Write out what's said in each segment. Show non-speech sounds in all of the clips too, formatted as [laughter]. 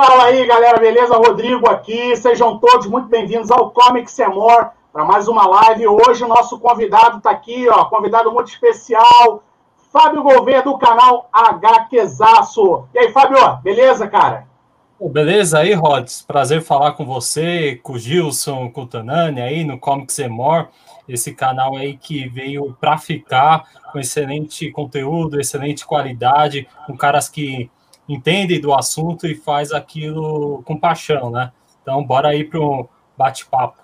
Fala aí, galera, beleza? Rodrigo aqui. Sejam todos muito bem-vindos ao Comic Semor para mais uma live. Hoje o nosso convidado está aqui, ó, convidado muito especial, Fábio Gouveia do canal HQzaço. E aí, Fábio, beleza, cara? Beleza aí, Rods? Prazer falar com você, com o Gilson, com o Tanani aí no Comics and More, esse canal aí que veio para ficar com excelente conteúdo, excelente qualidade, com caras que entendem do assunto e faz aquilo com paixão, né? Então, bora aí para o bate-papo.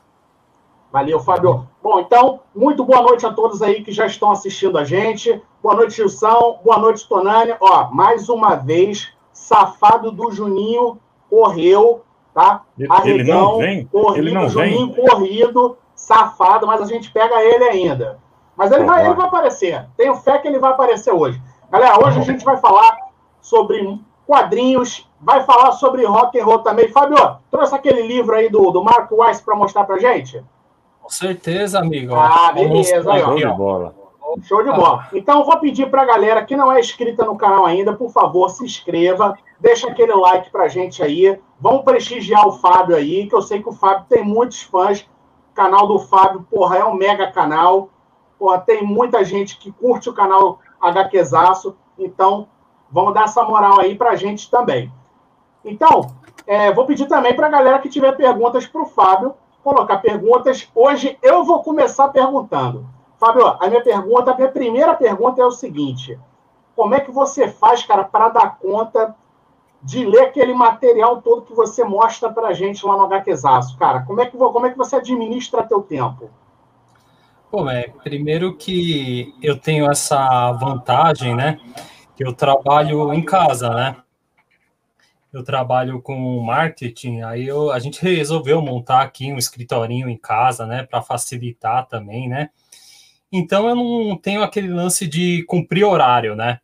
Valeu, Fábio. Bom, então, muito boa noite a todos aí que já estão assistindo a gente. Boa noite, Gilson. Boa noite, Tonânia. Ó, mais uma vez, safado do Juninho correu, tá? Arregão, ele não vem? Corrido, ele não Juninho vem? corrido, safado, mas a gente pega ele ainda. Mas ele, vai, ele vai aparecer. Tenho fé que ele vai aparecer hoje. Galera, hoje a gente vai falar sobre quadrinhos, vai falar sobre rock and roll também. Fábio, trouxe aquele livro aí do, do Mark Weiss para mostrar pra gente? Com certeza, amigo. Ah, beleza. Aí, ó. Show de bola. Show de bola. Então, eu vou pedir para a galera que não é inscrita no canal ainda, por favor, se inscreva, deixa aquele like pra gente aí. Vamos prestigiar o Fábio aí, que eu sei que o Fábio tem muitos fãs. O canal do Fábio, porra, é um mega canal. Porra, tem muita gente que curte o canal HQzaço. Então, vamos dar essa moral aí pra gente também. Então, é, vou pedir também para a galera que tiver perguntas para o Fábio, colocar perguntas. Hoje eu vou começar perguntando. Fábio, a minha pergunta, a minha primeira pergunta é o seguinte: como é que você faz, cara, para dar conta de ler aquele material todo que você mostra para a gente lá no HQzaço, cara? Como é que como é que você administra teu tempo? Pô, é, primeiro que eu tenho essa vantagem, né? Que eu trabalho em casa, né? Eu trabalho com marketing, aí eu, a gente resolveu montar aqui um escritorinho em casa, né? Para facilitar também, né? Então eu não tenho aquele lance de cumprir horário, né?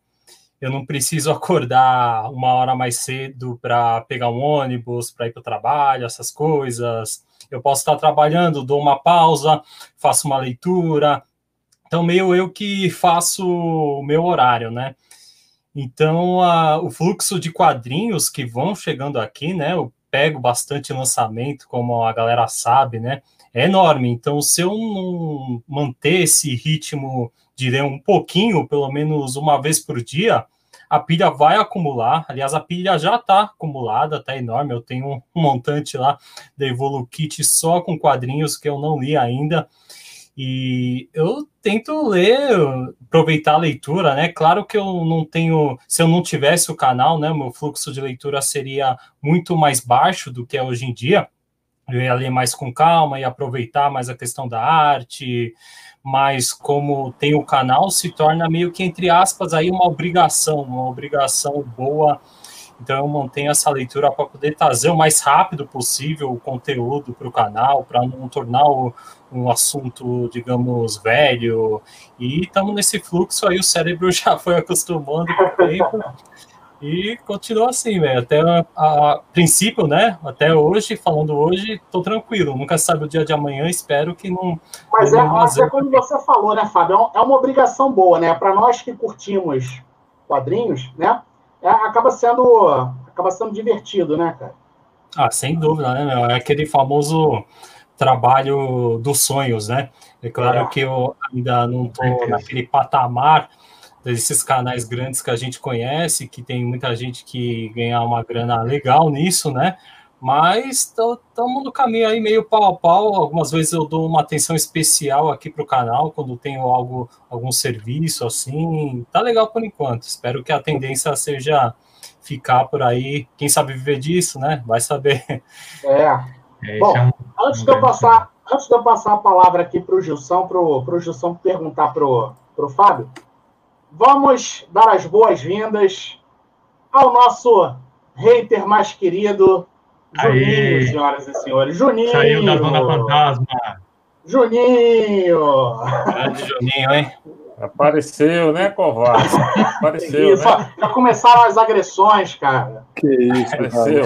Eu não preciso [laughs] acordar uma hora mais cedo para pegar um ônibus, para ir para o trabalho, essas coisas. Eu posso estar trabalhando, dou uma pausa, faço uma leitura. Então, meio eu que faço o meu horário, né? Então, a, o fluxo de quadrinhos que vão chegando aqui, né? Eu pego bastante lançamento, como a galera sabe, né? é enorme. Então, se eu não manter esse ritmo ler um pouquinho, pelo menos uma vez por dia, a pilha vai acumular. Aliás, a pilha já está acumulada, está enorme. Eu tenho um montante lá da Evolukit só com quadrinhos que eu não li ainda. E eu tento ler, aproveitar a leitura, né? Claro que eu não tenho, se eu não tivesse o canal, né, meu fluxo de leitura seria muito mais baixo do que é hoje em dia eu ia ler mais com calma e aproveitar mais a questão da arte, mas como tem o canal, se torna meio que, entre aspas, aí uma obrigação, uma obrigação boa. Então eu mantenho essa leitura para poder trazer o mais rápido possível o conteúdo para o canal, para não tornar o, um assunto, digamos, velho. E estamos nesse fluxo aí, o cérebro [laughs] já foi acostumando com o tempo. E continua assim, velho. Até a, a, princípio, né? Até hoje, falando hoje, tô tranquilo. Nunca sabe o dia de amanhã, espero que não. Mas, não é, mas é como você falou, né, Fábio? É uma obrigação boa, né? Para nós que curtimos quadrinhos, né? É, acaba sendo acaba sendo divertido, né, cara? Ah, sem dúvida, né, meu? É aquele famoso trabalho dos sonhos, né? É claro que eu ainda não tô naquele patamar desses canais grandes que a gente conhece, que tem muita gente que ganha uma grana legal nisso, né? Mas estamos no caminho aí meio pau a pau. Algumas vezes eu dou uma atenção especial aqui para o canal quando tenho algo, algum serviço assim. Tá legal por enquanto. Espero que a tendência seja ficar por aí. Quem sabe viver disso, né? Vai saber. É. é Bom, é antes de eu passar, antes de eu passar a palavra aqui para o Gilson, para o Gilson perguntar para o Fábio, vamos dar as boas-vindas ao nosso hater mais querido, Juninho, Aê. senhoras e senhores. Juninho! Saiu da Zona Fantasma! Juninho! Grande Juninho, hein? Apareceu, né, covarde? Apareceu, isso, né? Já começaram as agressões, cara. Que isso, Apareceu.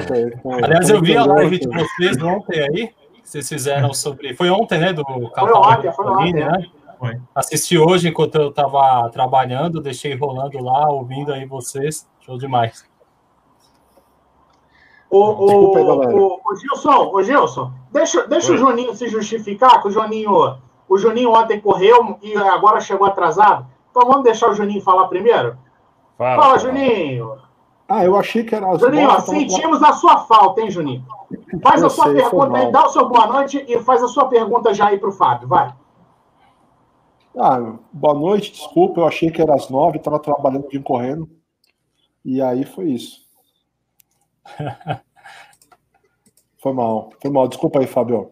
Aliás, eu vi a live de vocês ontem aí, que vocês fizeram sobre... Foi ontem, né, do Foi ontem, foi ontem, né? Foi. Assisti hoje enquanto eu estava trabalhando, deixei rolando lá, ouvindo aí vocês. Show demais. Ô, Desculpa, ô, ô, Gilson, ô Gilson, deixa, deixa o Juninho se justificar, que o Juninho, o Juninho ontem correu e agora chegou atrasado. Então vamos deixar o Juninho falar primeiro? Fala, Fala Juninho. Ah, eu achei que era as Juninho, ó, sentimos a sua falta, hein, Juninho? Faz eu a sua sei, pergunta aí, dá o seu boa noite e faz a sua pergunta já aí para o Fábio, vai. Ah, boa noite, desculpa, eu achei que era às nove, estava trabalhando, vim correndo. E aí foi isso. [laughs] foi mal, foi mal. Desculpa aí, Fábio.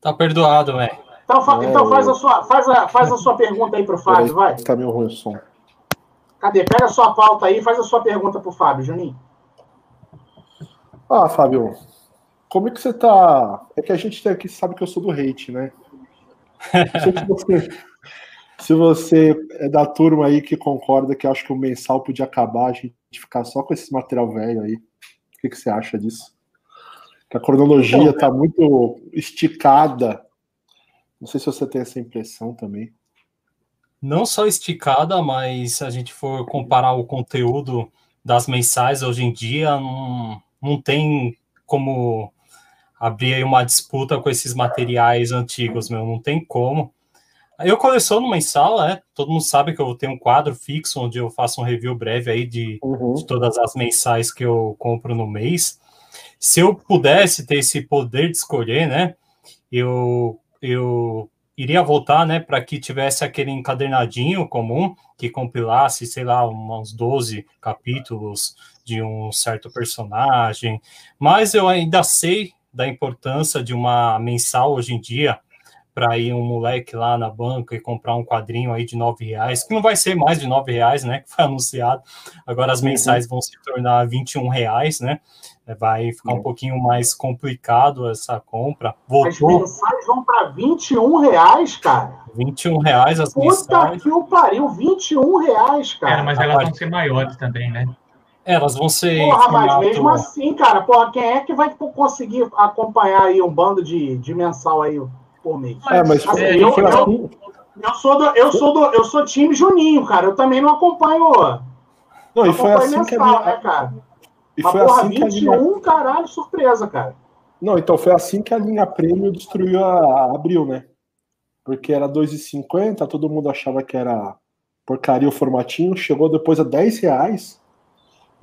Tá perdoado, velho. Então, fa então faz, a sua, faz, a, faz a sua pergunta aí pro Fábio, vai. Tá meio ruim o som. Cadê? Pega a sua pauta aí e faz a sua pergunta pro Fábio, Juninho. Ah, Fábio, como é que você tá? É que a gente aqui sabe que eu sou do hate, né? [laughs] Se você, se você é da turma aí que concorda que acho que o mensal podia acabar, a gente ficar só com esse material velho aí, o que, que você acha disso? Que a cronologia está muito esticada não sei se você tem essa impressão também. Não só esticada, mas se a gente for comparar o conteúdo das mensais hoje em dia, não, não tem como abrir aí uma disputa com esses materiais antigos, meu, não tem como. Eu coleciono mensal, é, todo mundo sabe que eu tenho um quadro fixo onde eu faço um review breve aí de, uhum. de todas as mensais que eu compro no mês. Se eu pudesse ter esse poder de escolher, né, eu eu iria voltar, né, para que tivesse aquele encadernadinho comum que compilasse, sei lá, uns 12 capítulos de um certo personagem, mas eu ainda sei da importância de uma mensal hoje em dia para ir um moleque lá na banca e comprar um quadrinho aí de nove reais, que não vai ser mais de nove reais, né, que foi [laughs] anunciado, agora as mensais uhum. vão se tornar 21 reais, né, vai ficar um pouquinho mais complicado essa compra. Voltou. As mensais vão para 21 reais, cara. 21 reais as Puta mensais. que o pariu, 21 reais, cara. É, mas elas vão ser maiores também, né? É, elas vão ser. Porra, mas mesmo assim, cara, porra, quem é que vai conseguir acompanhar aí um bando de, de mensal aí por mês? É, mas assim, é, eu, eu, eu, sou do, eu sou do, eu sou time Juninho, cara. Eu também não acompanho. Não, e foi assim mensal, que a minha, né, cara? E Mas, foi porra, assim 21, que a linha... caralho, surpresa, cara. Não, então foi assim que a linha prêmio destruiu a Abril, né? Porque era 2,50, todo mundo achava que era porcaria o formatinho, chegou depois a 10 reais.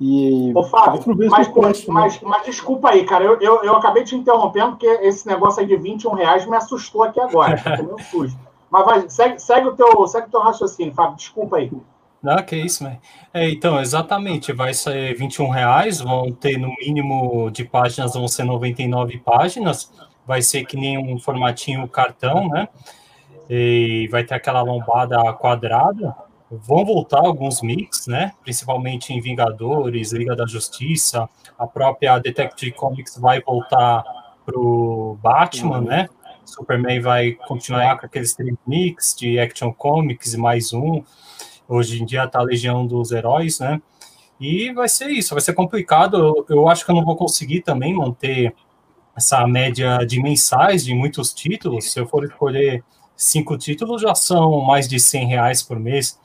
E Ô, Fábio, mas, preço, né? mas, né? mas, desculpa aí, cara, eu, eu, eu, acabei te interrompendo porque esse negócio aí de 21 reais me assustou aqui agora. [laughs] um susto. Mas vai, segue, segue, o teu, segue o teu raciocínio, Fábio, desculpa aí. Ah, que isso, né? É, então, exatamente, vai ser 21 reais, vão ter no mínimo de páginas, vão ser 99 páginas, vai ser que nem um formatinho cartão, né? E vai ter aquela lombada quadrada. Vão voltar alguns mix, né? Principalmente em Vingadores, Liga da Justiça, a própria Detective Comics vai voltar pro Batman, né? Superman vai continuar com aqueles três mix de Action Comics e mais um. Hoje em dia tá a Legião dos Heróis, né? E vai ser isso, vai ser complicado. Eu, eu acho que eu não vou conseguir também manter essa média de mensais de muitos títulos. Se eu for escolher cinco títulos, já são mais de 100 reais por mês.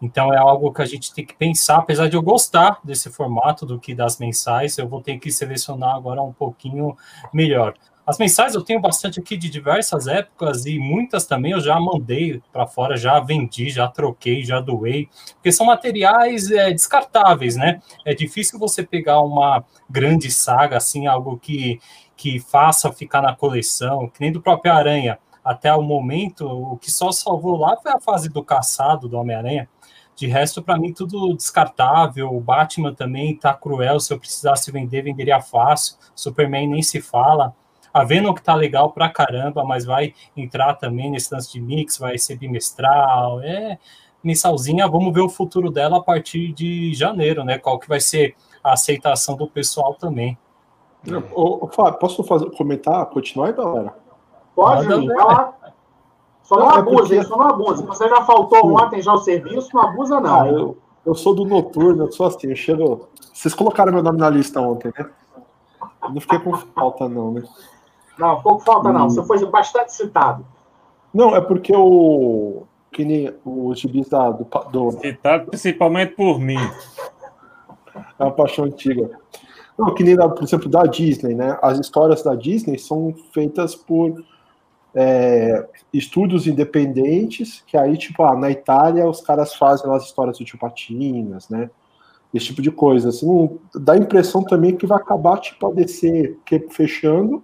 Então é algo que a gente tem que pensar, apesar de eu gostar desse formato do que das mensais, eu vou ter que selecionar agora um pouquinho melhor. As mensais eu tenho bastante aqui de diversas épocas e muitas também eu já mandei para fora, já vendi, já troquei, já doei, porque são materiais é, descartáveis, né? É difícil você pegar uma grande saga, assim, algo que, que faça ficar na coleção, que nem do próprio Aranha. Até o momento, o que só salvou lá foi a fase do caçado do Homem-Aranha. De resto, para mim, tudo descartável. O Batman também tá cruel. Se eu precisasse vender, venderia fácil. Superman nem se fala. A Venom que tá legal pra caramba, mas vai entrar também nesse lance de mix, vai ser bimestral, é mensalzinha, vamos ver o futuro dela a partir de janeiro, né? Qual que vai ser a aceitação do pessoal também. Ô, Fábio, posso fazer, comentar, continuar aí, galera? Pode, vai lá. Só não, não abusa, é só não abusa. Você já faltou Sim. ontem já o serviço, não abusa não. Ah, eu, eu sou do noturno, eu sou assim, eu chego... Vocês colocaram meu nome na lista ontem, né? Eu não fiquei com falta não, né? Não, pouco falta não. Hum. Você foi bastante citado. Não, é porque o. Que nem os gibis da, do, do. Citado principalmente por mim. É uma paixão antiga. Não, que nem, por exemplo, da Disney, né? As histórias da Disney são feitas por é, estúdios independentes, que aí, tipo, ah, na Itália os caras fazem as histórias do tio Patinas, né? Esse tipo de coisa. Assim, dá a impressão também que vai acabar, tipo, a DC fechando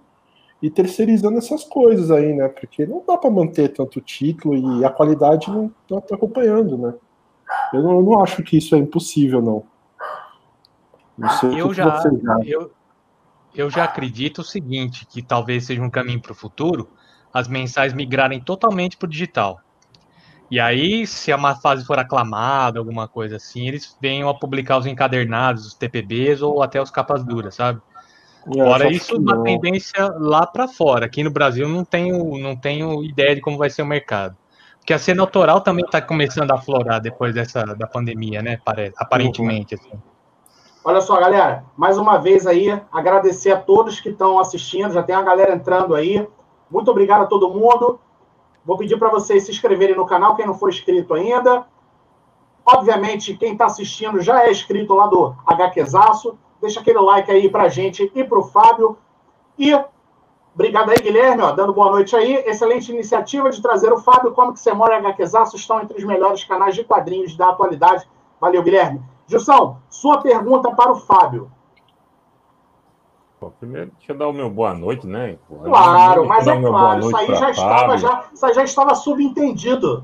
e terceirizando essas coisas aí, né? Porque não dá para manter tanto título e a qualidade não tá, tá acompanhando, né? Eu não, eu não, acho que isso é impossível, não. não sei eu, já, eu, eu já acredito o seguinte, que talvez seja um caminho para o futuro, as mensais migrarem totalmente para o digital. E aí, se uma fase for aclamada, alguma coisa assim, eles venham a publicar os encadernados, os TPBs ou até os capas duras, sabe? É, Fora isso, uma tendência lá para fora. Aqui no Brasil não tenho, não tenho ideia de como vai ser o mercado. Porque a cena autoral também está começando a aflorar depois dessa da pandemia, né? Aparentemente. Uhum. Assim. Olha só, galera, mais uma vez aí, agradecer a todos que estão assistindo. Já tem a galera entrando aí. Muito obrigado a todo mundo. Vou pedir para vocês se inscreverem no canal, quem não for inscrito ainda. Obviamente, quem está assistindo já é inscrito lá do HQzaço. Deixa aquele like aí para a gente e para o Fábio. E obrigado aí, Guilherme, ó, dando boa noite aí. Excelente iniciativa de trazer o Fábio. Como que você mora em HQzaço? Estão entre os melhores canais de quadrinhos da atualidade. Valeu, Guilherme. Gilson, sua pergunta para o Fábio. Bom, primeiro, deixa eu dar o meu boa noite, né? Claro, mas é claro, isso aí já estava, já, isso já estava subentendido.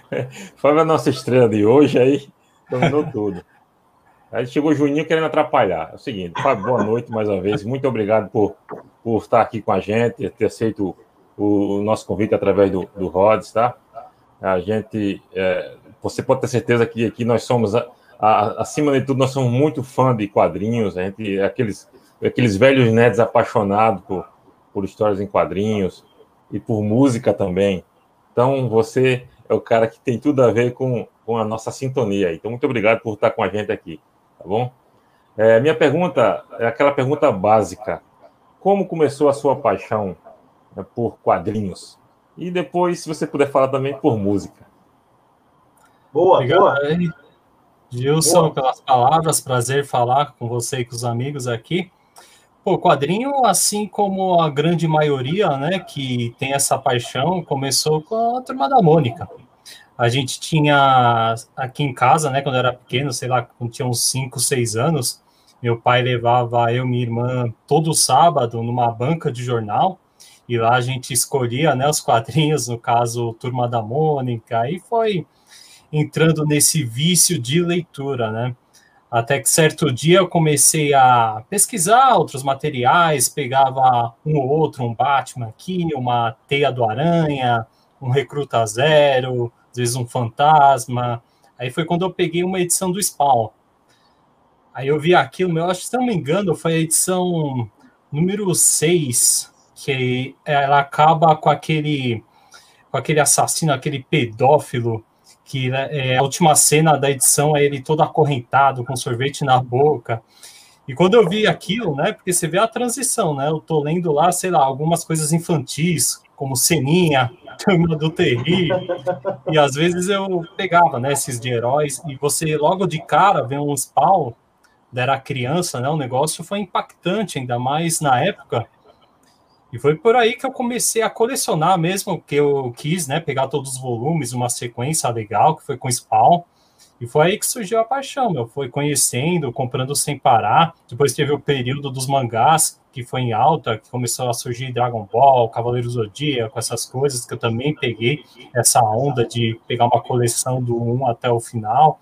[laughs] Foi a nossa estrela de hoje, aí dominou tudo. Aí chegou o Juninho querendo atrapalhar. É o seguinte, Fábio, boa noite mais uma vez. Muito obrigado por, por estar aqui com a gente, ter aceito o, o nosso convite através do, do Rods, tá? A gente, é, você pode ter certeza que aqui nós somos, a, a, acima de tudo, nós somos muito fã de quadrinhos, a gente, aqueles aqueles velhos nerds apaixonados por, por histórias em quadrinhos e por música também. Então, você é o cara que tem tudo a ver com, com a nossa sintonia. Então, muito obrigado por estar com a gente aqui, tá bom? É, minha pergunta é aquela pergunta básica. Como começou a sua paixão né, por quadrinhos? E depois, se você puder falar também por música. Boa, Obrigado, boa. Gilson, boa. pelas palavras. Prazer falar com você e com os amigos aqui. Pô, o quadrinho, assim como a grande maioria, né, que tem essa paixão, começou com a Turma da Mônica. A gente tinha aqui em casa, né, quando eu era pequeno, sei lá, quando tinha uns 5, 6 anos, meu pai levava eu e minha irmã todo sábado numa banca de jornal, e lá a gente escolhia, né, os quadrinhos, no caso, Turma da Mônica, e foi entrando nesse vício de leitura, né? Até que certo dia eu comecei a pesquisar outros materiais, pegava um ou outro, um Batman aqui, uma teia do aranha, um recruta zero, às vezes um fantasma. Aí foi quando eu peguei uma edição do Spawn. Aí eu vi aquilo, eu acho, se não me engano, foi a edição número 6, que ela acaba com aquele com aquele assassino, aquele pedófilo que né, é, a última cena da edição é ele todo acorrentado, com sorvete na boca. E quando eu vi aquilo, né, porque você vê a transição, né, eu tô lendo lá, sei lá, algumas coisas infantis, como Seninha, [laughs] Turma do Terri, e às vezes eu pegava, né, esses de heróis, e você logo de cara vê um spawn, era criança, né, o negócio foi impactante, ainda mais na época, e foi por aí que eu comecei a colecionar mesmo, que eu quis, né, pegar todos os volumes, uma sequência legal, que foi com Spawn. E foi aí que surgiu a paixão, meu. Foi conhecendo, comprando sem parar. Depois teve o período dos mangás, que foi em alta, que começou a surgir Dragon Ball, Cavaleiro Zodíaco, essas coisas que eu também peguei essa onda de pegar uma coleção do 1 até o final.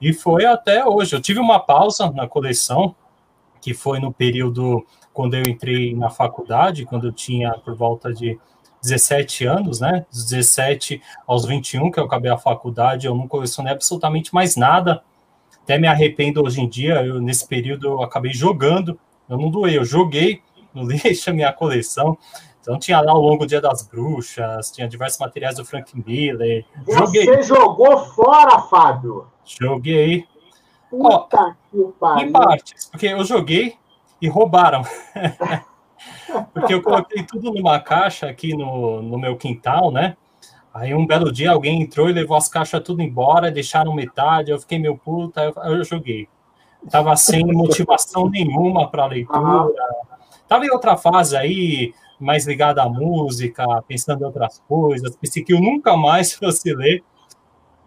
E foi até hoje. Eu tive uma pausa na coleção, que foi no período quando eu entrei na faculdade, quando eu tinha por volta de 17 anos, né? Dos 17 aos 21 que eu acabei a faculdade, eu não colecionei absolutamente mais nada. Até me arrependo hoje em dia, eu, nesse período eu acabei jogando, eu não doei, eu joguei no [laughs] lixo a minha coleção. Então tinha lá o Longo Dia das Bruxas, tinha diversos materiais do Frank Miller. Joguei. Você jogou fora, Fábio? Joguei. Puta Ó, que pariu. Em partes, porque eu joguei, e roubaram. [laughs] Porque eu coloquei tudo numa caixa aqui no, no meu quintal, né? Aí um belo dia alguém entrou e levou as caixas tudo embora, deixaram metade, eu fiquei meio puta, eu, eu joguei. Tava sem motivação nenhuma para leitura. Tava em outra fase aí, mais ligada à música, pensando em outras coisas. Pensei que eu nunca mais [laughs] fosse ler.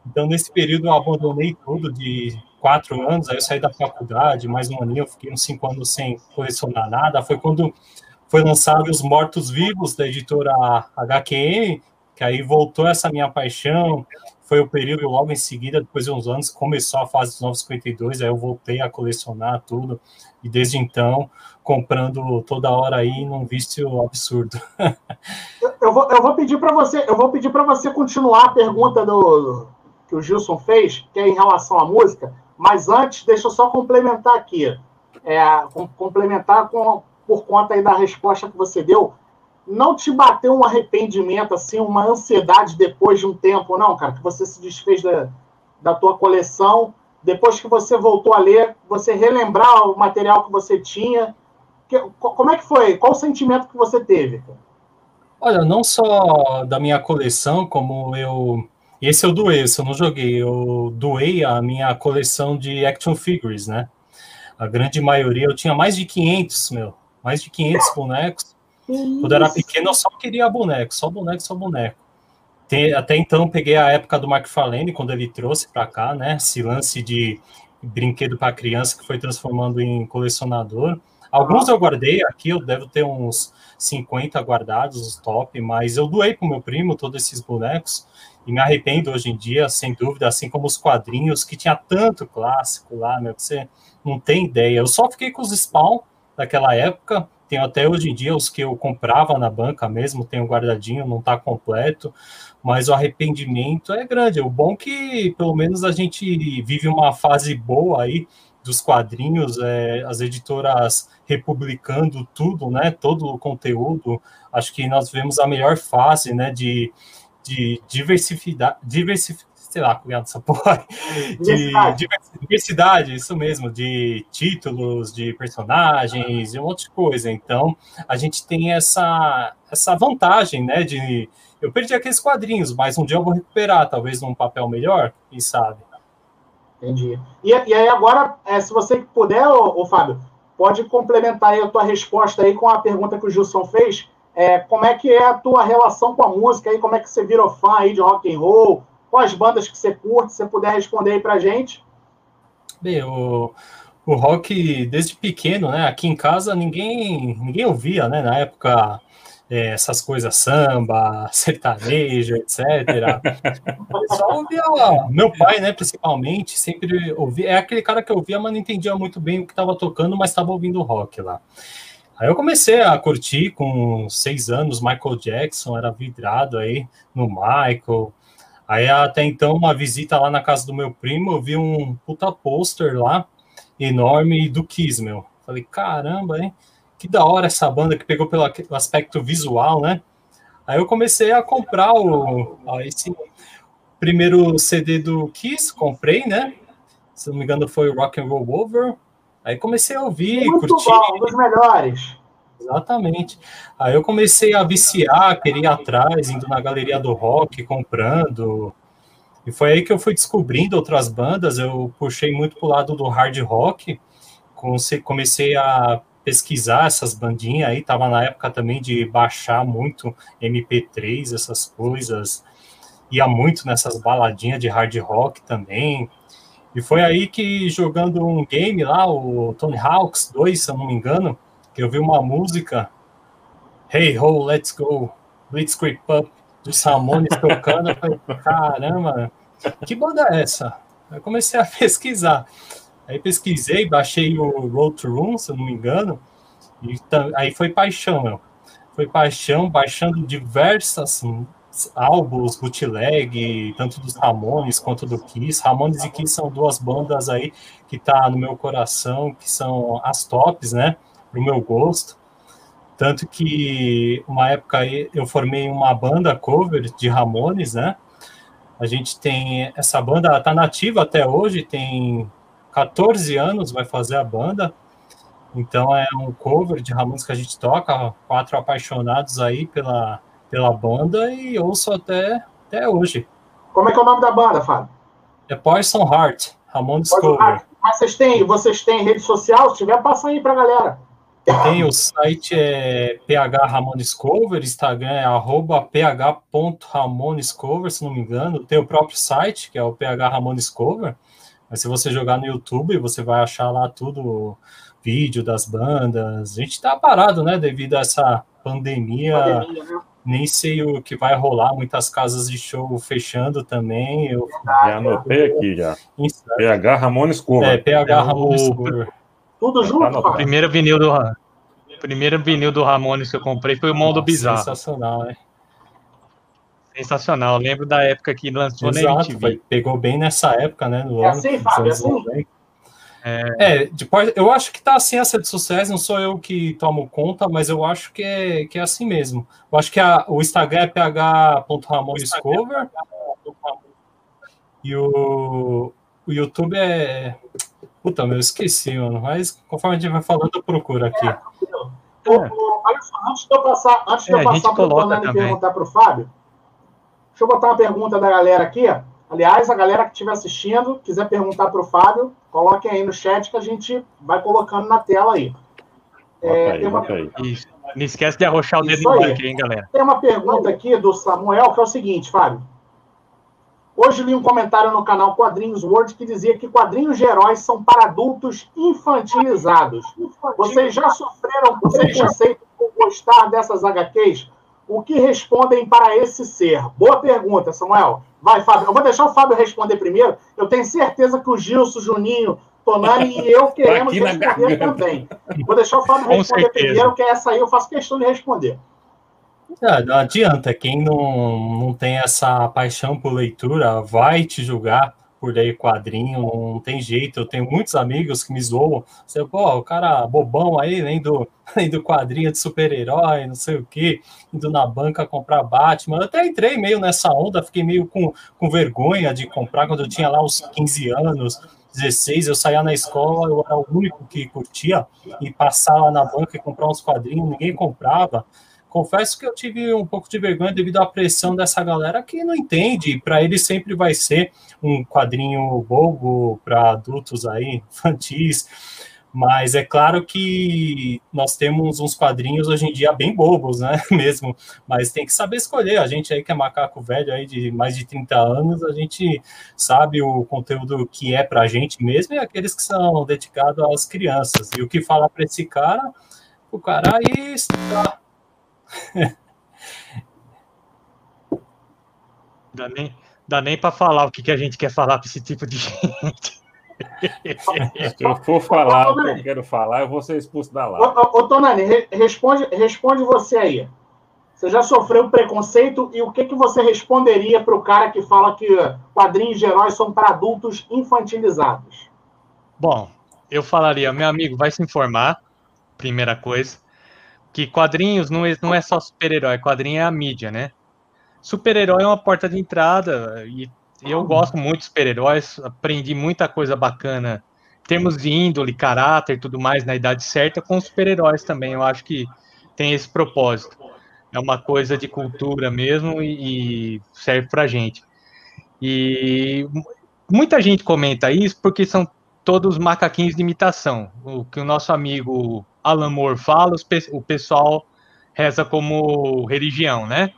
Então, nesse período, eu abandonei tudo de quatro anos. Aí eu saí da faculdade, mais um aninho, eu fiquei uns cinco anos sem colecionar nada. Foi quando foi lançado Os Mortos Vivos, da editora HQM, que aí voltou essa minha paixão. Foi o período logo em seguida, depois de uns anos, começou a fase dos 952, aí eu voltei a colecionar tudo, e desde então, comprando toda hora aí num vício absurdo. eu, vou, eu vou pedir para você, eu vou pedir para você continuar a pergunta do, que o Gilson fez, que é em relação à música, mas antes, deixa eu só complementar aqui. É, complementar com, por conta da resposta que você deu não te bateu um arrependimento, assim, uma ansiedade depois de um tempo, não, cara, que você se desfez da, da tua coleção, depois que você voltou a ler, você relembrar o material que você tinha, que, como é que foi? Qual o sentimento que você teve? Olha, não só da minha coleção, como eu... Esse eu doei, esse eu não joguei, eu doei a minha coleção de action figures, né? A grande maioria, eu tinha mais de 500, meu, mais de 500 bonecos, quando eu era pequeno, eu só queria boneco, só boneco, só boneco. Tem, até então, peguei a época do Mark Falene, quando ele trouxe para cá, né? Esse lance de brinquedo para criança que foi transformando em colecionador. Alguns eu guardei aqui, eu devo ter uns 50 guardados, os top, mas eu doei para o meu primo todos esses bonecos e me arrependo hoje em dia, sem dúvida, assim como os quadrinhos, que tinha tanto clássico lá, meu, que você não tem ideia. Eu só fiquei com os Spawn daquela época, tenho até hoje em dia os que eu comprava na banca mesmo, tenho guardadinho, não está completo, mas o arrependimento é grande. O bom que pelo menos a gente vive uma fase boa aí dos quadrinhos, é, as editoras republicando tudo, né? Todo o conteúdo. Acho que nós vemos a melhor fase, né? De, de diversificar, diversificar sei lá, criado essa porra, de diversidade, isso mesmo, de títulos, de personagens e um monte de coisa. Então, a gente tem essa, essa vantagem, né, de... Eu perdi aqueles quadrinhos, mas um dia eu vou recuperar, talvez num papel melhor, quem sabe. Entendi. E, e aí agora, é, se você puder, ô, ô, Fábio, pode complementar aí a tua resposta aí com a pergunta que o Gilson fez, é, como é que é a tua relação com a música aí, como é que você virou fã aí de rock and roll, quais bandas que você curte, se você puder responder aí pra gente. Bem, o, o rock, desde pequeno, né, aqui em casa, ninguém, ninguém ouvia, né, na época, é, essas coisas samba, [laughs] sertanejo, etc. Só ouvia, meu pai, né, principalmente, sempre ouvia, é aquele cara que ouvia, mas não entendia muito bem o que estava tocando, mas estava ouvindo rock lá. Aí eu comecei a curtir com seis anos, Michael Jackson, era vidrado aí no Michael, Aí até então, uma visita lá na casa do meu primo, eu vi um puta pôster lá, enorme, do Kiss, meu. Falei, caramba, hein? Que da hora essa banda que pegou pelo aspecto visual, né? Aí eu comecei a comprar o, esse primeiro CD do Kiss, comprei, né? Se não me engano foi o Rock and Roll Over. Aí comecei a ouvir, Muito curtir. Bom, um dos melhores. Exatamente. Aí eu comecei a viciar, querer ir atrás, indo na galeria do rock, comprando. E foi aí que eu fui descobrindo outras bandas. Eu puxei muito pro lado do hard rock. Comecei a pesquisar essas bandinhas aí. Tava na época também de baixar muito MP3, essas coisas. Ia muito nessas baladinhas de hard rock também. E foi aí que jogando um game lá, o Tony Hawks 2, se eu não me engano, eu vi uma música, Hey Ho, Let's Go, Blitzkrieg Pup, dos Ramones tocando, eu falei, [laughs] caramba, que banda é essa? Eu comecei a [laughs] pesquisar. Aí pesquisei, baixei o Road to Room, se eu não me engano, e aí foi paixão, meu. Foi paixão, baixando diversas álbuns, bootleg, tanto dos Ramones quanto do Kiss. Ramones e Kiss são duas bandas aí que tá no meu coração, que são as tops, né? para o meu gosto. Tanto que uma época eu formei uma banda cover de Ramones, né? A gente tem essa banda, tá nativa até hoje, tem 14 anos, vai fazer a banda. Então é um cover de Ramones que a gente toca, quatro apaixonados aí pela, pela banda e ouço até, até hoje. Como é que é o nome da banda, Fábio? É Poison Heart, Ramones Poison Cover. Heart. Mas vocês têm, vocês têm rede social? Se tiver, passa aí pra galera. Tem o site é PH Ramonescover, Instagram é arroba ph.ramonescover, se não me engano. Tem o próprio site, que é o PH Ramonescover. Mas se você jogar no YouTube, você vai achar lá tudo, vídeo das bandas. A gente tá parado, né, devido a essa pandemia. pandemia né? Nem sei o que vai rolar, muitas casas de show fechando também. Eu... Já anotei aqui já. PH Ramones Cover. É, PH Ramones Cover. Tudo junto, tá Primeiro vinil do primeiro vinil do Ramones que eu comprei foi o Mundo Bizarro. Sensacional, né? Sensacional. Eu lembro da época que lançou Exato, na MTV. Foi, pegou bem nessa época, né? No é ano, assim, Fábio, é assim. É... é, depois, eu acho que tá assim essa de sucesso, não sou eu que tomo conta, mas eu acho que é, que é assim mesmo. Eu acho que a, o Instagram é ph.ramonescover e o, o YouTube é Puta, meu, eu esqueci, mano. Mas conforme a gente vai falando, eu procuro aqui. É, só, antes de eu passar, antes de eu é, passar para o Tonani perguntar para o Fábio, deixa eu botar uma pergunta da galera aqui. Aliás, a galera que estiver assistindo, quiser perguntar para o Fábio, coloquem aí no chat que a gente vai colocando na tela aí. É, aí, uma... Isso. Não esquece de arrochar o dedo no like, hein, galera? Tem uma pergunta aqui do Samuel que é o seguinte, Fábio. Hoje li um comentário no canal Quadrinhos World que dizia que quadrinhos de heróis são para adultos infantilizados. Vocês já sofreram preconceito por gostar dessas HQs? O que respondem para esse ser? Boa pergunta, Samuel. Vai, Fábio. Eu vou deixar o Fábio responder primeiro. Eu tenho certeza que o Gilson, Juninho, Tonani e eu [laughs] queremos responder também. Vou deixar o Fábio [laughs] responder primeiro, que essa aí eu faço questão de responder. Ah, não adianta, quem não, não tem essa paixão por leitura vai te julgar por ler quadrinho, não tem jeito. Eu tenho muitos amigos que me zoam. Você, pô, o cara bobão aí, lendo, lendo [laughs] quadrinho de super-herói, não sei o quê, indo na banca comprar Batman. Eu até entrei meio nessa onda, fiquei meio com, com vergonha de comprar quando eu tinha lá uns 15 anos. 16, eu saía na escola, eu era o único que curtia e passar na banca e comprar uns quadrinhos, ninguém comprava confesso que eu tive um pouco de vergonha devido à pressão dessa galera que não entende. Para eles sempre vai ser um quadrinho bobo para adultos aí, infantis. Mas é claro que nós temos uns quadrinhos hoje em dia bem bobos, né? [laughs] Mesmo. Mas tem que saber escolher. A gente aí que é macaco velho aí de mais de 30 anos, a gente sabe o conteúdo que é para a gente mesmo e aqueles que são dedicados às crianças. E o que fala para esse cara, o cara aí está dá nem, dá nem para falar o que, que a gente quer falar para esse tipo de gente. Se eu for falar o que eu quero falar, eu vou ser expulso da live. Ô, ô, Tonani, responde, responde você aí. Você já sofreu preconceito e o que, que você responderia para o cara que fala que quadrinhos de heróis são para adultos infantilizados? Bom, eu falaria, meu amigo, vai se informar, primeira coisa que quadrinhos não é, não é só super-herói, quadrinho é a mídia, né? Super-herói é uma porta de entrada e eu gosto muito de super-heróis, aprendi muita coisa bacana termos de índole, caráter tudo mais na idade certa com super-heróis também. Eu acho que tem esse propósito. É uma coisa de cultura mesmo e, e serve pra gente. E muita gente comenta isso porque são todos macaquinhos de imitação. O que o nosso amigo Alan Moore fala, o pessoal reza como religião, né?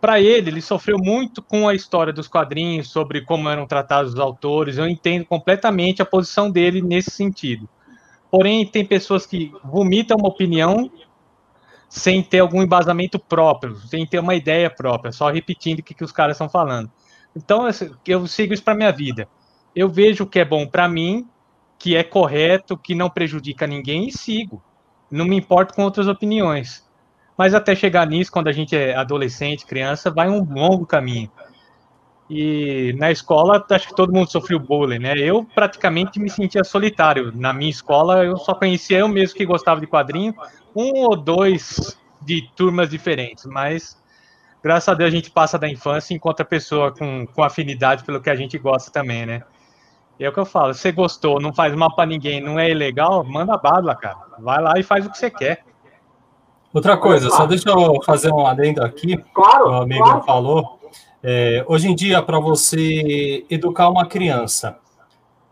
Para ele, ele sofreu muito com a história dos quadrinhos, sobre como eram tratados os autores. Eu entendo completamente a posição dele nesse sentido. Porém, tem pessoas que vomitam uma opinião sem ter algum embasamento próprio, sem ter uma ideia própria, só repetindo o que, que os caras estão falando. Então, eu sigo isso para minha vida. Eu vejo o que é bom para mim que é correto, que não prejudica ninguém e sigo. Não me importo com outras opiniões. Mas até chegar nisso, quando a gente é adolescente, criança, vai um longo caminho. E na escola, acho que todo mundo sofreu bullying, né? Eu praticamente me sentia solitário. Na minha escola, eu só conhecia eu mesmo que gostava de quadrinho, um ou dois de turmas diferentes, mas graças a Deus a gente passa da infância e encontra pessoa com, com afinidade pelo que a gente gosta também, né? E é o que eu falo, se você gostou, não faz mal para ninguém, não é ilegal, manda bala, cara. Vai lá e faz o que você quer. Outra coisa, só deixa eu fazer um adendo aqui. Claro. O amigo claro. falou. É, hoje em dia, para você educar uma criança,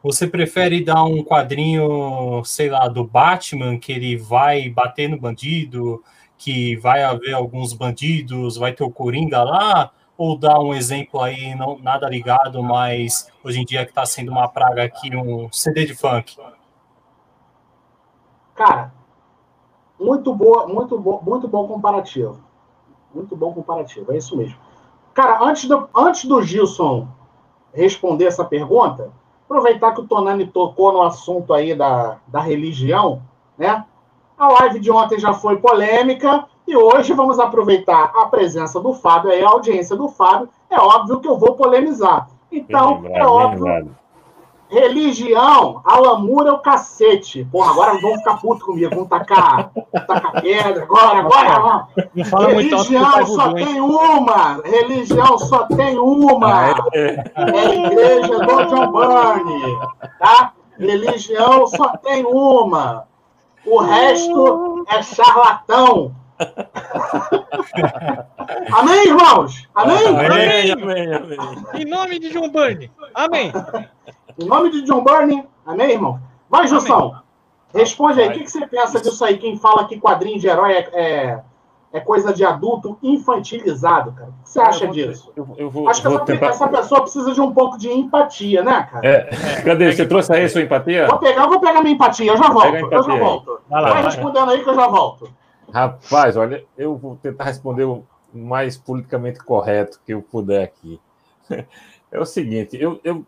Você prefere dar um quadrinho, sei lá, do Batman, que ele vai bater no bandido, que vai haver alguns bandidos, vai ter o Coringa lá? Ou dar um exemplo aí, não nada ligado, mas hoje em dia que está sendo uma praga aqui, um CD de funk? Cara, muito boa, muito bom, muito bom comparativo. Muito bom comparativo, é isso mesmo. Cara, antes do, antes do Gilson responder essa pergunta, aproveitar que o Tonani tocou no assunto aí da, da religião, né? A live de ontem já foi polêmica e hoje vamos aproveitar a presença do Fábio e a audiência do Fábio. É óbvio que eu vou polemizar. Então, é óbvio Religião, Alamura é o cacete. Porra, agora vão ficar puto comigo, vão tacar, tacar pedra, agora, agora. Não fala Religião muito só tem uma. Religião só tem uma. Ah, é. é a igreja do John Burney. Tá? Religião só tem uma. O resto é charlatão. [laughs] amém, irmãos? Amém? Amém, amém, amém. Em nome de John Burney. Amém. Em nome de John Burney, amém, irmão? Vai, Jussão. Responde aí, o que, que, você pensa disso aí? Quem fala que quadrinho de herói é, é, é coisa de adulto infantilizado, cara? O que você acha eu vou, disso? Eu, eu vou, Acho que essa, tentar... essa, pessoa precisa de um pouco de empatia, né, cara? É. Cadê? Você trouxe aí a sua empatia? Vou pegar, vou pegar minha empatia, eu já volto. Eu já volto. Vai, lá, vai respondendo aí que eu já volto. Rapaz, olha, eu vou tentar responder o mais politicamente correto que eu puder aqui. [laughs] É o seguinte, eu, eu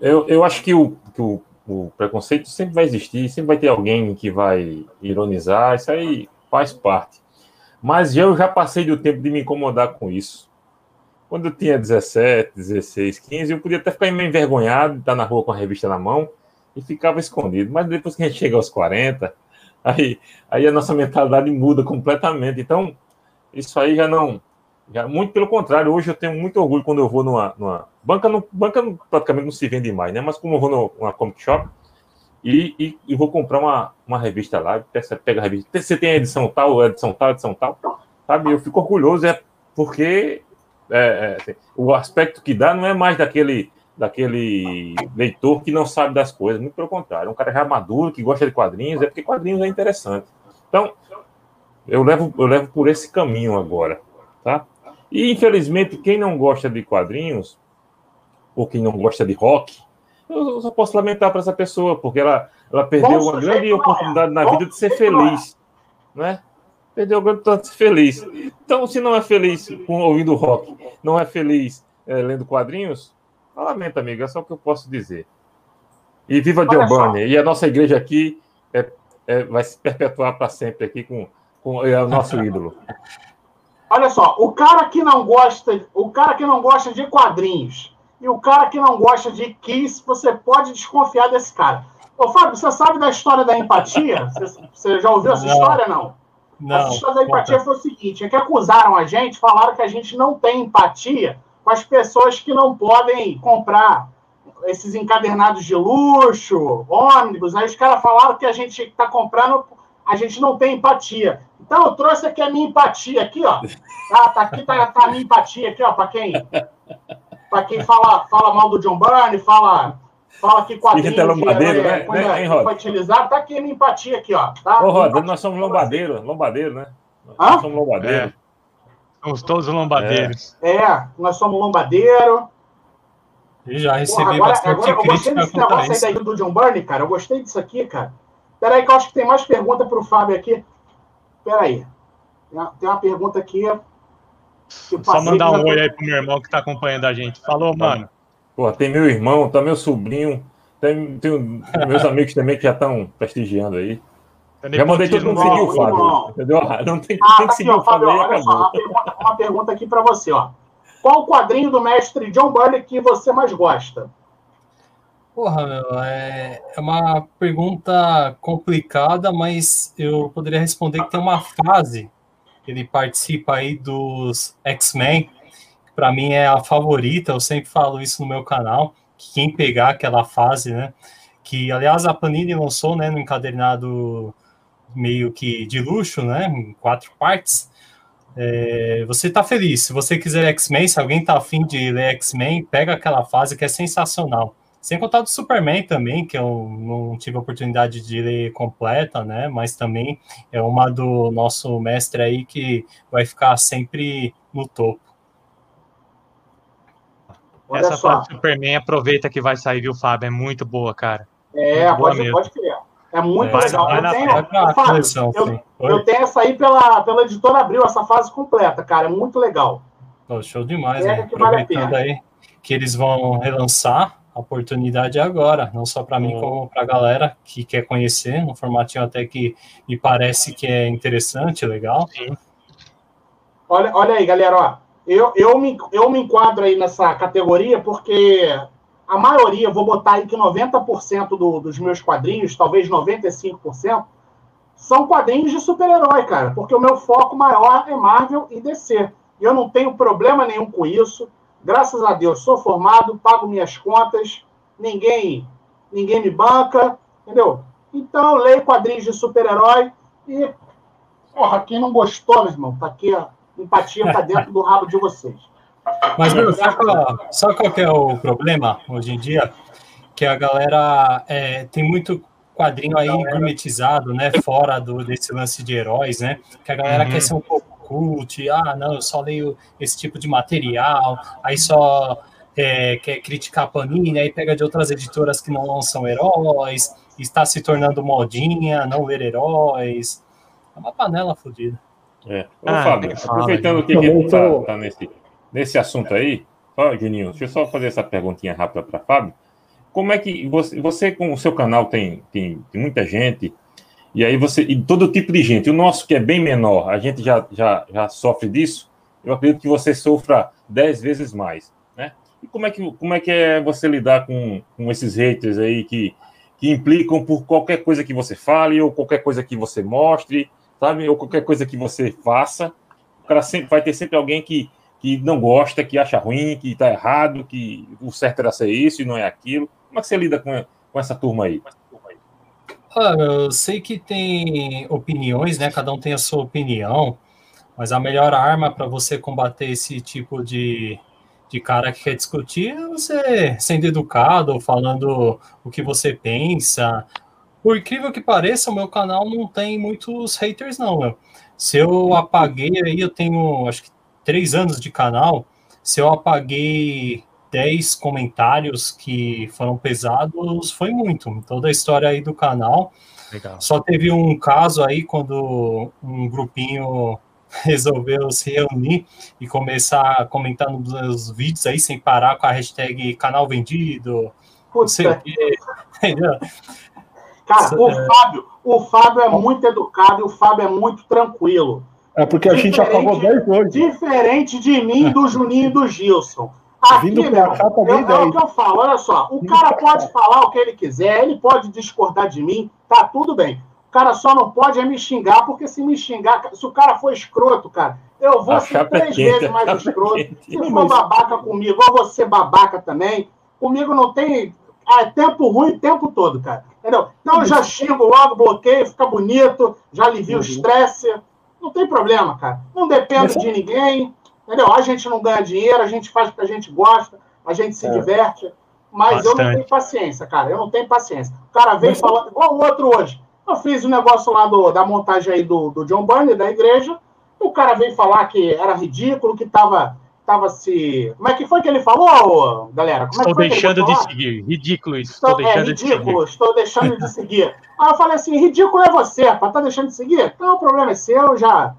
eu, eu acho que, o, que o, o, preconceito sempre vai existir, sempre vai ter alguém que vai ironizar, isso aí faz parte. Mas eu já passei do tempo de me incomodar com isso. Quando eu tinha 17, 16, 15, eu podia até ficar meio envergonhado de estar na rua com a revista na mão e ficava escondido. Mas depois que a gente chega aos 40, aí, aí a nossa mentalidade muda completamente. Então, isso aí já não, já, muito pelo contrário, hoje eu tenho muito orgulho quando eu vou numa. numa banca, banca praticamente não se vende mais, né? Mas como eu vou numa comic shop e, e, e, vou comprar uma, uma revista lá, pega a revista, você tem a edição tal, edição tal, edição tal, sabe? Eu fico orgulhoso, é porque é, é, assim, o aspecto que dá não é mais daquele, daquele leitor que não sabe das coisas, muito pelo contrário, é um cara já maduro, que gosta de quadrinhos, é porque quadrinhos é interessante. Então, eu levo, eu levo por esse caminho agora, tá? E, infelizmente, quem não gosta de quadrinhos, ou quem não gosta de rock, eu só posso lamentar para essa pessoa, porque ela, ela perdeu uma grande oportunidade na vida de ser feliz. Né? Perdeu a grande oportunidade de ser feliz. Então, se não é feliz ouvindo rock, não é feliz é, lendo quadrinhos, lamenta, amigo, é só o que eu posso dizer. E viva Bunny. E a nossa igreja aqui é, é, vai se perpetuar para sempre aqui com, com é, o nosso [laughs] ídolo. Olha só, o cara que não gosta, o cara que não gosta de quadrinhos e o cara que não gosta de Kiss, você pode desconfiar desse cara. Ô, Fábio, você sabe da história da empatia? [laughs] Você, você já ouviu essa não. história, não? não? Essa história da empatia foi o seguinte: é que acusaram a gente, falaram que a gente não tem empatia com as pessoas que não podem comprar esses encadernados de luxo, ônibus. Aí os caras falaram que a gente está comprando, a gente não tem empatia. Então, eu trouxe aqui a minha empatia aqui, ó. Tá, tá aqui, tá, tá a minha empatia aqui, ó, para quem, pra quem fala, fala mal do John Byrne, fala, fala que quadrinho Fica lombadeiro, né? Quando né, é infantilizado, tá aqui a minha empatia aqui, ó. Tá? Ô, Roda, nós somos lombadeiro, lombadeiro, né? Hã? Nós somos lombadeiro. É. Somos todos lombadeiros. É, é nós somos lombadeiro. E já recebi Porra, agora, bastante agora, crítica. Eu gostei desse negócio aí do John Byrne, cara. Eu gostei disso aqui, cara. Peraí que eu acho que tem mais pergunta pro Fábio aqui. Espera aí. Tem uma pergunta aqui. Só mandar um oi aí pro meu irmão que tá acompanhando a gente. Falou, mano. Pô, tem meu irmão, tá meu sobrinho, tem, tem meus amigos também que já estão prestigiando aí. Já mandei todo mundo seguir o Fábio. Entendeu? [laughs] Não tem, ah, tem tá que seguir aqui, o Fábio. Fábio olha só, uma pergunta, uma pergunta aqui para você, ó. Qual o quadrinho do mestre John Burney que você mais gosta? Porra, meu, é, é uma pergunta complicada, mas eu poderia responder que tem uma fase que ele participa aí dos X-Men, que para mim é a favorita, eu sempre falo isso no meu canal, que quem pegar aquela fase, né, que aliás a Panini lançou, né, no encadernado meio que de luxo, né, em quatro partes, é, você tá feliz, se você quiser X-Men, se alguém tá afim de ler X-Men, pega aquela fase que é sensacional Sem contar do Superman também, que eu não tive a oportunidade de ler completa, né? Mas também é uma do nosso mestre aí que vai ficar sempre no topo. Olha Essa só. fase do Superman, aproveita que vai sair, viu, Fábio? É muito boa, cara. É, muito pode, pode crer. É muito é, legal. Eu tenho, Fábio, eu, eu, tenho essa aí pela, pela editora Abril, essa fase completa, cara. É muito legal. Oh, show demais, é, né? Aproveitando vale aí que eles vão relançar, a oportunidade é agora, não só para mim, uhum. como para a galera que quer conhecer, um formatinho até que me parece que é interessante, legal. Sim. Olha, olha aí, galera, ó. Eu, eu, me, eu me enquadro aí nessa categoria porque a maioria, vou botar aí que 90% do, dos meus quadrinhos, talvez 95%, são quadrinhos de super-herói, cara. Porque o meu foco maior é Marvel e DC. E eu não tenho problema nenhum com isso. Graças a Deus, sou formado, pago minhas contas, ninguém ninguém me banca, entendeu? Então, leio quadrinhos de super-herói e, porra, quem não gostou, meu irmão, tá aqui, ó, empatia tá dentro do rabo de vocês. Mas, meu, sabe qual, sabe qual que é o problema hoje em dia? Que a galera é, tem muito quadrinho aí gourmetizado, né? Fora do, desse lance de heróis, né? Que a galera uhum. quer ser um pouco cult, ah, não, eu só leio esse tipo de material, aí só é, quer criticar a Panini, aí pega de outras editoras que não lançam heróis, está se tornando modinha, não ler heróis. É uma panela fodida. É. Ô, ah, Fábio, aproveitando que a gente tá, tá nesse nesse assunto aí, ó, Juninho, deixa eu só fazer essa perguntinha rápida para Fábio. Como é que você, você, com o seu canal, tem, tem, tem, muita gente, e aí você, e todo tipo de gente, o nosso que é bem menor, a gente já, já, já sofre disso, eu acredito que você sofra dez vezes mais, né? E como é que, como é, que é você lidar com, com esses haters aí que, que implicam por qualquer coisa que você fale, ou qualquer coisa que você mostre, sabe? Ou qualquer coisa que você faça, o cara sempre, vai ter sempre alguém que que não gosta, que acha ruim, que está errado, que o certo era ser isso e não é aquilo. Como é que você lida com, com essa turma aí? Ah, eu sei que tem opiniões, né? Cada um tem a sua opinião, mas a melhor arma para você combater esse tipo de, de cara que quer discutir é você sendo educado, falando o que você pensa. Por incrível que pareça, o meu canal não tem muitos haters, não, meu. Se eu apaguei aí, eu tenho acho que três anos de canal, se eu apaguei 10 comentários que foram pesados, foi muito. Toda a história aí do canal. Legal. Só teve um caso aí quando um grupinho [laughs] resolveu se reunir e começar a comentar nos vídeos aí sem parar com a hashtag canal vendido. Não sei o quê. [laughs] Cara, o é. Fábio, o Fábio é muito educado e o Fábio é muito tranquilo. É porque a gente apagou 10 hoje. Diferente de mim, do Juninho e do Gilson. Aqui, Vindo pra cá, tá eu, é o que eu falo, olha só. O Vindo cara pode falar o que ele quiser, ele pode discordar de mim, tá tudo bem. O cara só não pode é me xingar, porque se me xingar, se o cara for escroto, cara, eu vou ser três vezes mais escroto. Se for babaca comigo, eu vou ser babaca também. Comigo não tem é, tempo ruim o tempo todo, cara. Entendeu? Então eu já xingo logo, bloqueio, fica bonito, já alivia o uhum. estresse. Não tem problema, cara. Não depende Mas... de ninguém. Entendeu? A gente não ganha dinheiro, a gente faz o que a gente gosta, a gente se é. diverte. Mas Bastante. eu não tenho paciência, cara. Eu não tenho paciência. O cara vem Mas... falando, igual o outro hoje. Eu fiz um negócio lá do, da montagem aí do, do John Bunny, da igreja. O cara veio falar que era ridículo, que tava estava se. Como é que foi que ele falou, galera? Como estou é deixando de seguir. Ridículo isso. Estou, estou é, deixando é, ridículo, de estou deixando de seguir. Aí eu falei assim: ridículo é você, para tá deixando de seguir? Então o problema é seu, já.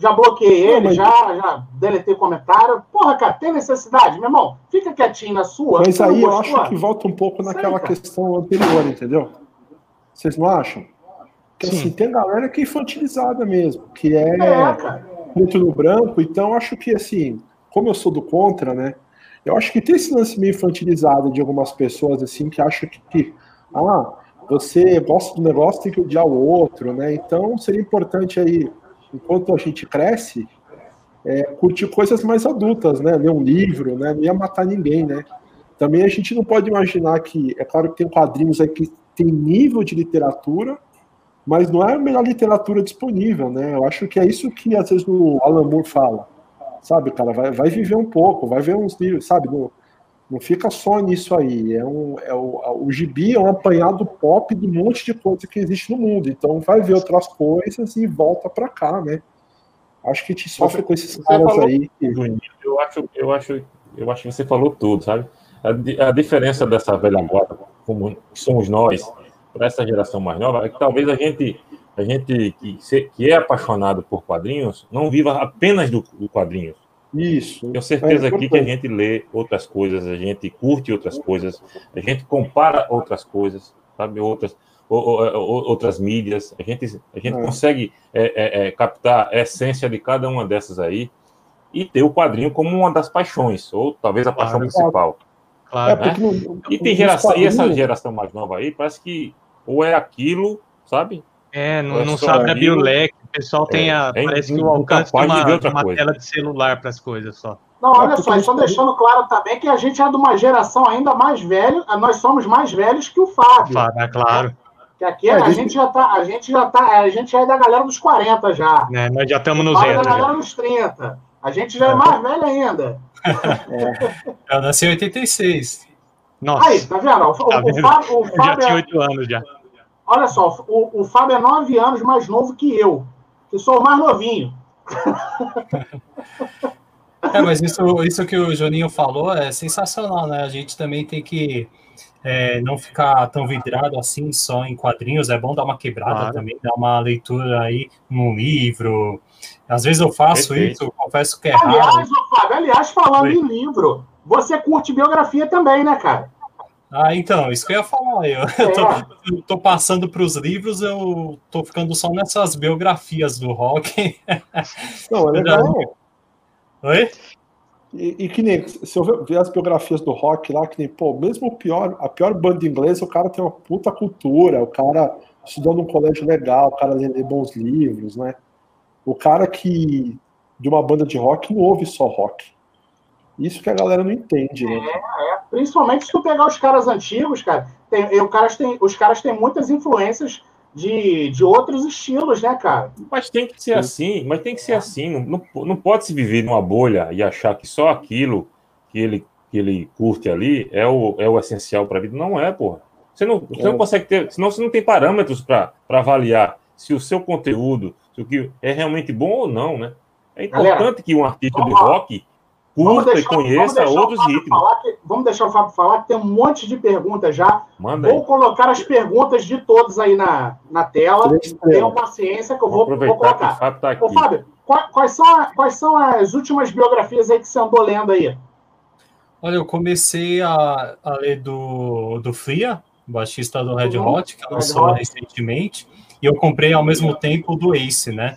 Já bloqueei ele, mas... já, já deletei comentário. Porra, cara, tem necessidade, meu irmão? Fica quietinho na sua. Mas aí eu acho que volta um pouco naquela Sei, questão anterior, entendeu? Vocês não acham? Que assim, tem galera que é infantilizada mesmo, que é, é muito no branco, então acho que assim, como eu sou do contra, né? Eu acho que tem esse lance meio infantilizado de algumas pessoas, assim, que acham que, que ah, você gosta do negócio, tem que odiar o outro, né? Então seria importante aí, enquanto a gente cresce, é, curtir coisas mais adultas, né? Ler um livro, né? Não ia matar ninguém, né? Também a gente não pode imaginar que, é claro que tem quadrinhos aí que tem nível de literatura, mas não é a melhor literatura disponível, né? Eu acho que é isso que às vezes o Alan Moore fala sabe, cara? Vai, vai viver um pouco, vai ver uns livros, sabe? No, Não fica só nisso aí. É um, é o, o gibi é um apanhado pop de um monte de coisa que existe no mundo. Então vai ver outras coisas e volta para cá, né? Acho que a gente sofre com esses caras aí. Eu acho, eu acho, eu acho que você falou tudo, sabe? A, a diferença dessa velha guarda, como somos nós, para essa geração mais nova, é que talvez a gente, a gente que, se, que é apaixonado por quadrinhos, não viva apenas do, do quadrinhos isso. Tenho certeza é aqui que a gente lê outras coisas, a gente curte outras coisas, a gente compara outras coisas, sabe? Outras, ou, ou, outras mídias. A gente, a gente é. consegue é, é, é, captar a essência de cada uma dessas aí e ter o quadrinho como uma das paixões, ou talvez a paixão claro. principal. Claro. Né? No, e tem geração, e essa geração mais nova aí, parece que ou é aquilo, sabe? É, não, não sabe abrir o leque. O pessoal tem é, a. É, parece que o alcance de uma, de uma tela de celular para as coisas só. Não, olha só, estão deixando claro também que a gente é de uma geração ainda mais velha, nós somos mais velhos que o Fábio. Fábio, é claro. Que aqui é, a, gente já tá, a gente já tá, a gente já é da galera dos 40 já. É, nós já estamos no zero. da galera dos 30. A gente já é, é mais velho ainda. É. Eu nasci em 86. Nossa. Aí, tá vendo? O, tá vendo? [laughs] o, Fábio, o Fábio já tinha 8 anos já. Olha só, o, o Fábio é nove anos mais novo que eu, que sou o mais novinho. [laughs] É, mas isso, isso que o Joninho falou é sensacional, né? A gente também tem que é, não ficar tão vidrado assim só em quadrinhos. É bom dar uma quebrada claro. também, dar uma leitura aí num livro. Às vezes eu faço Perfeito. isso, confesso que é aliás, raro. Fábio, aliás, falando Oi. em livro, você curte biografia também, né, cara? Ah, então, isso que eu ia falar. Eu, [laughs] é. eu, tô, eu tô, passando para os livros, eu tô ficando só nessas biografias do rock. Não, é [laughs] legal. Oi? E, e, que nem, se eu ver as biografias do rock lá, que nem, pô, mesmo o pior, a pior banda inglesa, o cara tem uma puta cultura, o cara estudando um colégio legal, o cara lê, lê bons livros, né? O cara que, de uma banda de rock, não ouve só rock isso que a galera não entende, né? É, é. Principalmente se tu pegar os caras antigos, cara. Tem, os, caras têm, os caras têm muitas influências de, de outros estilos, né, cara? Mas tem que ser Sim. assim, mas tem que ser assim. Não, não, não pode se viver numa bolha e achar que só aquilo que ele, que ele curte ali é o, é o essencial para a vida. Não é, porra. Você não, você não é. consegue ter, senão você não tem parâmetros para avaliar se o seu conteúdo, se o que é realmente bom ou não, né? É importante Galera, que um artista de rock curta deixar, e conheça outros ritmos. Que, vamos deixar o Fábio falar, que tem um monte de perguntas já. Manda vou aí. colocar as perguntas de todos aí na, na tela. Tenham paciência que eu vou, vou colocar. O Fábio, tá aqui. Ô, Fábio quais, são, quais são as últimas biografias aí que você andou lendo aí? Olha, eu comecei a, a ler do, do Fria, baixista do Red uhum. Hot, que lançou recentemente, e eu comprei ao mesmo tempo do Ace, né?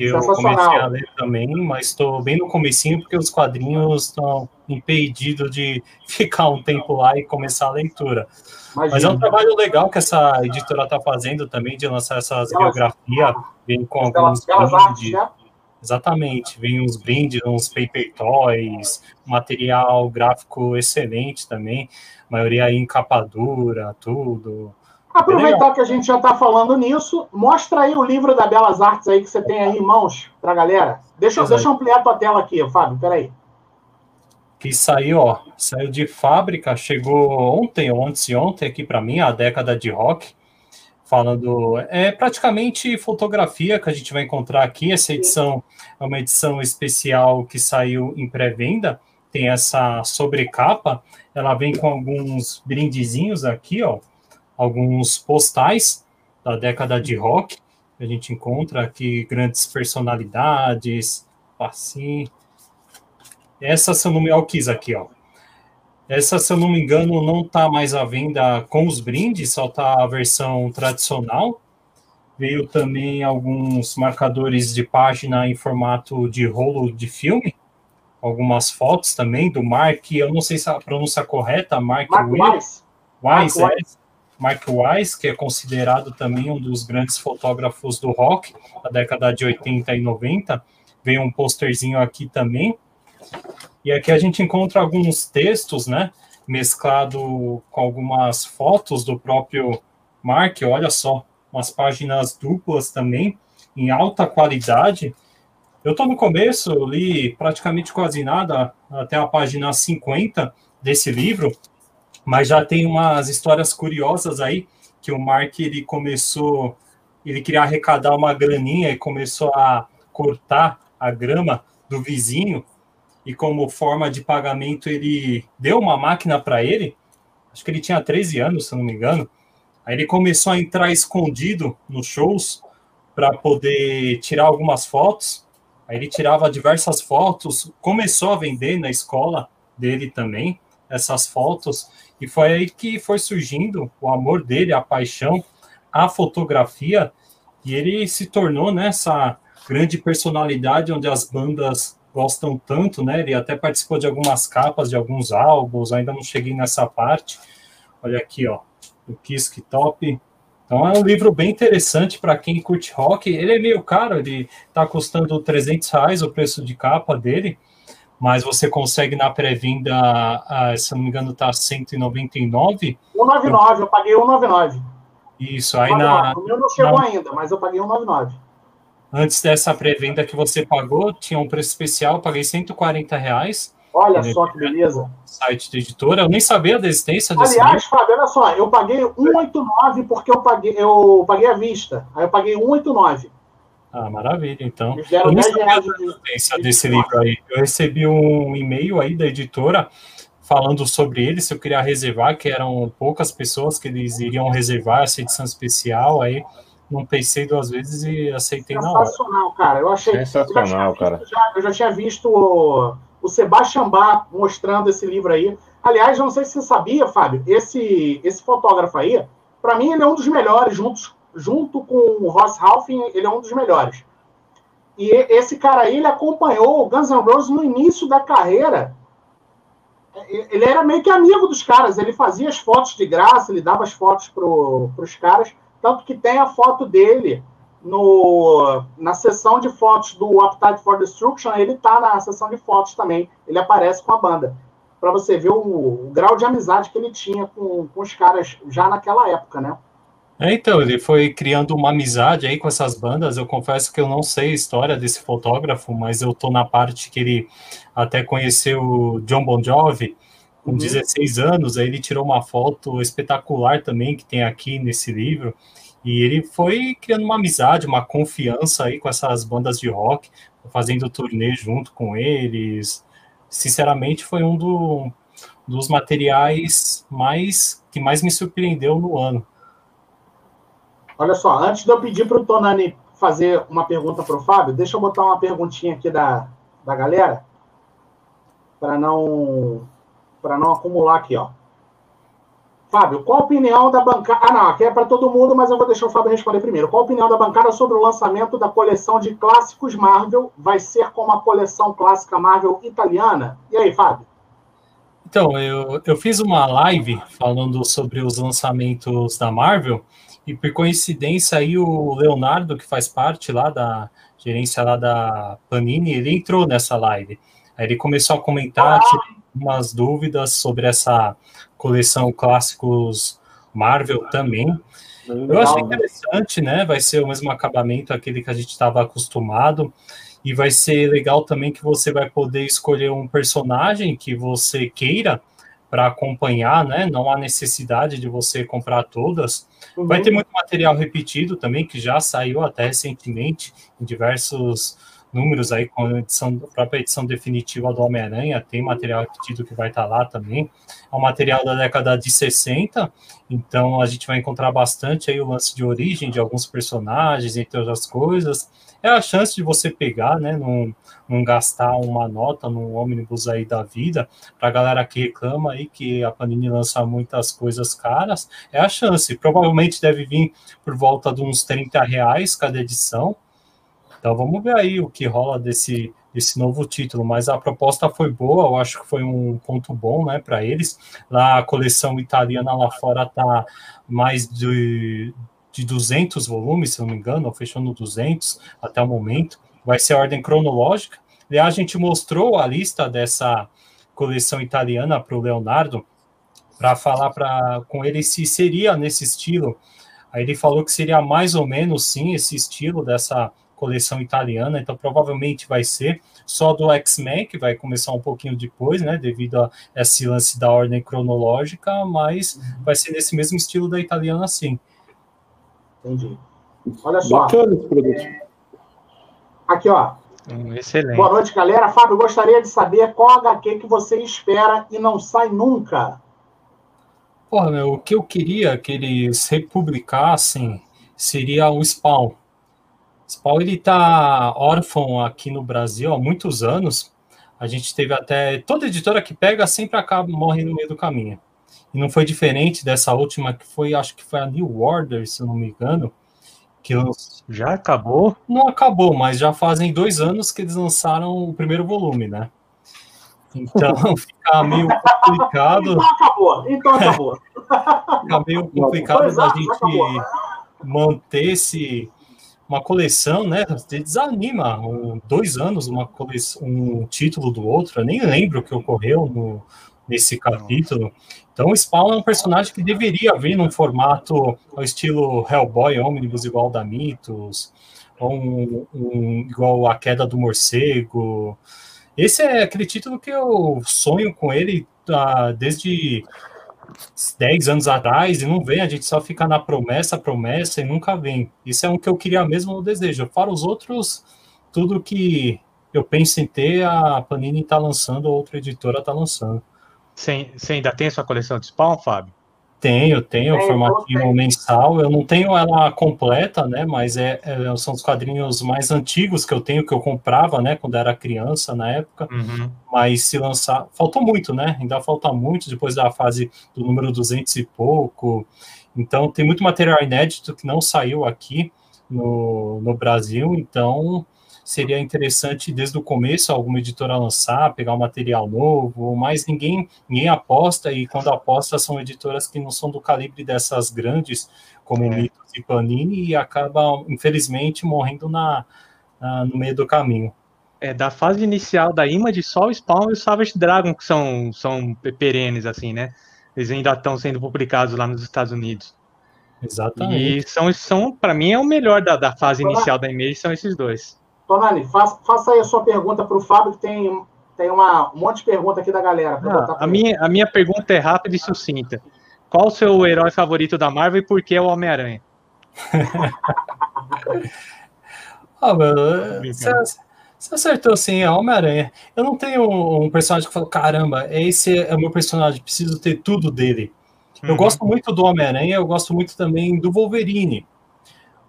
Que eu comecei a ler também, mas estou bem no comecinho porque os quadrinhos estão impedidos de [laughs] ficar um tempo lá e começar a leitura. Imagina. Mas é um trabalho legal que essa editora está fazendo também de lançar essas biografias, vem com alguns brindes. Né? Exatamente, vem uns brindes, uns paper toys, material gráfico excelente também, maioria aí em capa dura, tudo. Aproveitar que a gente já está falando nisso, mostra aí o livro da Belas Artes aí que você tem aí em mãos para a galera. Deixa, deixa eu ampliar a tua tela aqui, Fábio, peraí. Que saiu, ó, saiu de fábrica, chegou ontem de ontem aqui para mim, a década de rock, falando, é praticamente fotografia que a gente vai encontrar aqui, essa edição é uma edição especial que saiu em pré-venda, tem essa sobrecapa, ela vem com alguns brindezinhos aqui, ó, alguns postais da década de rock. A gente encontra aqui grandes personalidades, assim. Essa, se eu não me engano, aqui, ó. Essa, se eu não me engano, não está mais à venda com os brindes, só está a versão tradicional. Veio também alguns marcadores de página em formato de rolo de filme, algumas fotos também do Mark, eu não sei se a pronúncia é correta, Mark, Mark Wise. Wise, Mark é, Mark Wise, que é considerado também um dos grandes fotógrafos do rock da década de 80 e 90. Veio um posterzinho aqui também. E aqui a gente encontra alguns textos, né? Mesclado com algumas fotos do próprio Mark. Olha só, umas páginas duplas também, em alta qualidade. Eu estou no começo, li praticamente quase nada, até a página 50, desse livro, mas já tem umas histórias curiosas aí que o Mark ele começou, ele queria arrecadar uma graninha e começou a cortar a grama do vizinho e como forma de pagamento ele deu uma máquina para ele. Acho que ele tinha 13 anos, se não me engano. Aí ele começou a entrar escondido nos shows para poder tirar algumas fotos. Aí ele tirava diversas fotos, começou a vender na escola dele também essas fotos e foi aí que foi surgindo o amor dele, a paixão, a fotografia e ele se tornou nessa né, grande personalidade onde as bandas gostam tanto, né? Ele até participou de algumas capas de alguns álbuns, ainda não cheguei nessa parte. Olha aqui, ó, o Kiss Top. Então é um livro bem interessante para quem curte rock. Ele é meio caro, ele está custando 300 reais o preço de capa dele, mas você consegue na pré-venda, ah, se não me engano, tá 199. 199, eu paguei 199. Isso, aí na. O meu não chegou na... ainda, mas eu paguei 199. Antes dessa pré-venda que você pagou, tinha um preço especial, paguei 140 reais. Olha só que beleza. Site da editora, eu nem sabia da existência desse Aliás, Fábio, olha só, eu paguei 189 porque eu paguei, eu paguei à vista. Aí eu paguei 189. Ah, maravilha, então. Eu nem sabia da existência desse livro aí. Eu recebi um e-mail aí da editora falando sobre ele, se eu queria reservar, que eram poucas pessoas que eles iriam reservar essa edição especial, aí não pensei duas vezes e aceitei na hora. Sensacional, cara. Eu achei. Sensacional, eu cara. Já, eu já tinha visto o, o Sebastian Bach mostrando esse livro aí. Aliás, não sei se você sabia, Fábio, esse, esse fotógrafo aí, para mim, ele é um dos melhores, juntos, junto com o Ross Halfin, ele é um dos melhores. E esse cara aí, ele acompanhou o Guns N' Roses no início da carreira. Ele era meio que amigo dos caras, ele fazia as fotos de graça, ele dava as fotos para os caras. Tanto que tem a foto dele no, na sessão de fotos do Appetite for Destruction, ele tá na sessão de fotos também. Ele aparece com a banda. Para você ver o, o, grau de amizade que ele tinha com, com os caras já naquela época, né? É, então, ele foi criando uma amizade aí com essas bandas. Eu confesso que eu não sei a história desse fotógrafo, mas eu tô na parte que ele até conheceu o John Bon Jovi com uhum. 16 anos, aí ele tirou uma foto espetacular também que tem aqui nesse livro. E ele foi criando uma amizade, uma confiança aí com essas bandas de rock, fazendo turnê junto com eles. Sinceramente, foi um do, dos materiais mais que mais me surpreendeu no ano. Olha só, antes de eu pedir para o Tonani fazer uma pergunta para o Fábio, deixa eu botar uma perguntinha aqui da, da galera, para não para não acumular aqui, ó. Fábio, qual a opinião da bancada? Ah, não, aqui é para todo mundo, mas eu vou deixar o Fábio responder primeiro. Qual a opinião da bancada sobre o lançamento da coleção de clássicos Marvel? Vai ser como a coleção clássica Marvel italiana? E aí, Fábio? Então, eu, eu fiz uma live falando sobre os lançamentos da Marvel, e por coincidência aí o Leonardo, que faz parte lá da gerência lá da Panini, ele entrou nessa live. Aí ele começou a comentar, ah umas dúvidas sobre essa coleção clássicos Marvel também. Eu achei interessante, né? Vai ser o mesmo acabamento aquele que a gente estava acostumado. E vai ser legal também que você vai poder escolher um personagem que você queira para acompanhar, né? Não há necessidade de você comprar todas. Uhum. Vai ter muito material repetido também, que já saiu até recentemente em diversos números aí com a, edição, a própria edição definitiva do Homem-Aranha, tem material repetido que vai estar tá lá também. É um material da década de 60, então a gente vai encontrar bastante aí o lance de origem de alguns personagens, entre outras coisas. É a chance de você pegar, né, não, não gastar uma nota num ônibus aí da vida, para a galera que reclama aí que a Panini lança muitas coisas caras, é a chance. Provavelmente deve vir por volta de uns 30 reais cada edição, então vamos ver aí o que rola desse, desse novo título, mas a proposta foi boa, eu acho que foi um ponto bom, né, para eles. Lá a coleção italiana lá fora tá mais de, de 200 volumes, se não me engano, fechando 200 até o momento. Vai ser a ordem cronológica. E a gente mostrou a lista dessa coleção italiana para o Leonardo, para falar pra, com ele se seria nesse estilo. Aí ele falou que seria mais ou menos sim esse estilo dessa coleção italiana, então provavelmente vai ser. só do X-Men, que vai começar um pouquinho depois, né, devido a esse lance da ordem cronológica, mas uhum. vai ser nesse mesmo estilo da italiana, sim. Entendi. Olha só. Bacana esse produto. Aqui, ó. Hum, excelente. Boa noite, galera. Fábio, gostaria de saber qual HQ que você espera e não sai nunca. Porra, meu, o que eu queria que eles republicassem seria o Spawn. Spawn, ele tá órfão aqui no Brasil há muitos anos. A gente teve até... Toda editora que pega sempre acaba, morre no meio do caminho. E não foi diferente dessa última, que foi, acho que foi a New Order, se eu não me engano, que já acabou? Não acabou, mas já fazem dois anos que eles lançaram o primeiro volume, né? Então [laughs] fica meio complicado. Então acabou, então acabou. fica meio complicado da gente manter esse, uma coleção, né? Desanima. Um, dois anos, uma coleção, um título do outro. Eu nem lembro o que ocorreu no, nesse capítulo. Então, o Spawn é um personagem que deveria vir num formato ao estilo Hellboy, Omnibus, igual da Mitos, ou um, um, igual A Queda do Morcego. Esse é aquele título que eu sonho com ele uh, desde 10 anos atrás e não vem, a gente só fica na promessa, promessa e nunca vem. Isso é um que eu queria mesmo no desejo. Para os outros, tudo que eu penso em ter, a Panini está lançando, ou outra editora está lançando. Você, ainda tem a sua coleção de Spawn, Fábio? Tenho, tenho, é, formatinho mensal. Eu não tenho ela completa, né? Mas é, é, são os quadrinhos mais antigos que eu tenho, que eu comprava, né? Quando era criança, na época. Uhum. Mas se lançar. Faltou muito, né? Ainda falta muito depois da fase do número 200 e pouco. Então, tem muito material inédito que não saiu aqui no, no Brasil. Então, seria interessante desde o começo alguma editora lançar, pegar um material novo, mas ninguém, ninguém aposta, e quando aposta são editoras que não são do calibre dessas grandes, como é. Mitos e Panini, e acaba, infelizmente, morrendo na, na, no meio do caminho. É, da fase inicial da Image, só o Spawn e o Savage Dragon que são, são perenes, assim, né? Eles ainda estão sendo publicados lá nos Estados Unidos. Exatamente. E são, são para mim, é o melhor da, da fase inicial da Image, são esses dois. Tonani, faça, faça aí a sua pergunta para o Fábio, que tem, tem uma, um monte de pergunta aqui da galera. Ah, a, minha, a minha pergunta é rápida e sucinta. Qual o seu herói favorito da Marvel e por que é o Homem-Aranha? [laughs] ah, mano, você, você acertou sim, é Homem-Aranha. Eu não tenho um personagem que fala, caramba, esse é o meu personagem, preciso ter tudo dele. Eu uhum. gosto muito do Homem-Aranha, eu gosto muito também do Wolverine.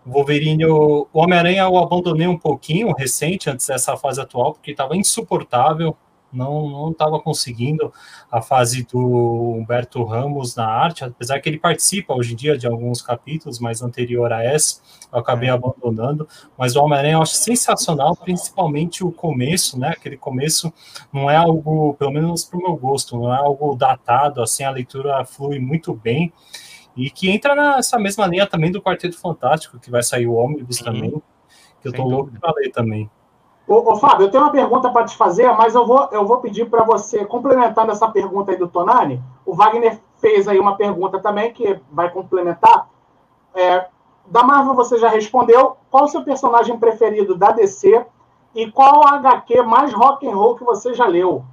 O Wolverine, o Homem-Aranha eu abandonei um pouquinho recente, antes dessa fase atual, porque estava insuportável, não não estava conseguindo a fase do Humberto Ramos na arte, apesar que ele participa hoje em dia de alguns capítulos, mas anterior a essa, eu acabei é. abandonando. Mas o Homem-Aranha eu acho sensacional, principalmente o começo, né? Aquele começo não é algo, pelo menos para o meu gosto, não é algo datado, assim, a leitura flui muito bem. E que entra nessa mesma linha também do Quarteto Fantástico, que vai sair o Ônibus também, que eu tô Sem louco para ler também. Ô, ô, Fábio, eu tenho uma pergunta para te fazer, mas eu vou, eu vou pedir para você, complementando essa pergunta aí do Tonani, o Wagner fez aí uma pergunta também que vai complementar. É, da Marvel você já respondeu. Qual o seu personagem preferido da DC e qual a HQ mais rock and roll que você já leu?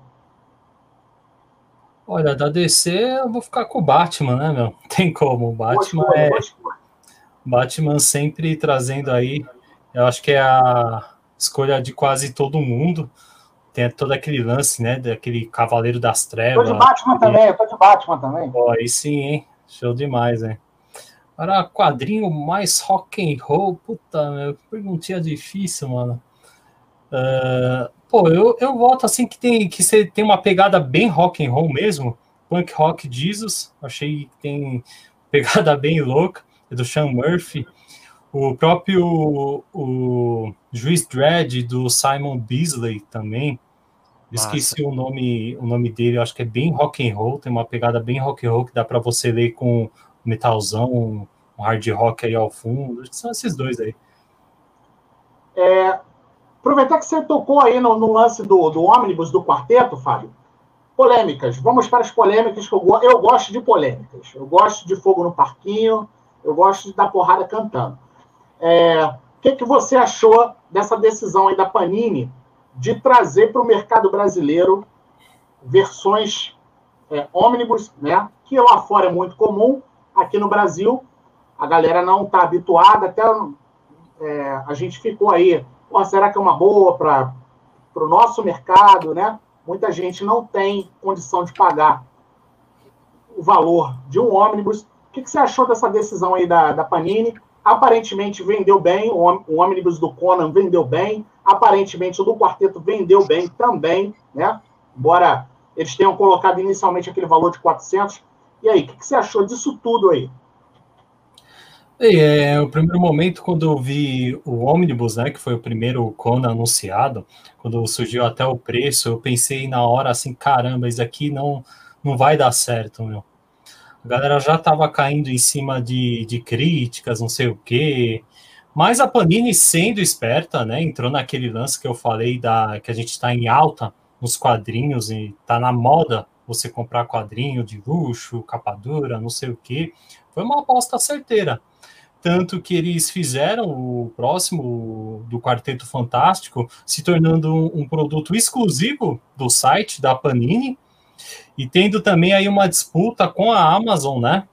Olha, da DC eu vou ficar com o Batman, né, meu? Tem como. O Batman é. Batman sempre trazendo aí. Eu acho que é a escolha de quase todo mundo. Tem todo aquele lance, né? Daquele Cavaleiro das Trevas. Tô de Batman também, eu tô de Batman também. Pô, aí sim, hein? Show demais, hein? Agora, quadrinho mais rock and roll. Puta, meu, perguntinha difícil, mano. Uh, Pô, eu, eu voto assim que tem que você tem uma pegada bem rock and roll mesmo. Punk Rock Jesus, achei que tem [laughs] pegada bem louca, é do Sean Murphy. O próprio o Juiz Dredd do Simon Beasley também. Esqueci o nome, o nome dele, acho que é bem rock and roll, tem uma pegada bem rock and roll que dá para você ler com metalzão, um hard rock aí ao fundo. São esses dois aí. É, Aproveitar que você tocou aí no, no lance do, do ônibus do quarteto, Fábio. Polêmicas. Vamos para as polêmicas que eu, eu gosto de polêmicas. Eu gosto de fogo no parquinho, eu gosto de dar porrada cantando. É, o que, que você achou dessa decisão aí da Panini de trazer para o mercado brasileiro versões é, ônibus, né? Que lá fora é muito comum, aqui no Brasil a galera não está habituada, até é, a gente ficou aí, Pô, será que é uma boa para o nosso mercado, né? Muita gente não tem condição de pagar o valor de um ônibus. O que, que você achou dessa decisão aí da, da Panini? Aparentemente vendeu bem, o, ônibus do Conan vendeu bem, aparentemente o do quarteto vendeu bem também, né? Embora eles tenham colocado inicialmente aquele valor de 400. E aí, o que, que você achou disso tudo aí? É, o primeiro momento, quando eu vi o ônibus, né, que foi o primeiro Kona anunciado, quando surgiu até o preço, eu pensei na hora assim, caramba, isso aqui não, não vai dar certo, meu. A galera já estava caindo em cima de, de críticas, não sei o quê. Mas a Panini, sendo esperta, né, entrou naquele lance que eu falei da que a gente está em alta nos quadrinhos e está na moda você comprar quadrinho de luxo, capa dura, não sei o quê. Foi uma aposta certeira tanto que eles fizeram o próximo do Quarteto Fantástico se tornando um, um, produto exclusivo do site da Panini e tendo também aí uma disputa com a Amazon, né?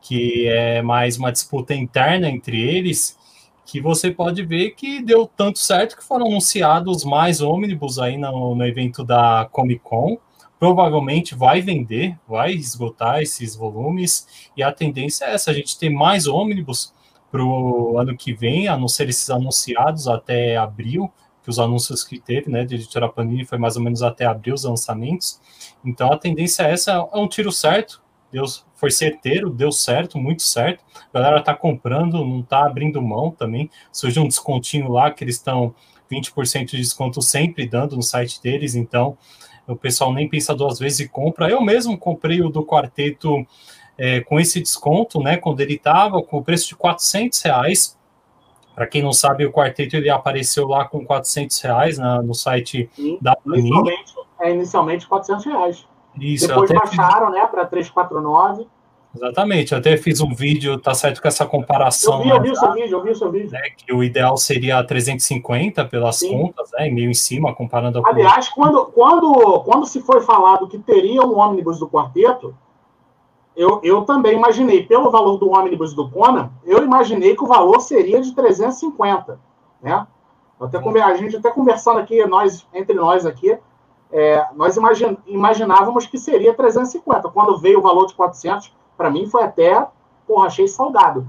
Que é mais uma disputa interna entre eles, que você pode ver que deu tanto certo que foram anunciados mais ônibus aí no, no evento da Comic Con provavelmente vai vender, vai esgotar esses volumes, e a tendência é essa, a gente ter mais ônibus para o ano que vem, a não ser esses anunciados até abril, que os anúncios que teve, né, de editora Panini foi mais ou menos até abril os lançamentos, então a tendência é essa, é um tiro certo, Deus foi certeiro, deu certo, muito certo, a galera tá comprando, não tá abrindo mão também, surgiu um descontinho lá, que eles estão 20% de desconto sempre dando no site deles, então o pessoal nem pensa duas vezes e compra. Eu mesmo comprei o do quarteto é, com esse desconto, né? Quando ele estava com o preço de 400 reais. Para quem não sabe, o quarteto ele apareceu lá com 400 reais na, no site Sim, da Panini. Inicialmente, é inicialmente 400 reais. Isso, Depois baixaram, fiz... né, para 349. Exatamente, eu até fiz um vídeo, tá certo com essa comparação. Eu vi, eu vi o seu vídeo, eu vi o seu vídeo. Né, que o ideal seria 350 pelas Sim. contas, né, meio em cima, comparando com. Aliás, quando, quando, quando se foi falado que teria um ônibus do quarteto, eu, eu também imaginei, pelo valor do ônibus do Conan, eu imaginei que o valor seria de 350, né? Até, a gente até conversando aqui, nós, entre nós aqui, é, nós imagin, imaginávamos que seria 350. Quando veio o valor de 400, para mim foi até, porra, achei salgado.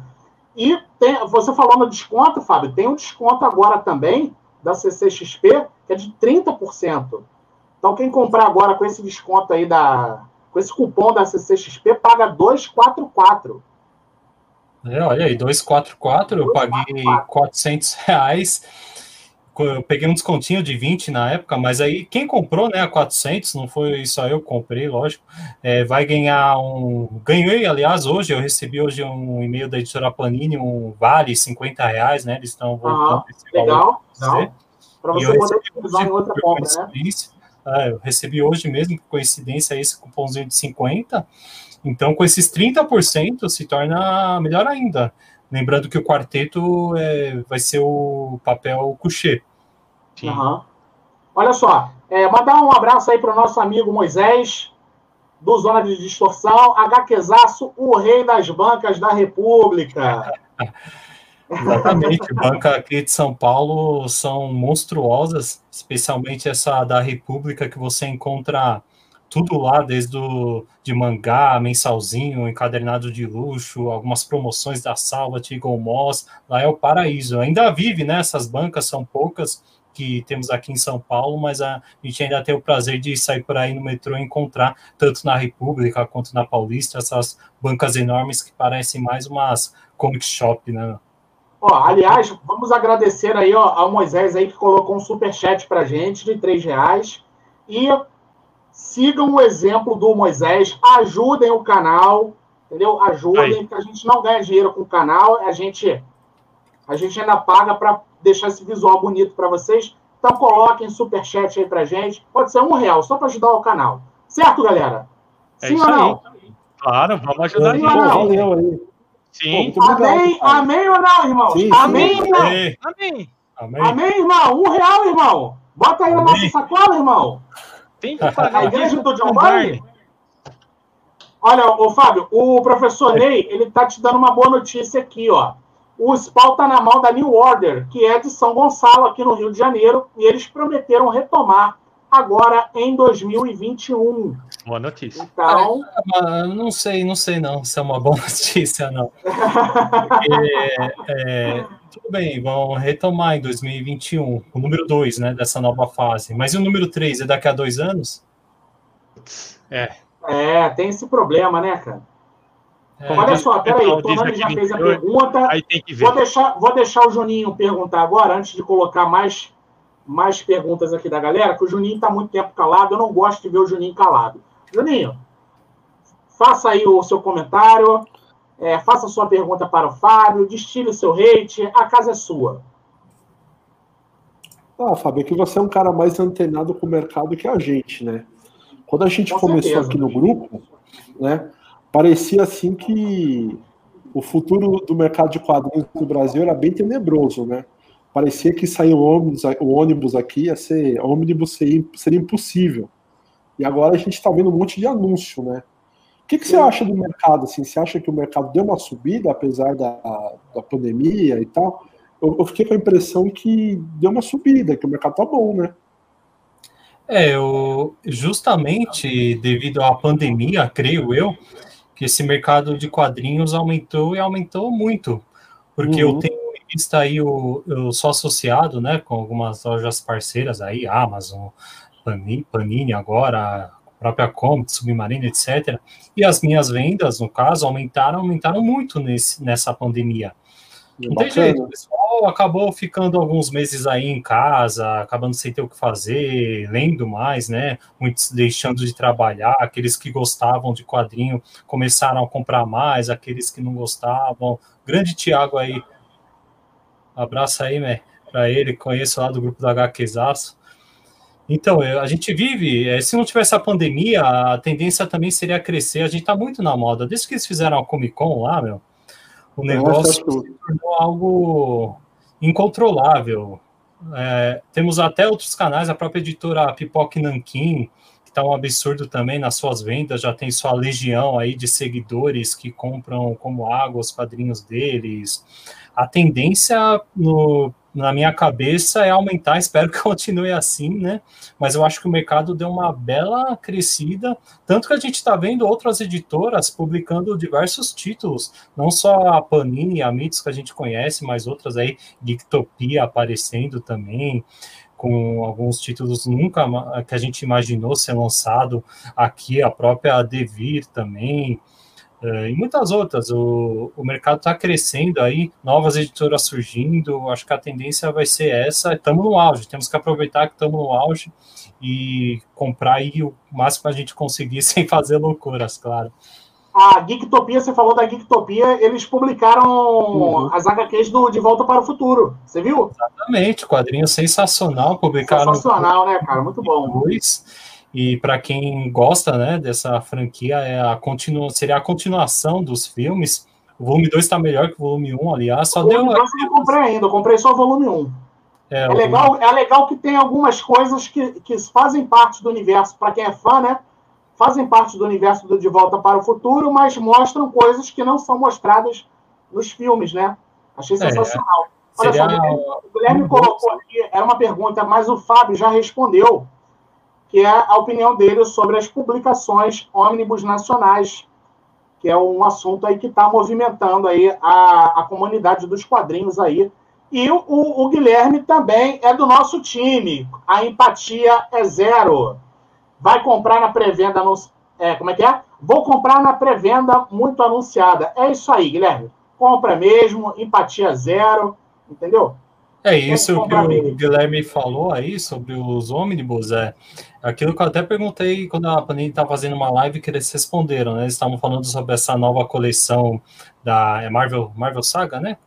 E tem, você falou no desconto, Fábio, tem um desconto agora também da CCXP, que é de 30%. Então, quem comprar agora com esse desconto aí da. Com esse cupom da CCXP, paga 244. É, olha aí, 244, eu paguei 400 reais eu peguei um descontinho de 20 na época, mas aí quem comprou, né, a 400, não foi só eu comprei, lógico, é, vai ganhar um... Ganhei, aliás, hoje, eu recebi hoje um e-mail da editora Panini, um vale 50 reais, né, eles estão voltando ah, esse legal, legal. Para você poder utilizar em outra compra, né? É, eu recebi hoje mesmo, por coincidência, esse cupomzinho de 50, então com esses 30% se torna melhor ainda. Lembrando que o quarteto é, vai ser o papel coucher. Uhum. Olha só, é, mandar um abraço aí para o nosso amigo Moisés, do Zona de Distorção, HQzaço, o rei das bancas da República. [laughs] Exatamente, banca aqui de São Paulo são monstruosas, especialmente essa da República que você encontra tudo lá, desde o, de mangá, mensalzinho, encadernado de luxo, algumas promoções da Salva, Eagle Moss, lá é o paraíso. Ainda vive, né? Essas bancas são poucas que temos aqui em São Paulo, mas a, gente ainda tem o prazer de sair por aí no metrô e encontrar, tanto na República quanto na Paulista, essas bancas enormes que parecem mais umas comic shop, né? Ó, aliás, vamos agradecer aí ó, ao Moisés aí que colocou um super chat pra gente de três reais. E sigam o exemplo do Moisés, ajudem o canal, entendeu? Ajudem, porque a gente não ganha dinheiro com o canal, a gente, a gente ainda paga para deixar esse visual bonito para vocês. Então coloquem super chat aí pra gente. Pode ser um real, só para ajudar o canal. Certo, galera? É Sim ou não? Aí. Claro, vamos ajudar Sim, ou não? Sim. Pô, amém, amém ou não, irmão? Sim, amém, irmão? Amém. Amém. Amém, irmão. Um real, irmão. Bota aí na nossa sacola, irmão. Tem que [laughs] pagar a igreja do John Barney. Olha, ô Fábio, o professor Ney, ele tá te dando uma boa notícia aqui, ó. O Spawn tá na mão da New Order, que é de São Gonçalo, aqui no Rio de Janeiro, e eles prometeram retomar agora em 2021. Boa notícia. Então. É, não sei, não sei não se é uma boa [laughs] notícia, não. Porque, é, tudo bem, vão retomar em 2021, o número 2 né, dessa nova fase. Mas e o número 3 é daqui a dois anos? É. É, tem esse problema, né, cara? É, Olha só, peraí, o Tonani já fez a pergunta. Aí tem que ver. Vou deixar, vou deixar o Juninho perguntar agora, antes de colocar mais, mais perguntas aqui da galera, que o Juninho está muito tempo calado, eu não gosto de ver o Juninho calado. Juninho, faça aí o seu comentário, é, faça sua pergunta para o Fábio, destile o seu hate, a casa é sua. Ah, Fábio, é que você é um cara mais antenado com o mercado que a gente, né? Quando a gente Com começou certeza. aqui no grupo, né, parecia assim que o futuro do mercado de quadrinhos no Brasil era bem tenebroso, né? Parecia que sair o ônibus, o ônibus aqui ia ser ônibus seria, seria impossível. E agora a gente está vendo um monte de anúncio, né? O que, que você acha do mercado? Assim, você acha que o mercado deu uma subida apesar da, da pandemia e tal? Eu, eu fiquei com a impressão que deu uma subida, que o mercado tá bom, né? É, eu, justamente devido à pandemia, creio eu, que esse mercado de quadrinhos aumentou e aumentou muito. Porque uhum. eu tenho visto aí, o, eu sou associado né, com algumas lojas parceiras aí, Amazon, Panini, Panini agora, própria Comic, Submarino, etc. E as minhas vendas, no caso, aumentaram, aumentaram muito nesse, nessa pandemia. Não tem jeito, o pessoal acabou ficando alguns meses aí em casa, acabando sem ter o que fazer, lendo mais, né? Muitos deixando de trabalhar, aqueles que gostavam de quadrinho começaram a comprar mais, aqueles que não gostavam. Grande Tiago aí, abraço aí, né? Para ele, conheço lá do grupo da HQzaço. Então, a gente vive, é, se não tivesse a pandemia, a tendência também seria crescer. A gente tá muito na moda. Desde que eles fizeram a Comic Con lá, meu, o negócio se tornou algo incontrolável. É, temos até outros canais, a própria editora Pipoque Nankin, que está um absurdo também nas suas vendas, já tem sua legião aí de seguidores que compram como água os quadrinhos deles. A tendência no na minha cabeça é aumentar, [laughs] espero que continue assim, né? Mas eu acho que o mercado deu uma bela crescida, tanto que a gente está vendo outras editoras publicando diversos títulos, não só a Panini e a Mitos que a gente conhece, mas outras aí, Geektopia aparecendo também, com alguns títulos nunca que a gente imaginou ser lançado. Aqui, a própria Devir também, e muitas outras. O, o mercado está crescendo aí, novas editoras surgindo. Acho que a tendência vai ser essa. Estamos no auge, temos que aproveitar que estamos no auge e comprar aí o máximo que a gente conseguir [laughs] sem fazer loucuras, claro. A Geektopia, você falou da Geektopia, eles publicaram uhum. as HQs do De Volta para o Futuro. Você viu? Exatamente, quadrinho sensacional. Publicaram. Sensacional, né, cara? Muito bom. Dois. E para quem gosta né, dessa franquia, é a continu... seria a continuação dos filmes. O volume 2 está melhor que o volume 1, um, aliás. Só o volume 2 eu não comprei ainda, eu comprei só o volume 1. Um. É, é legal, é legal que tem algumas coisas que, que fazem parte do universo, para quem é fã, né? Fazem parte do universo do De Volta para o Futuro, mas mostram coisas que não são mostradas nos filmes, né? Achei é, sensacional. É, Olha só, o Guilherme colocou aqui, era uma pergunta, mas o Fábio já respondeu que é a opinião dele sobre as publicações ônibus nacionais, que é um assunto aí que está movimentando aí a, a comunidade dos quadrinhos aí. E o, o, Guilherme também é do nosso time. A empatia é zero. Vai comprar na pré-venda. É, como é que é? Vou comprar na pré-venda muito anunciada. É isso aí, Guilherme. Compra mesmo, empatia zero. Entendeu? É isso que o Guilherme falou aí sobre os ônibus, é aquilo que eu até perguntei quando a Panini estava fazendo uma live que eles responderam, né? Eles estavam falando sobre essa nova coleção da é Marvel, Marvel Saga, né?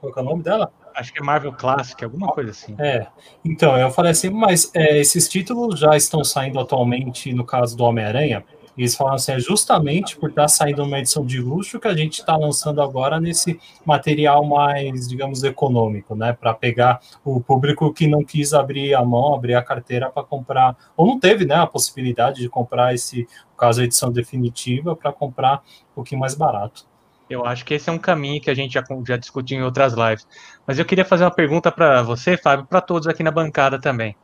Qual é o nome dela? Acho que é Marvel Classic, alguma coisa assim. É, então, eu falei assim, mas é, esses títulos já estão saindo atualmente no caso do Homem-Aranha, eles falaram assim, é justamente por estar tá saindo uma edição de luxo que a gente está lançando agora nesse material mais, digamos, econômico, né? Para pegar o público que não quis abrir a mão, abrir a carteira para comprar, ou não teve, né, a possibilidade de comprar esse, no caso, a edição definitiva, para comprar um pouquinho mais barato. Eu acho que esse é um caminho que a gente já, já discutiu em outras lives. Mas eu queria fazer uma pergunta para você, Fábio, para todos aqui na bancada também.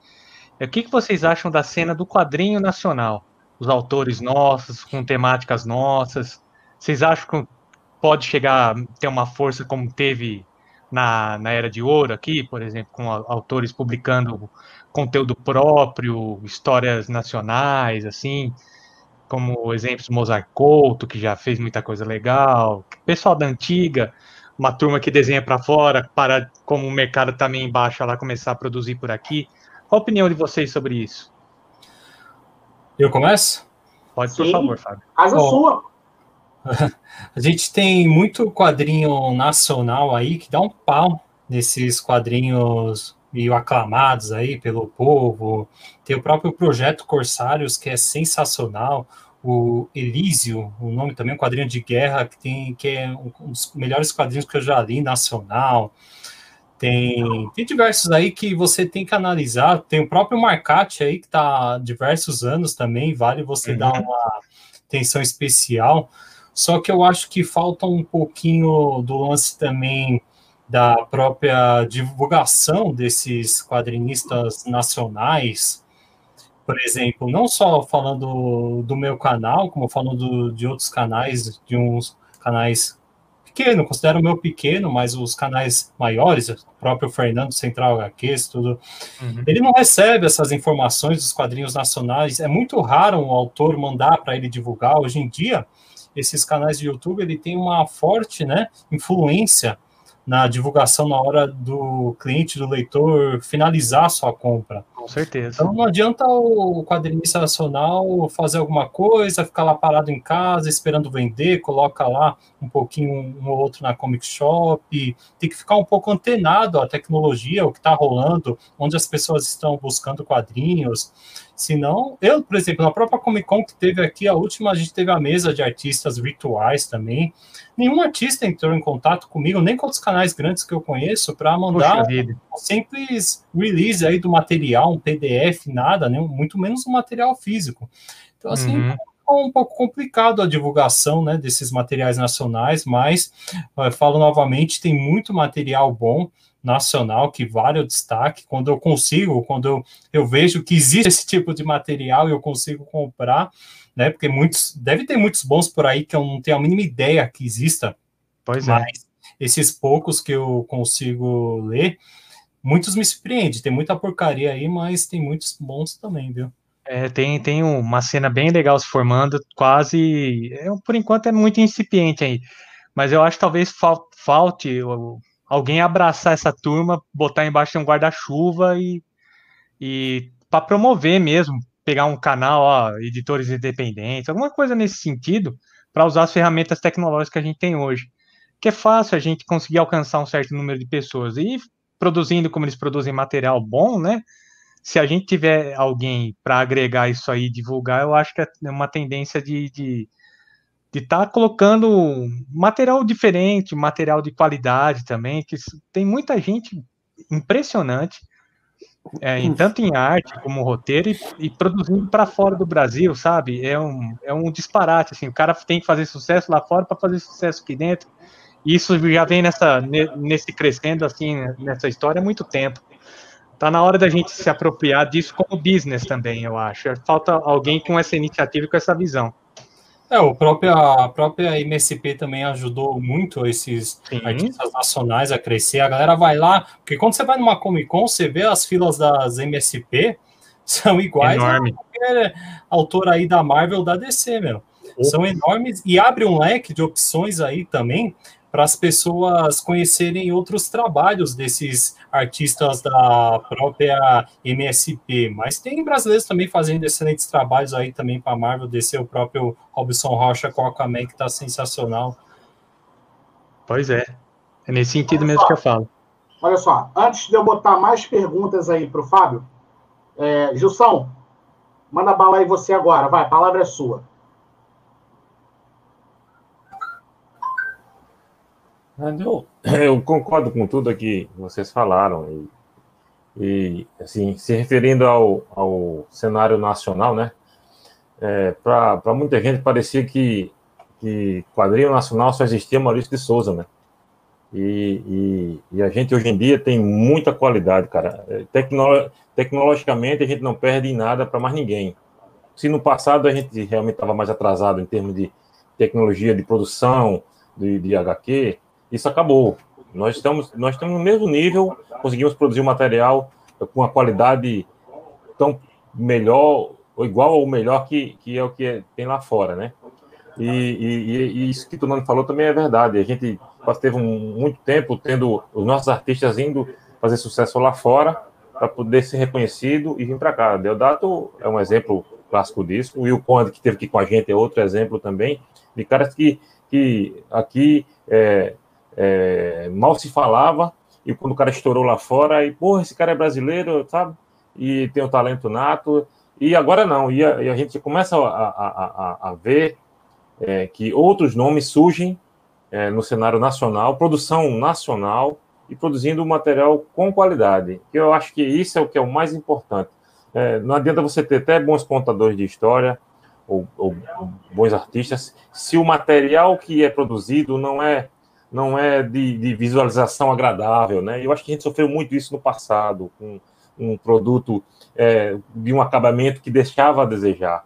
O que, que vocês acham da cena do quadrinho nacional? Os autores nossos, com temáticas nossas. Vocês acham que pode chegar a ter uma força como teve na, na Era de Ouro aqui, por exemplo, com autores publicando conteúdo próprio, histórias nacionais, assim, como exemplos Mozart Couto, que já fez muita coisa legal, pessoal da antiga, uma turma que desenha para fora, para como o mercado também tá embaixo, ela começar a produzir por aqui. Qual a opinião de vocês sobre isso? Eu começo? Pode, por Sim. favor, Fábio. Casa Bom, sua. [laughs] A gente tem muito quadrinho nacional aí que dá um pau nesses quadrinhos meio aclamados aí pelo povo. Tem o próprio projeto Corsários, que é sensacional. O Elísio, o nome também, um quadrinho de guerra que tem que é um dos melhores quadrinhos que eu já li nacional. Tem, tem diversos aí que você tem que analisar. Tem o próprio Marcate aí, que está há diversos anos também, vale você uhum. dar uma atenção especial. Só que eu acho que falta um pouquinho do lance também da própria divulgação desses quadrinistas nacionais. Por exemplo, não só falando do meu canal, como falando de outros canais, de uns canais pequeno, considero o meu pequeno, mas os canais maiores, o próprio Fernando Central HQs, tudo, uhum. ele não recebe essas informações dos quadrinhos nacionais. É muito raro um autor mandar para ele divulgar. Hoje em dia, esses canais de YouTube ele tem uma forte né, influência na divulgação na hora do cliente, do leitor finalizar a sua compra. Com certeza. Então não adianta o quadrinista nacional fazer alguma coisa, ficar lá parado em casa esperando vender, coloca lá um pouquinho um ou outro na comic shop, tem que ficar um pouco antenado à tecnologia, o que está rolando, onde as pessoas estão buscando quadrinhos. Senão, eu, por exemplo, na própria Comic Con que teve aqui, a última, a gente teve a mesa de artistas virtuais também. Nenhum artista entrou em contato comigo, nem com outros canais grandes que eu conheço, para mandar um simples release aí do material, um PDF, nada, né? muito menos um material físico. Então, assim, uhum um pouco complicado a divulgação né, desses materiais nacionais, mas eu falo novamente, tem muito material bom nacional que vale o destaque. Quando eu consigo, quando eu, eu vejo que existe esse tipo de material e eu consigo comprar, né? Porque muitos, deve ter muitos bons por aí que eu não tenho a mínima ideia que exista. Pois é. mas é. esses poucos que eu consigo ler, muitos me surpreendem. Tem muita porcaria aí, mas tem muitos bons também, viu? É, tem, tem uma cena bem legal se formando, quase. É, por enquanto é muito incipiente aí. Mas eu acho que talvez falte alguém abraçar essa turma, botar embaixo de um guarda-chuva e, e para promover mesmo, pegar um canal, ó, editores independentes, alguma coisa nesse sentido, para usar as ferramentas tecnológicas que a gente tem hoje. Que é fácil a gente conseguir alcançar um certo número de pessoas. E produzindo como eles produzem material bom, né? Se a gente tiver alguém para agregar isso aí, divulgar, eu acho que é uma tendência de, de de estar tá colocando material diferente, material de qualidade também, que tem muita gente impressionante, é, em, tanto em arte como roteiro, e, e produzindo para fora do Brasil, sabe? É um, é um disparate, assim, o cara tem que fazer sucesso lá fora para fazer sucesso aqui dentro, e isso já vem nessa, nesse crescendo, assim, nessa história há muito tempo. Tá na hora da gente se apropriar disso como business também, eu acho. Falta alguém com essa iniciativa e com essa visão. É, o próprio, a própria MSP também ajudou muito esses Sim. artistas nacionais a crescer. A galera vai lá, porque quando você vai numa Comic Con, você vê as filas das MSP, [laughs] são iguais Enorme. a qualquer autor aí da Marvel da DC, meu. São enormes e abre um leque de opções aí também para as pessoas conhecerem outros trabalhos desses artistas da própria MSP. Mas tem brasileiros também fazendo excelentes trabalhos aí também para a Marvel, descer o próprio Robson Rocha com Aquaman, que está sensacional. Pois é. É nesse sentido mesmo que eu falo. Olha só, antes de eu botar mais perguntas aí para o Fábio, é, Gilson, manda bala aí você agora, vai, a palavra é sua. Eu, eu concordo com tudo que vocês falaram. E, e assim, se referindo ao, ao cenário nacional, né? É, Para muita gente parecia que, que quadrinho nacional só existia Maurício de Souza, né? E, e, e, a gente hoje em dia tem muita qualidade, cara. É, tecno, tecnologicamente a gente não perde em nada para mais ninguém. Se no passado a gente realmente estava mais atrasado em termos de tecnologia de produção de, de HQ, isso acabou. Nós estamos, nós estamos no mesmo nível, conseguimos produzir um material com uma qualidade tão melhor, ou igual ou melhor que, que é o que tem lá fora, né? E, e, e isso que o Tonano falou também é verdade. A gente teve um, muito tempo tendo os nossos artistas indo fazer sucesso lá fora para poder ser reconhecido e vir para cá. Deodato é um exemplo clássico disso. O Will Conde, que teve aqui com a gente, é outro exemplo também, de caras que, que aqui é, é, mal se falava, e quando o cara estourou lá fora, e, porra, esse cara é brasileiro, sabe? E tem o talento nato, e agora não, e a, e a gente começa a, a, a, a ver é, que outros nomes surgem é, no cenário nacional, produção nacional, e produzindo material com qualidade, que eu acho que isso é o que é o mais importante. É, não adianta você ter até bons contadores de história, ou, ou, bons artistas, se o material que é produzido não é não é de, de, visualização agradável, né? Eu acho que a gente sofreu muito isso no passado, com um produto é, de um acabamento que deixava a desejar.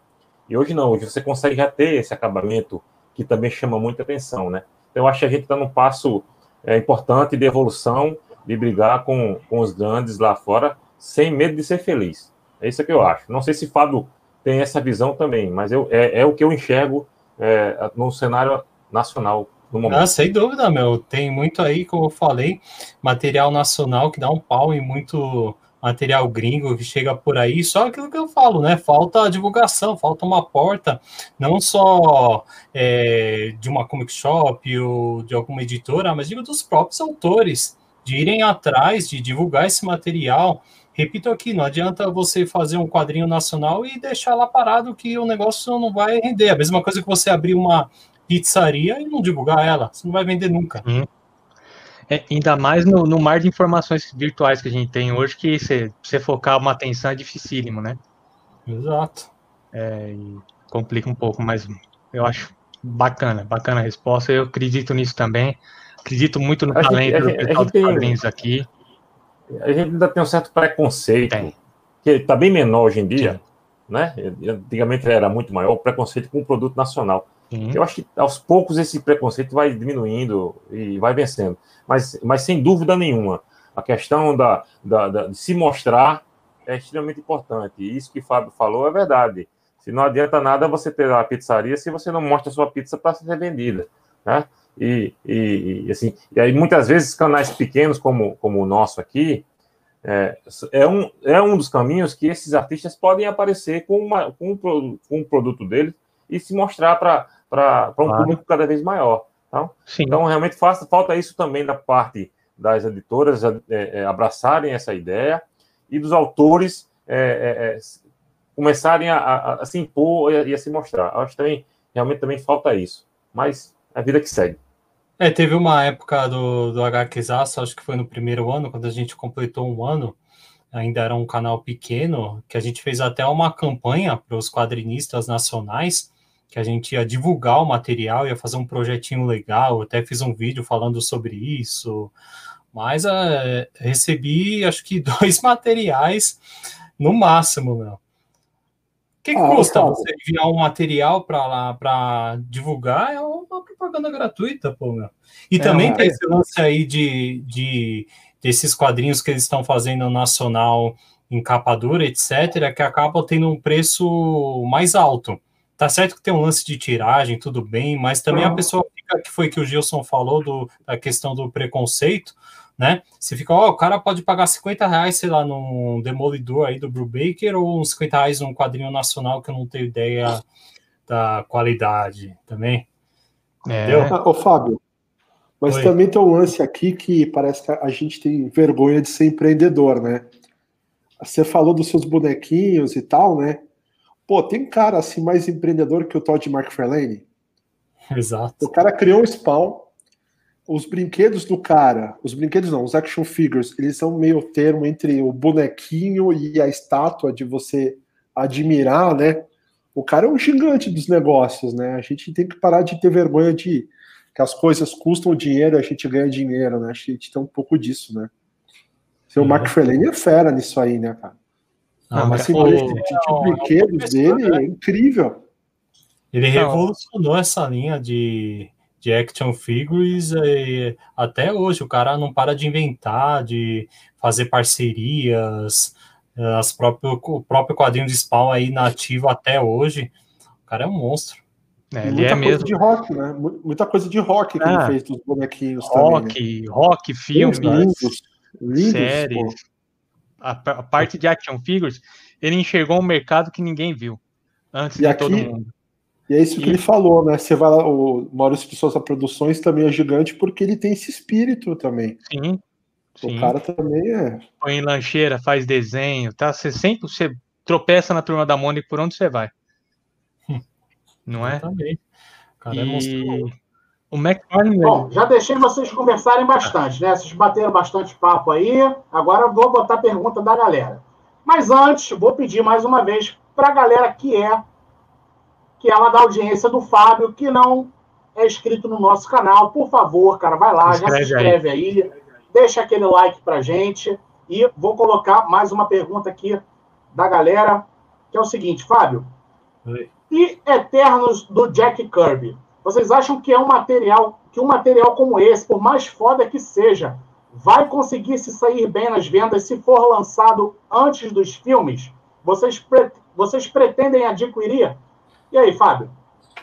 E hoje não, hoje você consegue já ter esse acabamento que também chama muita atenção, né? Então, eu acho que a gente está num passo é, importante de evolução, de brigar com, com os grandes lá fora, sem medo de ser feliz. É isso que eu acho. Não sei se Fábio tem essa visão também, mas eu, é, é o que eu enxergo é, no cenário nacional no momento. Ah, sem dúvida, meu. Tem muito aí, como eu falei, material nacional que dá um pau em muito material gringo que chega por aí, só aquilo que eu falo, né? Falta divulgação, falta uma porta, não só é, de uma comic shop ou de alguma editora, mas digo dos próprios autores, de irem atrás, de divulgar esse material. Repito aqui, não adianta você fazer um quadrinho nacional e deixar lá parado que o negócio não vai render. A mesma coisa que você abrir uma pizzaria e não divulgar ela, você não vai vender nunca. Hum. É, ainda mais no, no, mar de informações virtuais que a gente tem hoje, que você, focar uma atenção é dificílimo, né? Exato. É, complica um pouco, mas eu acho bacana, bacana a resposta. Eu acredito nisso também. Acredito muito no a talento gente, do pessoal dos quadrinhos aqui a gente ainda tem um certo preconceito, tem. que está bem menor hoje em dia, Sim. né? Antigamente era muito maior, o preconceito com o produto nacional. Sim. Eu acho que aos poucos esse preconceito vai diminuindo e vai vencendo. Mas, mas sem dúvida nenhuma, a questão da, da, da, de se mostrar é extremamente importante. E isso que o Fábio falou é verdade. Se não adianta nada você ter a pizzaria se você não mostra a sua pizza para ser vendida, né? E, e, e, assim, e aí muitas vezes canais pequenos como, como o nosso aqui é, é, um, é um dos caminhos que esses artistas podem aparecer com, uma, com, um, com um produto deles e se mostrar para um público cada vez maior. Tá? Então, realmente falta, falta isso também da parte das editoras é, é, abraçarem essa ideia e dos autores é, é, é começarem a, a, a, se impor e a, e a se mostrar. Acho que também, realmente também falta isso. Mas é a vida que segue. É, teve uma época do, do HQzaço, acho que foi no primeiro ano, quando a gente completou um ano, ainda era um canal pequeno, que a gente fez até uma campanha para os quadrinistas nacionais, que a gente ia divulgar o material, ia fazer um projetinho legal, até fiz um vídeo falando sobre isso, mas é, recebi acho que [laughs] dois materiais no máximo, meu que, que ah, custa cara. você enviar um material para lá para divulgar? É uma propaganda gratuita, pô, meu. E é, também tem esse lance aí de, de desses quadrinhos que eles estão fazendo nacional em capa dura, etc., que acabam tendo um preço mais alto. Tá certo que tem um lance de tiragem, tudo bem, mas também a pessoa fica, que foi que o Gilson falou do, da questão do preconceito, né? Você fica, ó, oh, o cara pode pagar 50 reais, sei lá, num Demolidor aí do Brubaker ou uns 50 reais num quadrinho nacional que eu não tenho ideia da qualidade também. É. Entendeu? Ah, ô, Fábio, mas Oi. também tem um lance aqui que parece que a gente tem vergonha de ser empreendedor, né? Você falou dos seus bonequinhos e tal, né? Pô, tem cara assim mais empreendedor que o Todd McFarlane? Exato. O cara criou um spawn, os brinquedos do cara, os brinquedos não, os action figures, eles são meio termo entre o bonequinho e a estátua de você admirar, né? O cara é um gigante dos negócios, né? A gente tem que parar de ter vergonha de que as coisas custam dinheiro, a gente ganha dinheiro, né? A gente tem um pouco disso, né? Seu é. McFarlane é fera nisso aí, né, cara? Ah, mas assim, o, o, brinquedos dele né? é incrível. Ele revolucionou essa linha de, de action figures e até hoje o cara não para de inventar, de fazer parcerias, as próprio, o próprio quadrinho de Spawn aí nativo até hoje. O cara é um monstro. É, ele muita é coisa mesmo. de rock, né? Muita coisa de rock que ah, ele fez dos bonequinhos rock, também. Né? Rock, filmes, lindos, lindos, séries. A, a, parte de action figures, ele enxergou um mercado que ninguém viu antes e de aqui, todo mundo. E é isso que ele falou, né? Você vai lá, o Maurício de Souza Produções também é gigante porque ele tem esse espírito também. Sim. O cara também é. Põe em lancheira, faz desenho, tá? Você sempre você tropeça na turma da Mônica por onde você vai. Não é? Também. Cara é e... é o McFarlane. Bom, já deixei vocês conversarem bastante, né? Vocês bateram bastante papo aí. Agora vou botar a pergunta da galera. Mas antes, vou pedir mais uma vez para a galera que é que é lá da audiência do Fábio, que não é inscrito no nosso canal, por favor, cara, vai lá, já se inscreve aí. aí, deixa aquele like pra gente e vou colocar mais uma pergunta aqui da galera, que é o seguinte, Fábio. Oi. E Eternos do Jack Kirby? Vocês acham que é um material, que um material como esse, por mais foda que seja, vai conseguir se sair bem nas vendas se for lançado antes dos filmes? Vocês, pre vocês pretendem adquirir? E aí, Fábio?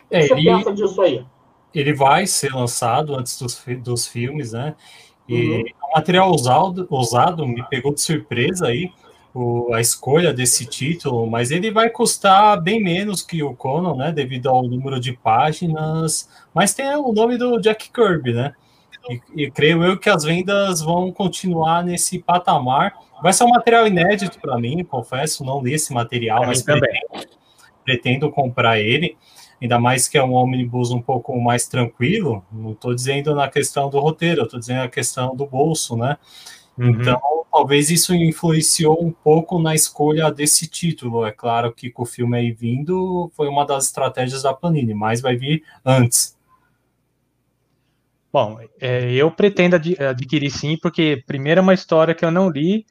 O que é, você ele, pensa disso aí? Ele vai ser lançado antes dos, dos filmes, né? E uhum. o material usado, usado me pegou de surpresa aí, o, a escolha desse título, mas ele vai custar bem menos que o Conan, né? Devido ao número de páginas, mas tem o nome do Jack Kirby, né? E, e creio eu que as vendas vão continuar nesse patamar. Vai ser um material inédito para mim, confesso, não li esse material, mas também pretendo comprar ele, ainda mais que é um ônibus um pouco mais tranquilo. Não estou dizendo na questão do roteiro, estou dizendo na questão do bolso, né? Uhum. Então, talvez isso influenciou um pouco na escolha desse título. É claro que com o filme aí vindo foi uma das estratégias da Panini, mas vai vir antes. Bom, é, eu pretendo adquirir sim, porque primeiro é uma história que eu não li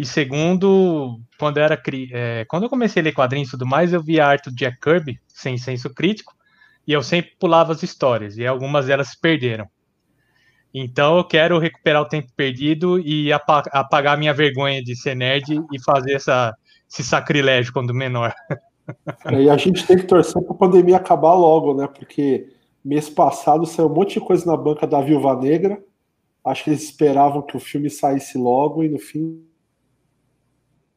e segundo, quando eu era é, quando eu comecei a ler quadrinhos e tudo mais, eu vi a arte do Jack Kirby, sem senso crítico, e eu sempre pulava as histórias, e algumas delas se perderam. Então eu quero recuperar o tempo perdido e apagar minha vergonha de ser nerd e fazer essa, esse sacrilégio quando menor. [laughs] E a gente tem que torcer para a pandemia acabar logo, né? Porque mês passado saiu um monte de coisa na banca da Viúva Negra. Acho que eles esperavam que o filme saísse logo e no fim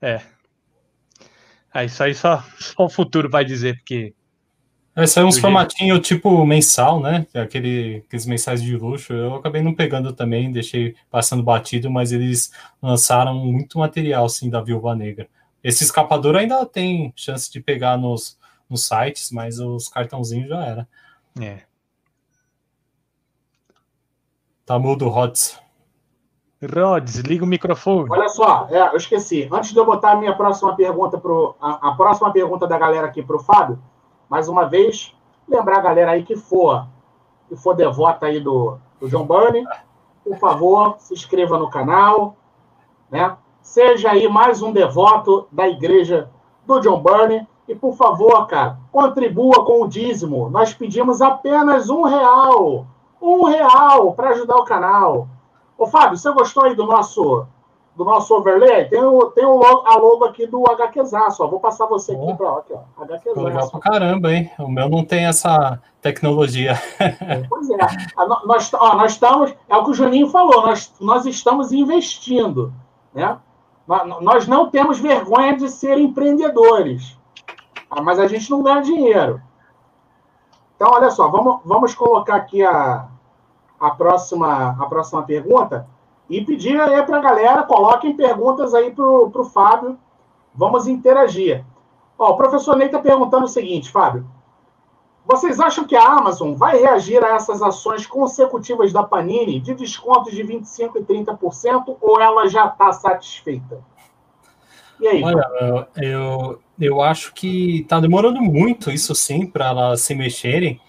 é. É, isso aí só, só o futuro vai dizer, porque. É, saiu uns formatinhos tipo mensal, né? É aquele, aqueles mensais de luxo. Eu acabei não pegando também, deixei passando batido, mas eles lançaram muito material, assim, da Viúva Negra. Esse escapador ainda tem chance de pegar nos, nos sites, mas os cartãozinhos já era. É. Tá mudo, Rods. Rods, liga o microfone. Olha só, é, eu esqueci. Antes de eu botar a minha próxima pergunta pro, a, a próxima pergunta da galera aqui para o Fábio, mais uma vez, lembrar a galera aí que for, que for devota aí do, do John Burney, por favor, se inscreva no canal, né? Seja aí mais um devoto da igreja do John Burney. E, por favor, cara, contribua com o dízimo. Nós pedimos apenas um real. Um real para ajudar o canal. Ô, Fábio, você gostou aí do nosso do nosso overlay? Tem, o, tem o logo, a logo aqui do HQzaço, ó. Vou passar você aqui para aqui, ó. HQzaço. Legal pra caramba, hein? O meu não tem essa tecnologia. Pois é. Nós, ó, nós estamos, é o que o Juninho falou, nós, nós estamos investindo, né? Nós não temos vergonha de ser empreendedores, ah, mas a gente não ganha dinheiro. Então, olha só, vamos, vamos colocar aqui a, a próxima, a próxima pergunta e pedir aí para a galera, coloquem perguntas aí para o Fábio, vamos interagir. Ó, o professor Ney está perguntando o seguinte, Fábio, vocês acham que a Amazon vai reagir a essas ações consecutivas da Panini de descontos de 25% e 30% ou ela já está satisfeita? E aí? Olha, eu, eu acho que está demorando muito isso sim para elas se mexerem.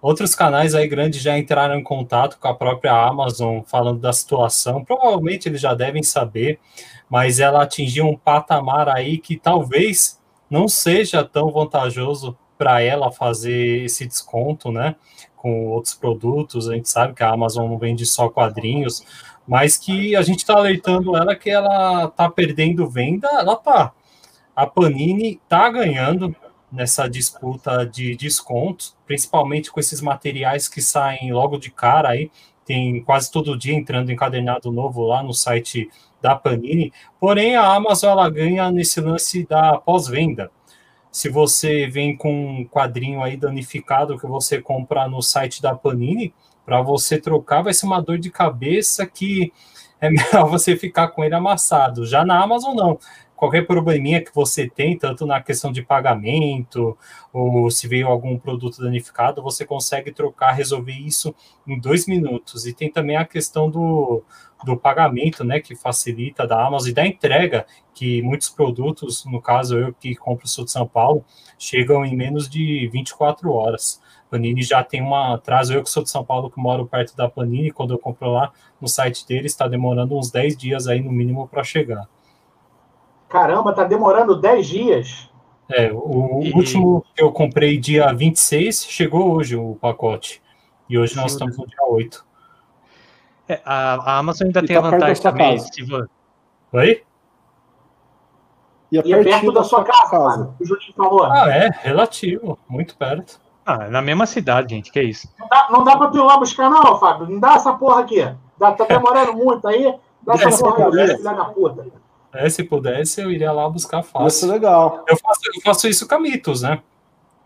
Outros canais aí grandes já entraram em contato com a própria Amazon falando da situação. Provavelmente eles já devem saber, mas ela atingiu um patamar aí que talvez não seja tão vantajoso para ela fazer esse desconto, né? Com outros produtos, a gente sabe que a Amazon não vende só quadrinhos, mas que a gente está alertando ela que ela está perdendo venda, ela tá. A Panini está ganhando nessa disputa de descontos, principalmente com esses materiais que saem logo de cara aí, tem quase todo dia entrando encadernado novo lá no site da Panini. Porém, a Amazon ela ganha nesse lance da pós-venda se você vem com um quadrinho aí danificado que você comprar no site da Panini, para você trocar vai ser uma dor de cabeça que é [laughs] melhor você ficar com ele amassado. Já na Amazon, não. Qualquer probleminha que você tem, tanto na questão de pagamento, ou se veio algum produto danificado, você consegue trocar, resolver isso em dois minutos. E tem também a questão do, do pagamento, né, que facilita da Amazon e da entrega, que muitos produtos, no caso eu que compro sul de São Paulo, chegam em menos de 24 horas. Panini já tem uma atraso, eu que sou de São Paulo, que moro perto da Panini, quando eu compro lá no site deles, está demorando uns 10 dias aí no mínimo para chegar. Caramba, tá demorando 10 dias. É, o e... último que eu comprei dia 26, chegou hoje o pacote. E hoje nós estamos no dia 8. É, a, a, Amazon ainda e tem tá a vantagem também. Se Oi? E é, e é perto da sua casa, casa. o Juninho falou. Ah, é, relativo, muito perto. Ah, é na mesma cidade, gente, que é isso. Não dá, não dá pra tu ir lá buscar, não, Fábio. Não dá essa porra aqui. Dá, tá [laughs] demorando muito aí. Dá essa porra aí, filha da puta. É, se pudesse, eu iria lá buscar fácil. Isso é legal. Eu faço, eu faço isso com a Mitos, né?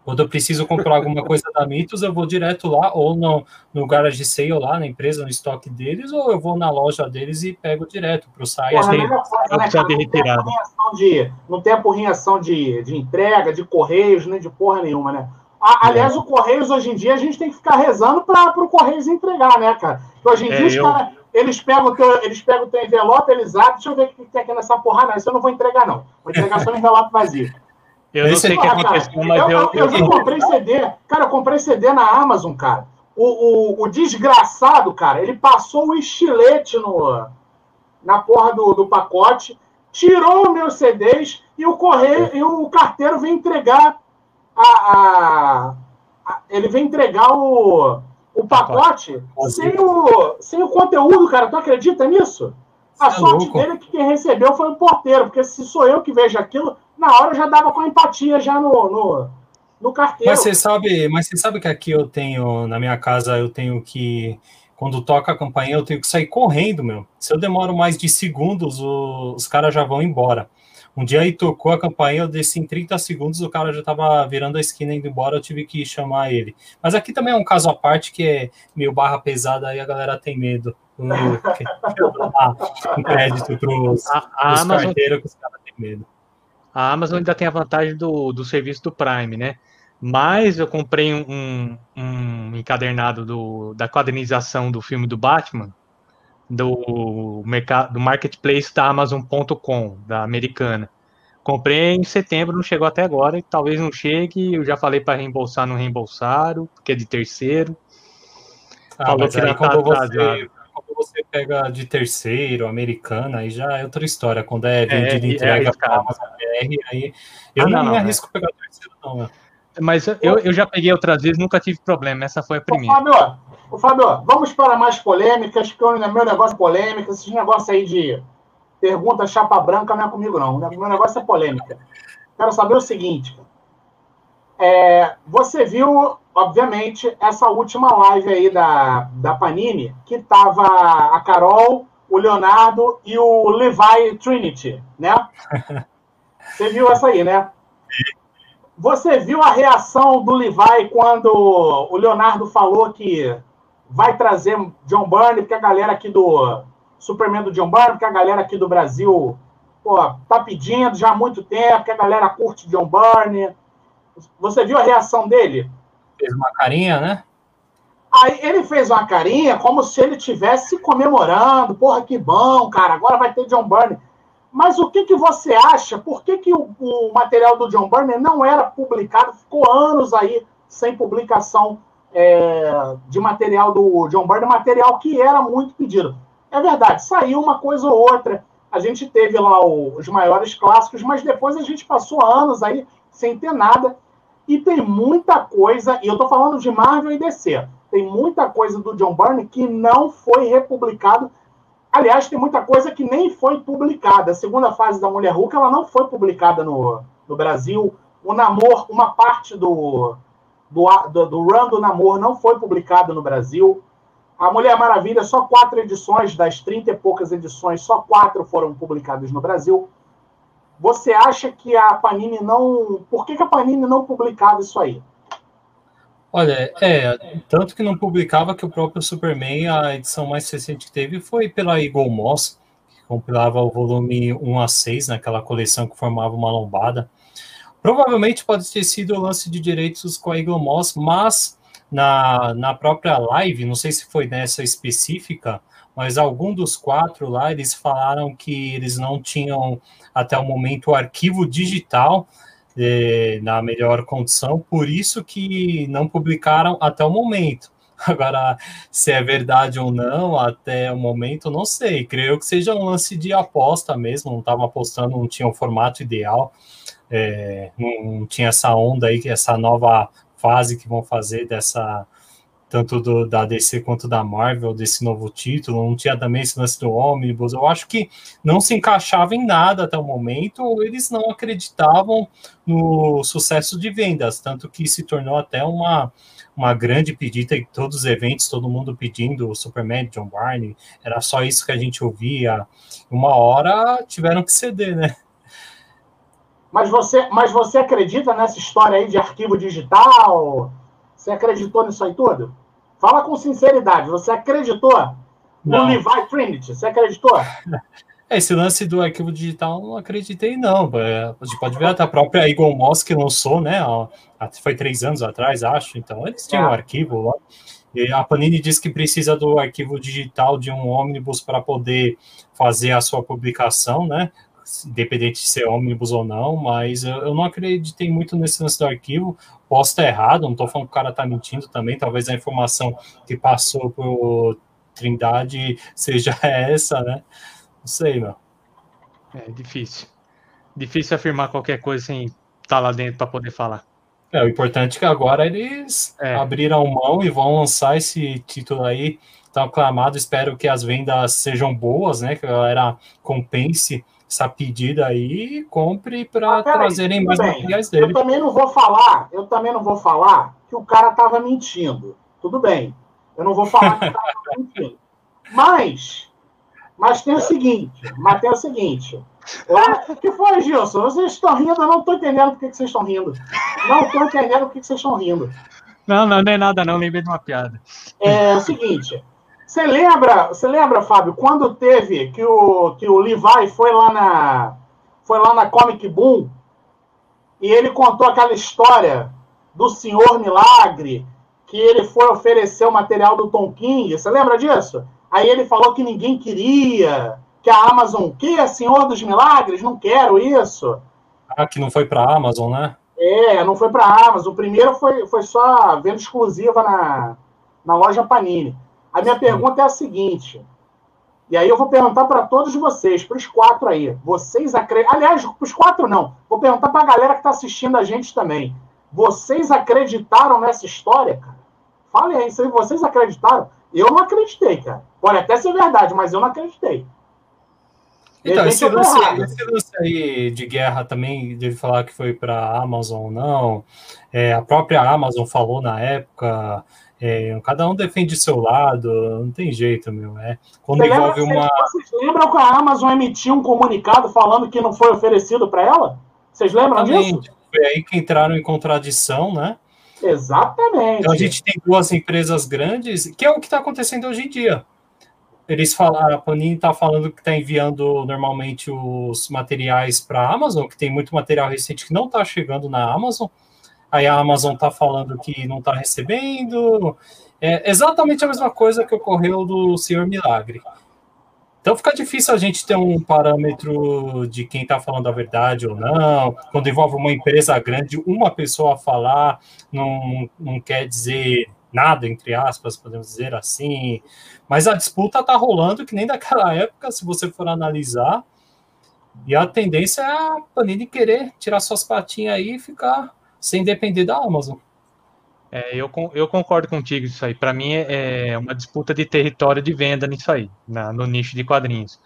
Quando eu preciso comprar alguma [laughs] coisa da Mitos, eu vou direto lá, ou no, no garage sale lá, na empresa, no estoque deles, ou eu vou na loja deles e pego direto para o site. Porra, tem, de retirada. De, não tem apurrinhação de, de entrega, de correios, nem de porra nenhuma, né? A, aliás, é. o Correios, hoje em dia, a gente tem que ficar rezando para o Correios entregar, né, cara? Porque hoje em é, dia, os eu... caras, eles pegam o teu, eles pegam o teu envelope, eles abrem, deixa eu ver o que tem aqui nessa porra, não, isso eu não vou entregar, não. Vou entregar só um envelope vazio. [laughs] Eu não sei o que aconteceu, mas eu. Eu, eu, eu comprei CD. Cara, eu comprei CD na Amazon, cara. O, o, o desgraçado, cara, ele passou o estilete no, na porra do, do pacote, tirou meus CDs e o correio e o carteiro vem entregar a, a, a ele vem entregar o, o pacote sem o, sem o conteúdo, cara. Tu acredita nisso? A é sorte louco. dele é que quem recebeu foi o porteiro, porque se sou eu que vejo aquilo, na hora já dava com empatia já no, no, no carteiro. Mas você sabe, mas você sabe que aqui eu tenho, na minha casa, eu tenho que. Quando toca a campanha, eu tenho que sair correndo, meu. Se eu demoro mais de segundos, os, os caras já vão embora. Um dia aí tocou a campanha, eu desci em 30 segundos, o cara já estava virando a esquina indo embora, eu tive que chamar ele. Mas aqui também é um caso à parte que é meio barra pesada, aí a galera tem medo. Um crédito para os carteiros que os caras têm medo. A Amazon ainda tem a vantagem do, do serviço do Prime, né? Mas eu comprei um, um encadernado do, da quadrinização do filme do Batman, do, mercado, do marketplace da Amazon.com, da americana. Comprei em setembro, não chegou até agora, e talvez não chegue. Eu já falei para reembolsar, não reembolsaram, porque é de terceiro. Ah, Falou que aí, quando, tá você, quando você pega de terceiro, americana, aí já é outra história. Quando é vendido é, entrega é para Amazon BR, aí eu ah, não, não, me arrisco é. pegar terceiro, não. Né? Mas eu, eu já peguei outras vezes, nunca tive problema. Essa foi a primeira. Ô, Fábio, ô, Fábio vamos para mais polêmicas, porque o meu negócio é polêmica. Esses negócios aí de pergunta chapa branca não é comigo, não. O meu negócio é polêmica. Quero saber o seguinte. É, você viu, obviamente, essa última live aí da, da Panini, que tava a Carol, o Leonardo e o Levi Trinity, né? [laughs] Você viu essa aí, né? Você viu a reação do Levi quando o Leonardo falou que vai trazer John Byrne, porque a galera aqui do Superman do John Byrne, porque a galera aqui do Brasil pô, tá pedindo já há muito tempo, que a galera curte John Byrne. Você viu a reação dele? fez uma carinha, né? Aí ele fez uma carinha como se ele estivesse comemorando. Porra, que bom, cara, agora vai ter John Byrne. Mas o que, que você acha? Por que, que o, o material do John Byrne não era publicado? Ficou anos aí sem publicação é, de material do John Byrne, material que era muito pedido. É verdade, saiu uma coisa ou outra. A gente teve lá os maiores clássicos, mas depois a gente passou anos aí sem ter nada. E tem muita coisa, e eu estou falando de Marvel e DC, tem muita coisa do John Byrne que não foi republicado. Aliás, tem muita coisa que nem foi publicada. A segunda fase da Mulher Hulk ela não foi publicada no, no Brasil. O Namor, uma parte do, do, do, do run do Namor não foi publicado no Brasil. A Mulher Maravilha, só quatro edições, das 30 e poucas edições, só quatro foram publicadas no Brasil. Você acha que a Panini não. Por que, que a Panini não publicava isso aí? Olha, é, tanto que não publicava que o próprio Superman, a edição mais recente que teve foi pela Eagle Moss, que compilava o volume 1 a 6 naquela coleção que formava uma lombada. Provavelmente pode ter sido o lance de direitos com a Eagle Moss, mas na, na própria live, não sei se foi nessa específica, mas algum dos quatro lá, eles falaram que eles não tinham até o momento o arquivo digital na melhor condição, por isso que não publicaram até o momento. [laughs] Agora, se é verdade ou não, até o momento, não sei. Creio que seja um lance de aposta mesmo. Não estava apostando, não tinha o formato ideal, é, não tinha essa onda aí, essa nova fase que vão fazer dessa tanto do, da DC quanto da Marvel, desse novo título, não tinha também esse lance do Omnibus, eu acho que não se encaixava em nada até o momento, eles não acreditavam no sucesso de vendas, tanto que se tornou até uma, uma grande pedida em todos os eventos, todo mundo pedindo o Superman, John Barney, era só isso que a gente ouvia, uma hora tiveram que ceder, né? Mas você, mas você acredita nessa história aí de arquivo digital? Você acreditou nisso aí tudo? Fala com sinceridade. Você acreditou não. no Levi Trinity? Você acreditou? É, esse lance do arquivo digital não acreditei, não. É, a gente pode ver até a própria Eagle Moss que lançou, né? Foi três anos atrás, acho. Então, eles tinham o é. um arquivo lá. E a Panini diz que precisa do arquivo digital de um ônibus para poder fazer a sua publicação, né? Independente de ser ônibus ou não, mas eu, eu, não acreditei muito nesse lance do arquivo. Posso estar errado, não estou falando que o cara está mentindo também, talvez a informação que passou por Trindade seja [laughs] essa, né? Não sei, meu. É difícil. Difícil afirmar qualquer coisa sem estar tá lá dentro para poder falar. É, o importante é que agora eles é. abriram mão e vão lançar esse título aí tão aclamado. Espero que as vendas sejam boas, né? Que a galera compense essa pedida aí e compre para ah, trazerem mais materiais dele. Eu também não vou falar, eu também não vou falar que o cara estava mentindo. Tudo bem. Eu não vou falar que estava mentindo. Mas, mas tem o seguinte, mas tem o seguinte. O que foi, Gilson? Vocês estão rindo, eu não estou entendendo por que, vocês estão rindo. Não estou entendendo por que, vocês estão rindo. Não, não, não é nada, não. Lembrei de uma piada. É o seguinte. Você lembra, você lembra, Fábio, quando teve que o, que o Levi foi lá na foi lá na Comic Boom e ele contou aquela história do Senhor Milagre, que ele foi oferecer o material do Tom King, você lembra disso? Aí ele falou que ninguém queria, que a Amazon, que é Senhor dos Milagres, não quero isso. Ah, que não foi para a Amazon, né? É, não foi para a Amazon. O primeiro foi, foi só venda exclusiva na, na loja Panini. A minha pergunta é a seguinte. E aí eu vou perguntar para todos vocês, para os quatro aí. Vocês acreditam. Aliás, para os quatro não. Vou perguntar para a galera que está assistindo a gente também. Vocês acreditaram nessa história, cara? Falem aí, se vocês acreditaram. Eu não acreditei, cara. Pode até ser verdade, mas eu não acreditei. Então, esse lance, esse lance, aí de guerra também, de falar que foi para a Amazon ou não, é, a própria Amazon falou na época, é, cada um defende seu lado, não tem jeito, meu. É, quando envolve uma. Vocês lembram que a Amazon emitiu um comunicado falando que não foi oferecido para ela? Vocês lembram Exatamente. disso? Foi aí que entraram em contradição, né? Exatamente. Então a gente tem duas empresas grandes, que é o que está acontecendo hoje em dia. Eles falaram, a Panini está falando que está enviando normalmente os materiais para a Amazon, que tem muito material recente que não está chegando na Amazon aí a Amazon está falando que não está recebendo. É exatamente a mesma coisa que ocorreu do Senhor Milagre. Então fica difícil a gente ter um parâmetro de quem está falando a verdade ou não. Quando envolve uma empresa grande, uma pessoa falar não, não quer dizer nada, entre aspas, podemos dizer assim. Mas a disputa está rolando que nem daquela época, se você for analisar. E a tendência é a Panini querer tirar suas patinhas aí e ficar sem depender da Amazon. É, eu, eu concordo contigo isso aí. Para mim é, é uma disputa de território de venda nisso aí, na, no nicho de quadrinhos.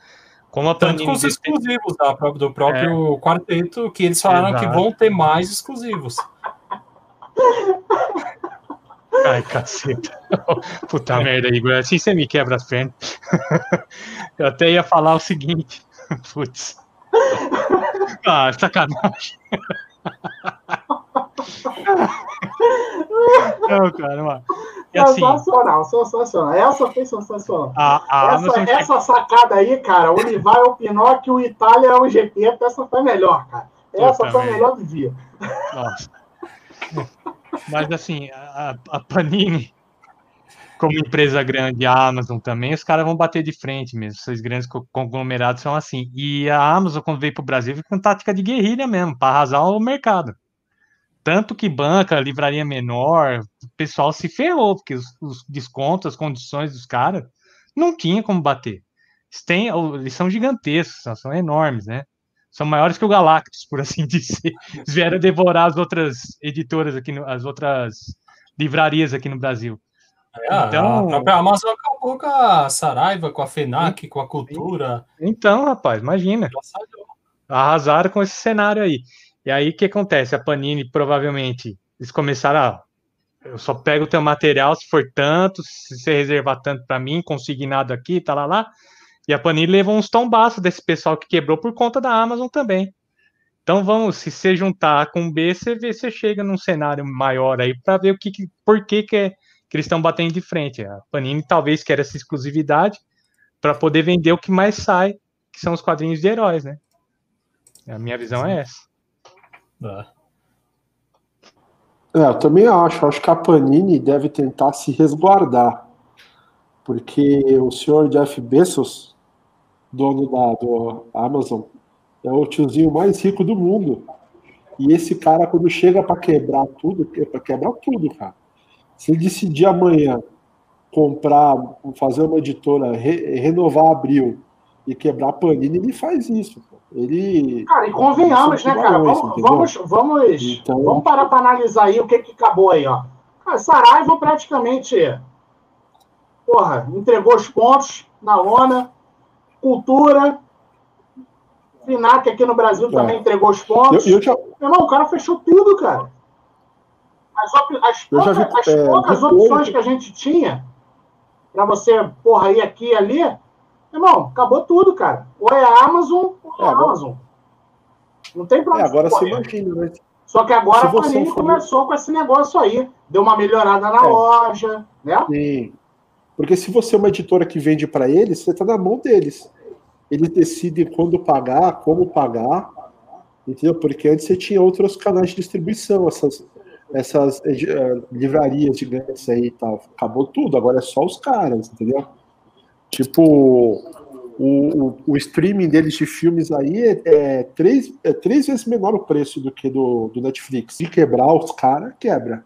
Como a Tanto com os exclusivos da, do próprio é. quarteto, que eles falaram Exato. que vão ter mais exclusivos. Ai, caceta. [laughs] Puta merda, Igor. Assim você me quebra as pernas. [laughs] Eu até ia falar o seguinte. [laughs] Putz. Ah, sacanagem. Não, cara, mano. E assim, sensacional, sensacional. Essa foi sensacional. A, a essa, essa sacada aí, cara, o Levi é o Pinóquio, o Itália é o GP, essa foi melhor, cara. Essa foi a melhor do dia. Nossa. Mas assim, a, a Panini, como empresa grande, a Amazon também, os caras vão bater de frente mesmo. Esses grandes conglomerados são assim. E a Amazon, quando veio para o Brasil, veio com tática de guerrilha mesmo, para arrasar o mercado. Tanto que banca, livraria menor, o pessoal se ferrou, porque os, os descontos, as condições dos caras, não tinha como bater. Eles, têm, eles são gigantescos, são, são enormes, né? São maiores que o Galactus, por assim [laughs] dizer. Eles vieram devorar as outras editoras aqui, no, as outras livrarias aqui no Brasil. É, então, a própria Amazon acabou com a Saraiva, com a FENAC, com a Cultura. Então, rapaz, imagina. Arrasaram com esse cenário aí. E aí o que acontece? A Panini provavelmente eles começaram a. Eu só pego o teu material se for tanto, se você reservar tanto para mim, consignado aqui, tá lá lá. E a Panini levou uns tombaços desse pessoal que quebrou por conta da Amazon também. Então vamos, se você juntar com B, você vê, você chega num cenário maior aí para ver o que, por que, que, é, que eles estão batendo de frente. A Panini talvez queira essa exclusividade para poder vender o que mais sai, que são os quadrinhos de heróis, né? A minha visão é essa. É. é, eu também acho. Acho que a Panini deve tentar se resguardar. Porque o senhor Jeff Bezos, dono da do Amazon, é o tiozinho mais rico do mundo. E esse cara, quando chega para quebrar tudo, é para quebrar tudo, cara. Se ele decidir amanhã comprar, fazer uma editora, re, renovar Abril e quebrar a Panini, ele faz isso. Pô. Ele. Cara, e convenhamos, né, cara? Vamos, vamos, vamos, então... vamos parar para analisar aí o que, que acabou aí, ó. Cara, Saraiva praticamente. Porra, entregou os pontos na lona. Cultura. Finac aqui no Brasil é. também entregou os pontos. Eu, eu já... Meu irmão, o cara fechou tudo, cara. As, as, poucas, vi, as é, poucas opções que a gente tinha para você, porra, ir aqui e ali, Irmão, acabou tudo, cara. Ou é a Amazon ou é, a agora... Amazon. Não tem problema. É, agora você imagina, né? Só que agora a Panini for... começou com esse negócio aí. Deu uma melhorada na é. loja, né? Sim. Porque se você é uma editora que vende para eles, você está na mão deles. Eles decidem quando pagar, como pagar, entendeu? Porque antes você tinha outros canais de distribuição, essas, essas uh, livrarias gigantes aí e tal. Acabou tudo, agora é só os caras, entendeu? Tipo, o, o, o, streaming deles de filmes aí é, é, três, é três vezes menor o preço do que do, do Netflix. Se quebrar os caras, quebra.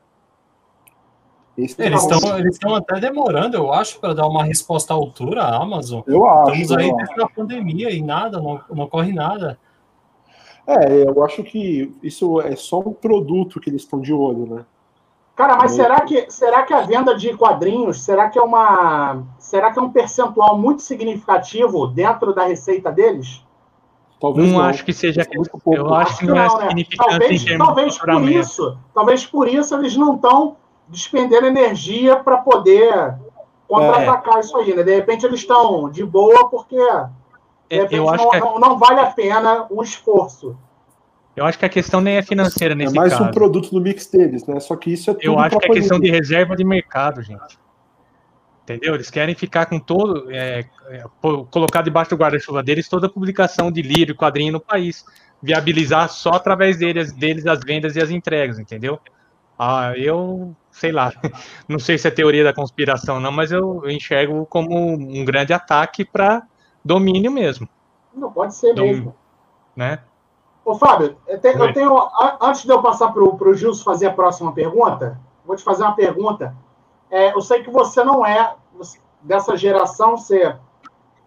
Esse eles estão eles até demorando, eu acho, para dar uma resposta à altura à Amazon. Eu acho. Estamos aí desde a pandemia e nada, não, não ocorre nada. É, eu acho que isso é só um produto que eles estão de olho, né? Cara, mas será que, será que a venda de quadrinhos, será que é uma. Será que é um percentual muito significativo dentro da receita deles? Talvez não, não. acho que seja. Eu acho que não, é né? Talvez, talvez por isso. Talvez por isso eles não estão despendendo energia para poder contra-atacar é. isso aí, né? De repente eles estão de boa porque de repente, eu acho não, que é... não, não vale a pena o esforço. Eu acho que a questão nem é financeira nesse caso. É mais caso. um produto no mix deles, né? Só que isso é tudo Eu acho que é questão de reserva de mercado, gente. Entendeu? Eles querem ficar com todo. É, é, colocar debaixo do guarda-chuva deles toda a publicação de livro e quadrinho no país. Viabilizar só através deles, deles as vendas e as entregas, entendeu? Ah, eu sei lá, [laughs] não sei se é teoria da conspiração, não, mas eu enxergo como um grande ataque para domínio mesmo. Não pode ser Dom... mesmo. Né? Ô, Fábio, eu tenho, eu tenho, antes de eu passar para o Gilson fazer a próxima pergunta, vou te fazer uma pergunta. É, eu sei que você não é dessa geração, você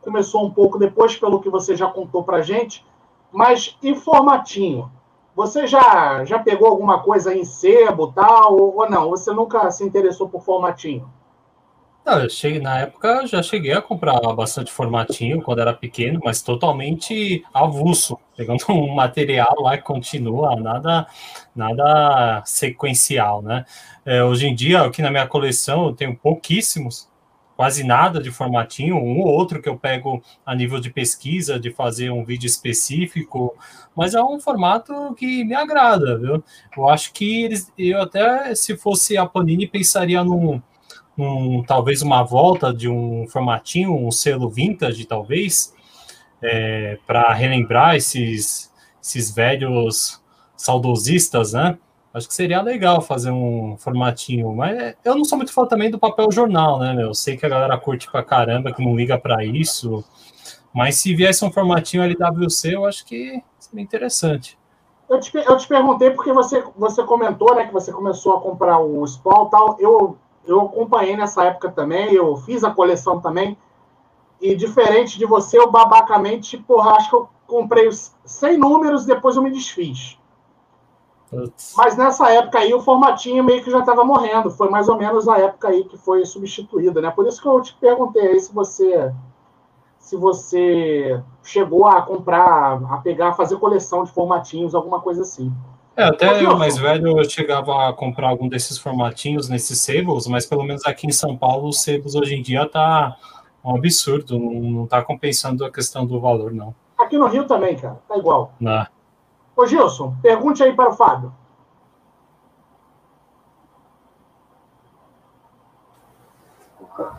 começou um pouco depois, pelo que você já contou para gente, mas e formatinho? Você já, já pegou alguma coisa em sebo tal, ou, não? Você nunca se interessou por formatinho? Não, eu cheguei, na época já cheguei a comprar bastante formatinho quando era pequeno, mas totalmente avulso, pegando [laughs] um material lá que continua, nada, nada sequencial, né? É, hoje em dia, aqui na minha coleção, eu tenho pouquíssimos, quase nada de formatinho, um ou outro que eu pego a nível de pesquisa, de fazer um vídeo específico, mas é um formato que me agrada, viu? Eu acho que eles, eu até, se fosse a Panini, pensaria num, num talvez uma volta de um formatinho, um selo vintage, talvez, é, para relembrar esses, esses velhos saudosistas, né? Acho que seria legal fazer um formatinho, mas eu não sou muito fã também do papel jornal, né, meu? Eu sei que a galera curte pra caramba, que não liga para isso, mas se viesse um formatinho LWC, eu acho que seria interessante. Eu te, eu te perguntei porque você, você comentou, né, que você começou a comprar o Spawn tal. Eu, eu acompanhei nessa época também, eu fiz a coleção também. E diferente de você, eu babacamente, porra, acho que eu comprei 100 números, depois eu me desfiz. Mas nessa época aí o formatinho meio que já estava morrendo. Foi mais ou menos a época aí que foi substituída, né? Por isso que eu te perguntei aí se você se você chegou a comprar, a pegar, fazer coleção de formatinhos, alguma coisa assim. É, até eu mais velho eu chegava a comprar algum desses formatinhos nesses sebos, mas pelo menos aqui em São Paulo os sebos hoje em dia tá um absurdo, não, não tá compensando a questão do valor, não. Aqui no Rio também, cara, tá igual. Não. Ô Gilson, pergunte aí para o Fábio.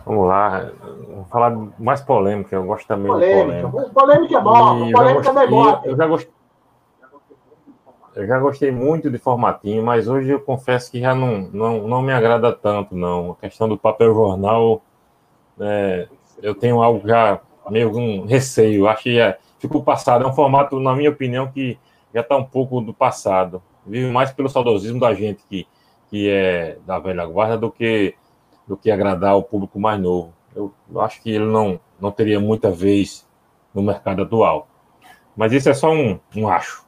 Vamos lá, vamos falar mais polêmica, eu gosto também polêmica. de polêmica. Polêmica é bom, polêmica é bom. Eu já gostei. Eu já gostei muito de formatinho, mas hoje eu confesso que já não, não, não me agrada tanto, não. A questão do papel jornal, é, eu tenho algo já meio um receio. Acho que é, ficou passado. É um formato, na minha opinião, que já está um pouco do passado. Vive mais pelo saudosismo da gente que, que é da velha guarda do que, do que agradar o público mais novo. Eu, eu acho que ele não, não teria muita vez no mercado atual. Mas isso é só um, um acho.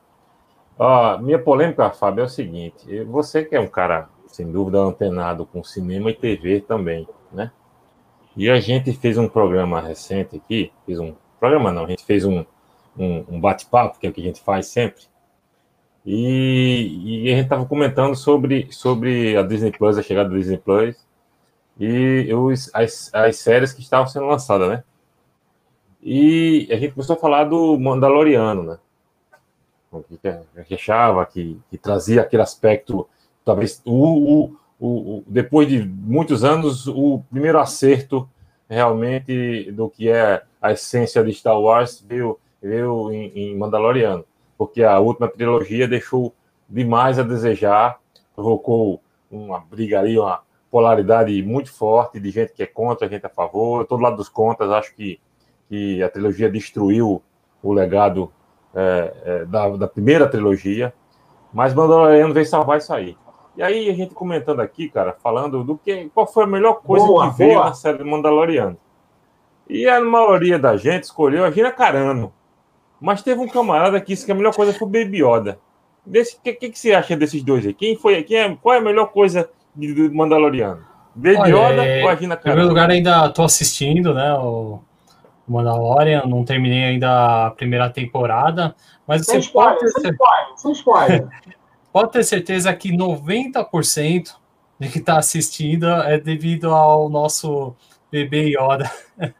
Ah, minha polêmica, Fábio, é o seguinte: você que é um cara, sem dúvida, antenado com cinema e TV também, né? E a gente fez um programa recente aqui, fez um programa não, a gente fez um, um, um bate-papo, que é o que a gente faz sempre, e, e a gente estava comentando sobre, sobre a Disney Plus, a chegada da Disney Plus, e os, as, as séries que estavam sendo lançadas, né? E a gente começou a falar do Mandaloriano, né? Que, achava que, que trazia aquele aspecto, talvez o, o, o, depois de muitos anos, o primeiro acerto realmente do que é a essência de Star Wars veio, veio em, em Mandaloriano porque a última trilogia deixou demais a desejar, provocou uma briga ali, uma polaridade muito forte de gente que é contra, gente a favor. Eu do lado dos contras, acho que, que a trilogia destruiu o legado é, é, da, da, primeira trilogia, mas Mandaloriano veio salvar isso aí. E aí a gente comentando aqui, cara, falando do que qual foi a melhor coisa boa, que veio boa. na série do Mandaloriano. E a maioria da gente escolheu a Gina Carano. Mas teve um camarada que disse que a melhor coisa foi o Baby Yoda. O que, que, que, você acha desses dois aí? Quem foi? Quem é, qual é a melhor coisa do Mandaloriano? Baby Olha, Yoda é, ou a Gina Carano? Em primeiro lugar, ainda estou assistindo, né? O Mandalorian, não terminei ainda a primeira temporada. Mas sem você spoiler, pode ter sem spoiler, sem spoiler. [laughs] pode ter certeza que 90% de que está assistindo é devido ao nosso bebê Yoda. [laughs]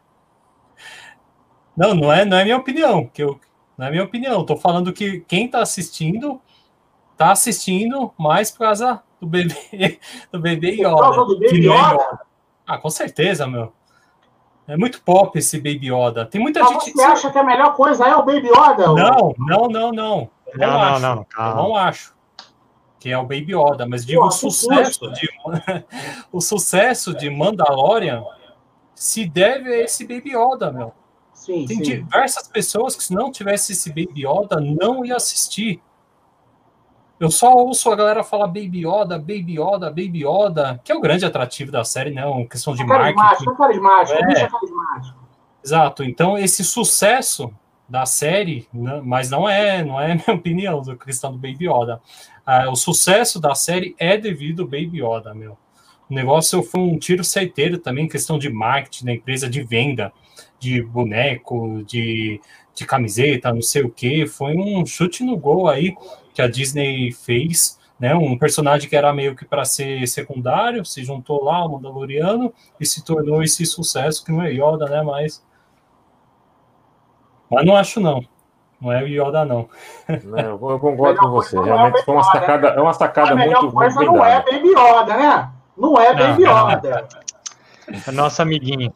Não, não é, não é minha opinião, que eu, não é minha opinião. Estou falando que quem está assistindo está assistindo mais por causa do bebê [laughs] do bebê Yoda. Por causa do Baby é Yoda? Ah, com certeza, meu. É muito pop esse Baby Yoda. Tem muita Mas gente. Você acha que a melhor coisa é o Baby Yoda? Não, não, não, não. Não, não, não, não, não, não acho. que é o Baby Yoda, mas digo Pô, o sucesso de [laughs] o sucesso de Mandalorian se deve a esse Baby Yoda, meu. Sim, Tem sim. diversas pessoas que se não tivesse esse Baby Yoda não ia assistir. Eu só ouço a galera falar Baby Yoda, Baby Yoda, Baby Yoda, que é o grande atrativo da série, né? Uma questão de é marketing. É carismático, é. é carismático. Exato. Então, esse sucesso da série, né, mas não é, não é [laughs] minha opinião do questão do Baby Yoda. Ah, o sucesso da série é devido ao Baby Yoda, meu. O negócio foi um tiro certeiro também, questão de marketing da empresa, de venda, de boneco, de, de camiseta, não sei o que. Foi um chute no gol aí que a Disney fez, né? Um personagem que era meio que para ser secundário, se juntou lá, o Mandaloriano, e se tornou esse sucesso que não é Yoda, né? Mas, mas não acho não. Não é o Yoda, não. não eu concordo com você. Realmente foi uma sacada, é uma sacada muito, muito não é Baby Yoda, né? Não é Baby Yoda. [laughs] É nosso amiguinho.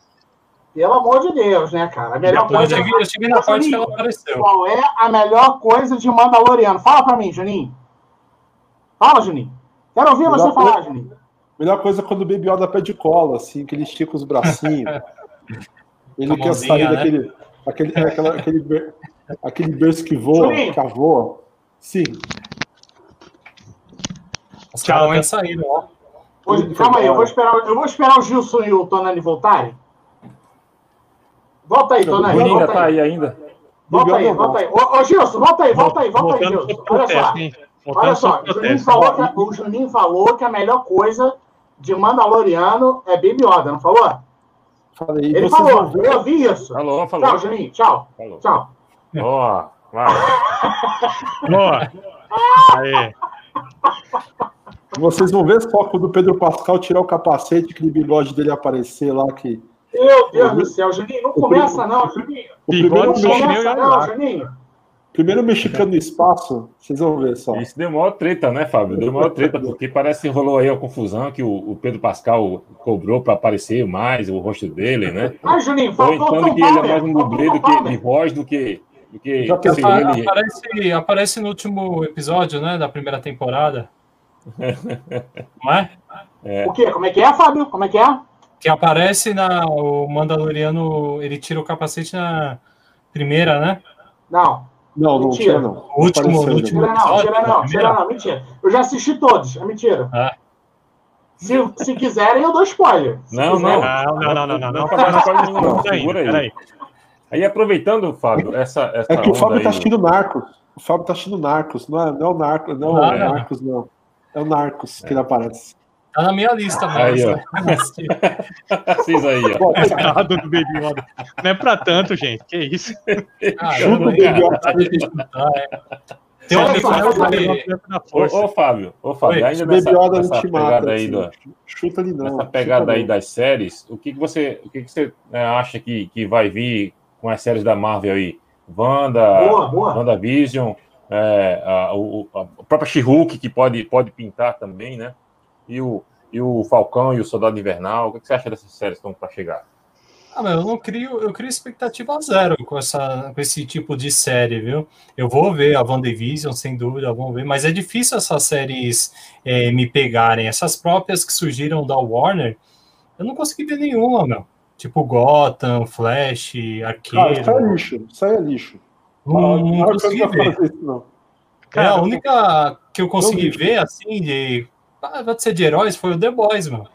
Pelo amor de Deus, né, cara? A melhor coisa. Eu cheguei, eu cheguei na parte que ela apareceu. Qual é a melhor coisa de Mandaloriano? Fala pra mim, Juninho. Fala, Juninho. Quero ouvir melhor você coisa, falar, Juninho. Melhor coisa é quando o Baby Yoda pede cola, assim, que ele estica os bracinhos. [laughs] ele quer sair né? daquele. Aquele, é, aquela, aquele, aquele berço que voa, Juninho. que voa. Sim. Os caras saíram, ó. Calma aí, eu vou esperar, eu vou esperar o Gilson e o Tonani voltarem. Volta aí, Tonani. O Juninho tá aí ainda. Volta aí, volta aí. Ô, ô Gilson, volta aí, volta aí, volta aí, Gilson. Olha só. Olha só, o Juninho, falou que, o Juninho falou que a melhor coisa de Mandaloriano é Baby Yoda, não falou? Falei, Ele falou, ver... eu ouvi isso. Falou, falou. Tchau, Juninho, tchau. Falou. Tchau. Boa, vai. Boa. Aí. Vocês vão ver só quando o Pedro Pascal tirar o capacete, aquele bigode dele aparecer lá que meu Deus do céu, Juninho, não começa não, Juninho. O primeiro não começa não, Juninho. Primeiro mexicano no espaço, vocês vão ver só. Isso deu maior treta, né, Fábio? Deu maior treta, [laughs] porque parece que rolou aí a confusão que o, Pedro Pascal cobrou para aparecer mais o rosto dele, né? Ah, Juninho, faltou então que ele é mais um dublê do que de voz do que. Do que Já assim, ele... aparece, aparece no último episódio, né, da primeira temporada. [laughs] Não é? é? O quê? Como é que é, Fábio? Como é que é? Que aparece na. O Mandaloriano, ele tira o capacete na primeira, né? Não. Não, não mentira. tira, não. Último, Apareceu, último não, não, tira, não, tira, não, mentira. Eu já assisti todos, é mentira. Ah. Se, se quiserem, eu dou spoiler. Não, não, não, não, não, não, não, não, Segura aí. Aí aproveitando, Fábio, essa. essa é que o Fábio aí, tá assistindo Narcos. O Fábio tá assistindo Narcos, não é, não é o Narcos, não, ah, é Narcos, não. É o Narcos é. que ele aparece. Tá na minha lista, mas. Aí, ó. [laughs] Vocês aí, ó. Coitado do Baby Yoda. Não é pra tanto, gente. Que isso? Ah, Chuta o Baby Yoda. Tem uma ô, ô, Fábio, ô, Fábio, ainda nessa, nessa pegada aí do, Chuta ali não. Nessa pegada aí das séries, o que, que você, o que, que você né, acha que, que vai vir com as séries da Marvel aí? Wanda, boa, boa. WandaVision, é, a, a, a própria She-Hulk, que pode, pode pintar também, né? E o, e o Falcão e o Soldado Invernal? O que você acha dessas séries que estão para chegar? Ah, mas eu não crio, eu crio expectativa zero com, essa, com esse tipo de série, viu? Eu vou ver a WandaVision, sem dúvida, vou ver, mas é difícil essas séries é, me pegarem. Essas próprias que surgiram da Warner, eu não consegui ver nenhuma, meu. Tipo Gotham, Flash, Arqueiro. Ah, isso é lixo, isso aí é lixo. Não, não, não consegui ver. Isso, não. É, a única que eu consegui ver, assim, de ah, vai ser de heróis, foi o The Boys, mano.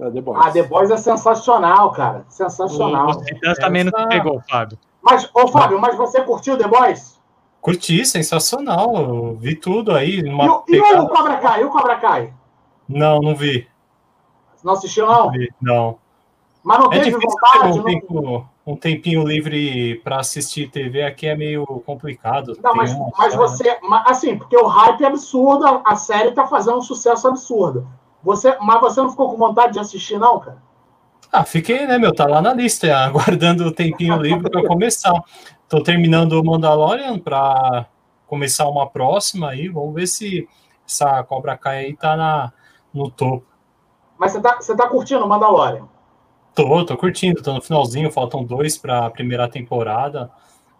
É, The Boys. Ah, The Boys é sensacional, cara. Sensacional. O também não pegou, Fábio. Mas, ô Fábio, mas você curtiu The Boys? Curti, sensacional. Eu vi tudo aí. Numa e, pegada... e o Cobra Kai? E o Cobra Kai? Não, não vi. Não assistiu, não? Não. Vi, não. Mas não é teve vontade? Um, tempo, um tempinho livre para assistir TV aqui é meio complicado. Não, mas, mas você. Assim, porque o hype é absurdo, a série tá fazendo um sucesso absurdo. Você, mas você não ficou com vontade de assistir, não, cara? Ah, fiquei, né, meu? Tá lá na lista, [laughs] aguardando o tempinho livre para começar. Tô terminando o Mandalorian para começar uma próxima aí. Vamos ver se essa Cobra Kai aí tá na, no topo. Mas você tá, você tá curtindo o Mandalorian? Tô, tô curtindo, tô no finalzinho, faltam dois para a primeira temporada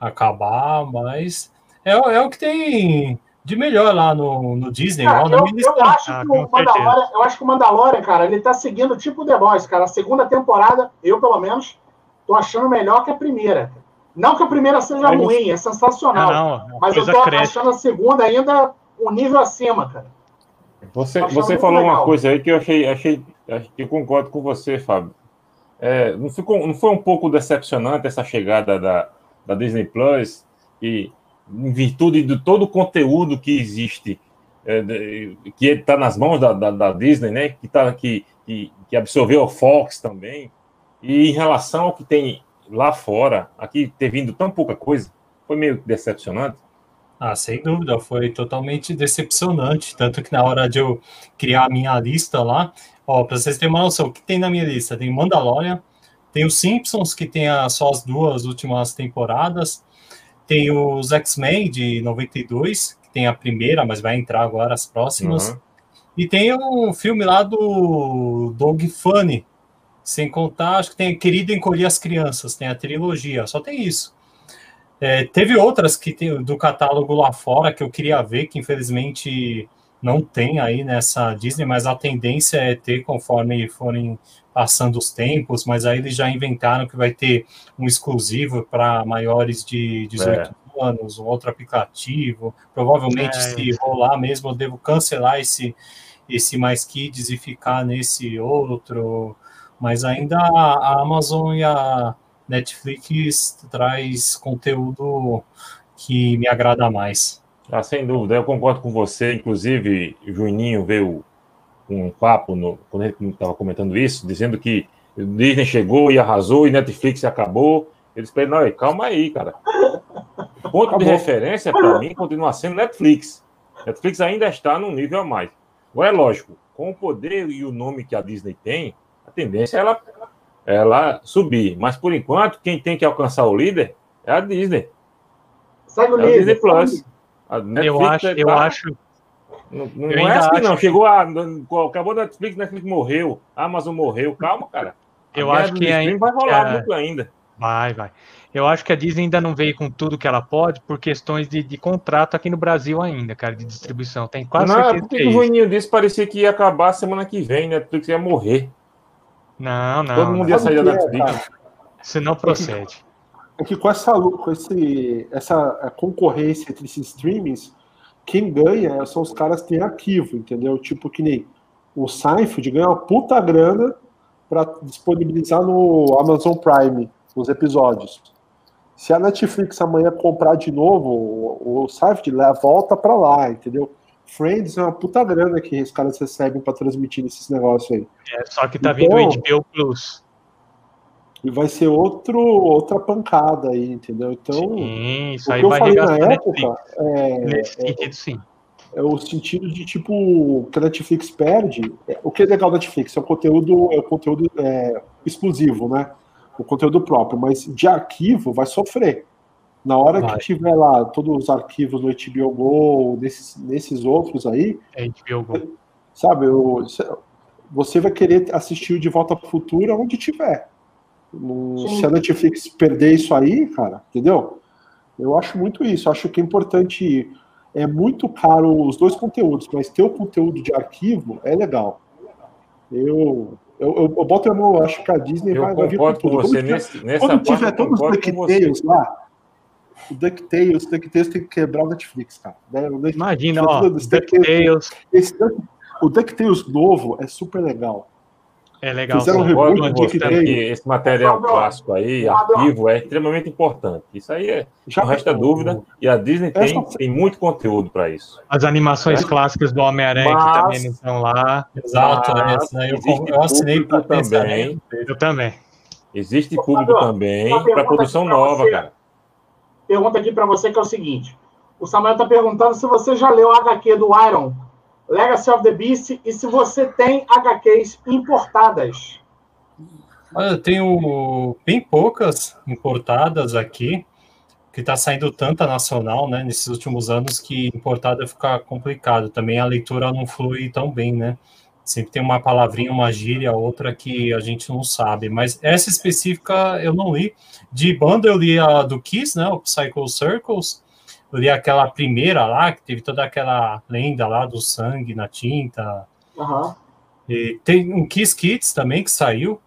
acabar, mas é, é o que tem de melhor lá no, no Disney. Cara, eu, eu, acho ah, que o Mandalorian, eu acho que o Mandalorian, cara, ele tá seguindo tipo The Boys, cara. A segunda temporada, eu pelo menos, tô achando melhor que a primeira. Não que a primeira seja ruim, é sensacional. Não, não, mas eu tô cresce. achando a segunda ainda um nível acima, cara. Você, você falou legal. uma coisa aí que eu achei, achei, eu concordo com você, Fábio. É, não, ficou, não foi um pouco decepcionante essa chegada da, da Disney Plus e em virtude de todo o conteúdo que existe, é, que está nas mãos da, da, da, Disney, né? Que, tá, que, que, que absorveu a Fox também. E em relação ao que tem lá fora, aqui ter vindo tão pouca coisa, foi meio decepcionante. Ah, sem dúvida, foi totalmente decepcionante. Tanto que na hora de eu criar a minha lista lá, ó, para vocês terem uma noção, o que tem na minha lista? Tem Mandalorian, tem os Simpsons, que tem a, só as duas últimas temporadas, tem os X-Men de 92, que tem a primeira, mas vai entrar agora as próximas. Uhum. E tem um filme lá do Dog Funny, sem contar, acho que tem Querido Encolher as Crianças, tem a trilogia, só tem isso. É, teve outras que tem do catálogo lá fora que eu queria ver, que infelizmente não tem aí nessa Disney, mas a tendência é ter conforme forem passando os tempos, mas aí eles já inventaram que vai ter um exclusivo para maiores de 18 é. anos, um outro aplicativo. Provavelmente, é. se rolar mesmo, eu devo cancelar esse, esse Mais Kids e ficar nesse outro mas ainda a Amazon e a Netflix traz conteúdo que me agrada mais. Ah, sem dúvida, eu concordo com você. Inclusive, o Juninho veio um papo no, quando ele estava comentando isso, dizendo que Disney chegou e arrasou e Netflix acabou. Eles disse não, calma aí, cara. O ponto acabou. de referência para mim continua sendo Netflix. Netflix ainda está num nível a mais. Agora é lógico, com o poder e o nome que a Disney tem, a tendência é ela, ela subir. Mas por enquanto, quem tem que alcançar o líder é a Disney. Segue o é líder. A Disney Plus. A eu acho, tá, eu acho. Não, não eu é assim, não. Chegou a. Acabou a Netflix, Netflix morreu. A Amazon morreu. Calma, cara. Eu acho que ainda vai rolar muito ainda. Vai, vai. Eu acho que a Disney ainda não veio com tudo que ela pode por questões de, de contrato aqui no Brasil ainda, cara, de distribuição. Tem quase não, certeza. Porque que é o Juninho disse parecia que ia acabar semana que vem, né? Netflix ia morrer. Não, não. Todo mundo ia sair da Netflix. Isso não procede. É que, é com essa, com esse, essa concorrência entre esses streamings, quem ganha são os caras que têm arquivo, entendeu? Tipo que nem o Seinfeld ganha uma puta grana para disponibilizar no Amazon Prime os episódios. Se a Netflix amanhã comprar de novo, o, o Seinfeld volta para lá, entendeu? Friends é uma puta grana que os caras recebem para transmitir esses negócios aí. É, só que tá então, vindo o HBO Plus. E vai ser outro, outra pancada aí, entendeu? Então, sim, isso aí vai falei na época, é, Nesse é, sentido, sim. É o sentido de tipo que a Netflix perde. É, o que é legal da Netflix é o conteúdo, é o conteúdo é, exclusivo, né? O conteúdo próprio, mas de arquivo vai sofrer. Na hora vai. que tiver lá todos os arquivos no HBO Go, nesses, nesses outros aí, é HBO Go. sabe, eu, você vai querer assistir o De Volta para o Futuro onde tiver. Se a Netflix perder isso aí, cara, entendeu? Eu acho muito isso. Acho que é importante. É muito caro os dois conteúdos, mas ter o conteúdo de arquivo é legal. Eu, eu, eu, eu boto a mão, acho que a Disney eu vai, vai vir com tudo. Você quando, nesse, tiver, quando tiver todos os DuckTales lá, o DuckTales, o DuckTales tem que quebrar o Netflix, cara. Né? Imagina, ó, DuckTales. Esse, o DuckTales novo é super legal. É legal. Fizeram um reboot que esse material clássico aí, arquivo, é extremamente importante. Isso aí é. Já não resta dúvida. E a Disney tem, tem muito conteúdo para isso. As animações é. clássicas do Homem-Aranha que também estão lá. Exato, né? Eu, eu assinei também. Eu também. Existe público também para produção nova, cara pergunta aqui para você que é o seguinte. O Samuel está perguntando se você já leu o HQ do Iron, Legacy of the Beast, e se você tem HQs importadas. Eu tenho bem poucas importadas aqui, que está saindo tanta nacional, né, nesses últimos anos, que importada fica complicado. Também a leitura não flui tão bem, né? Sempre tem uma palavrinha, uma gíria, outra que a gente não sabe. Mas essa específica eu não li. De banda eu li a do Kiss, né? O Psycho Circles. Eu li aquela primeira lá, que teve toda aquela lenda lá do sangue na tinta. Uhum. E tem um Kiss Kits também que saiu,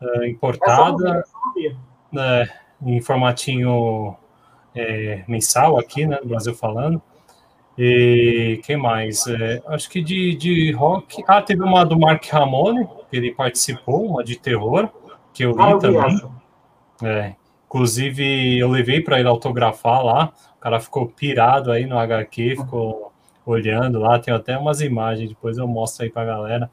uh, importada, uh, em formatinho é, mensal aqui, né, no Brasil falando. E quem mais? É, acho que de, de rock. Ah, teve uma do Mark Ramone, que ele participou, uma de terror, que eu li ah, eu também. É, inclusive, eu levei para ele autografar lá. O cara ficou pirado aí no HQ, ficou olhando lá. Tem até umas imagens, depois eu mostro aí para a galera.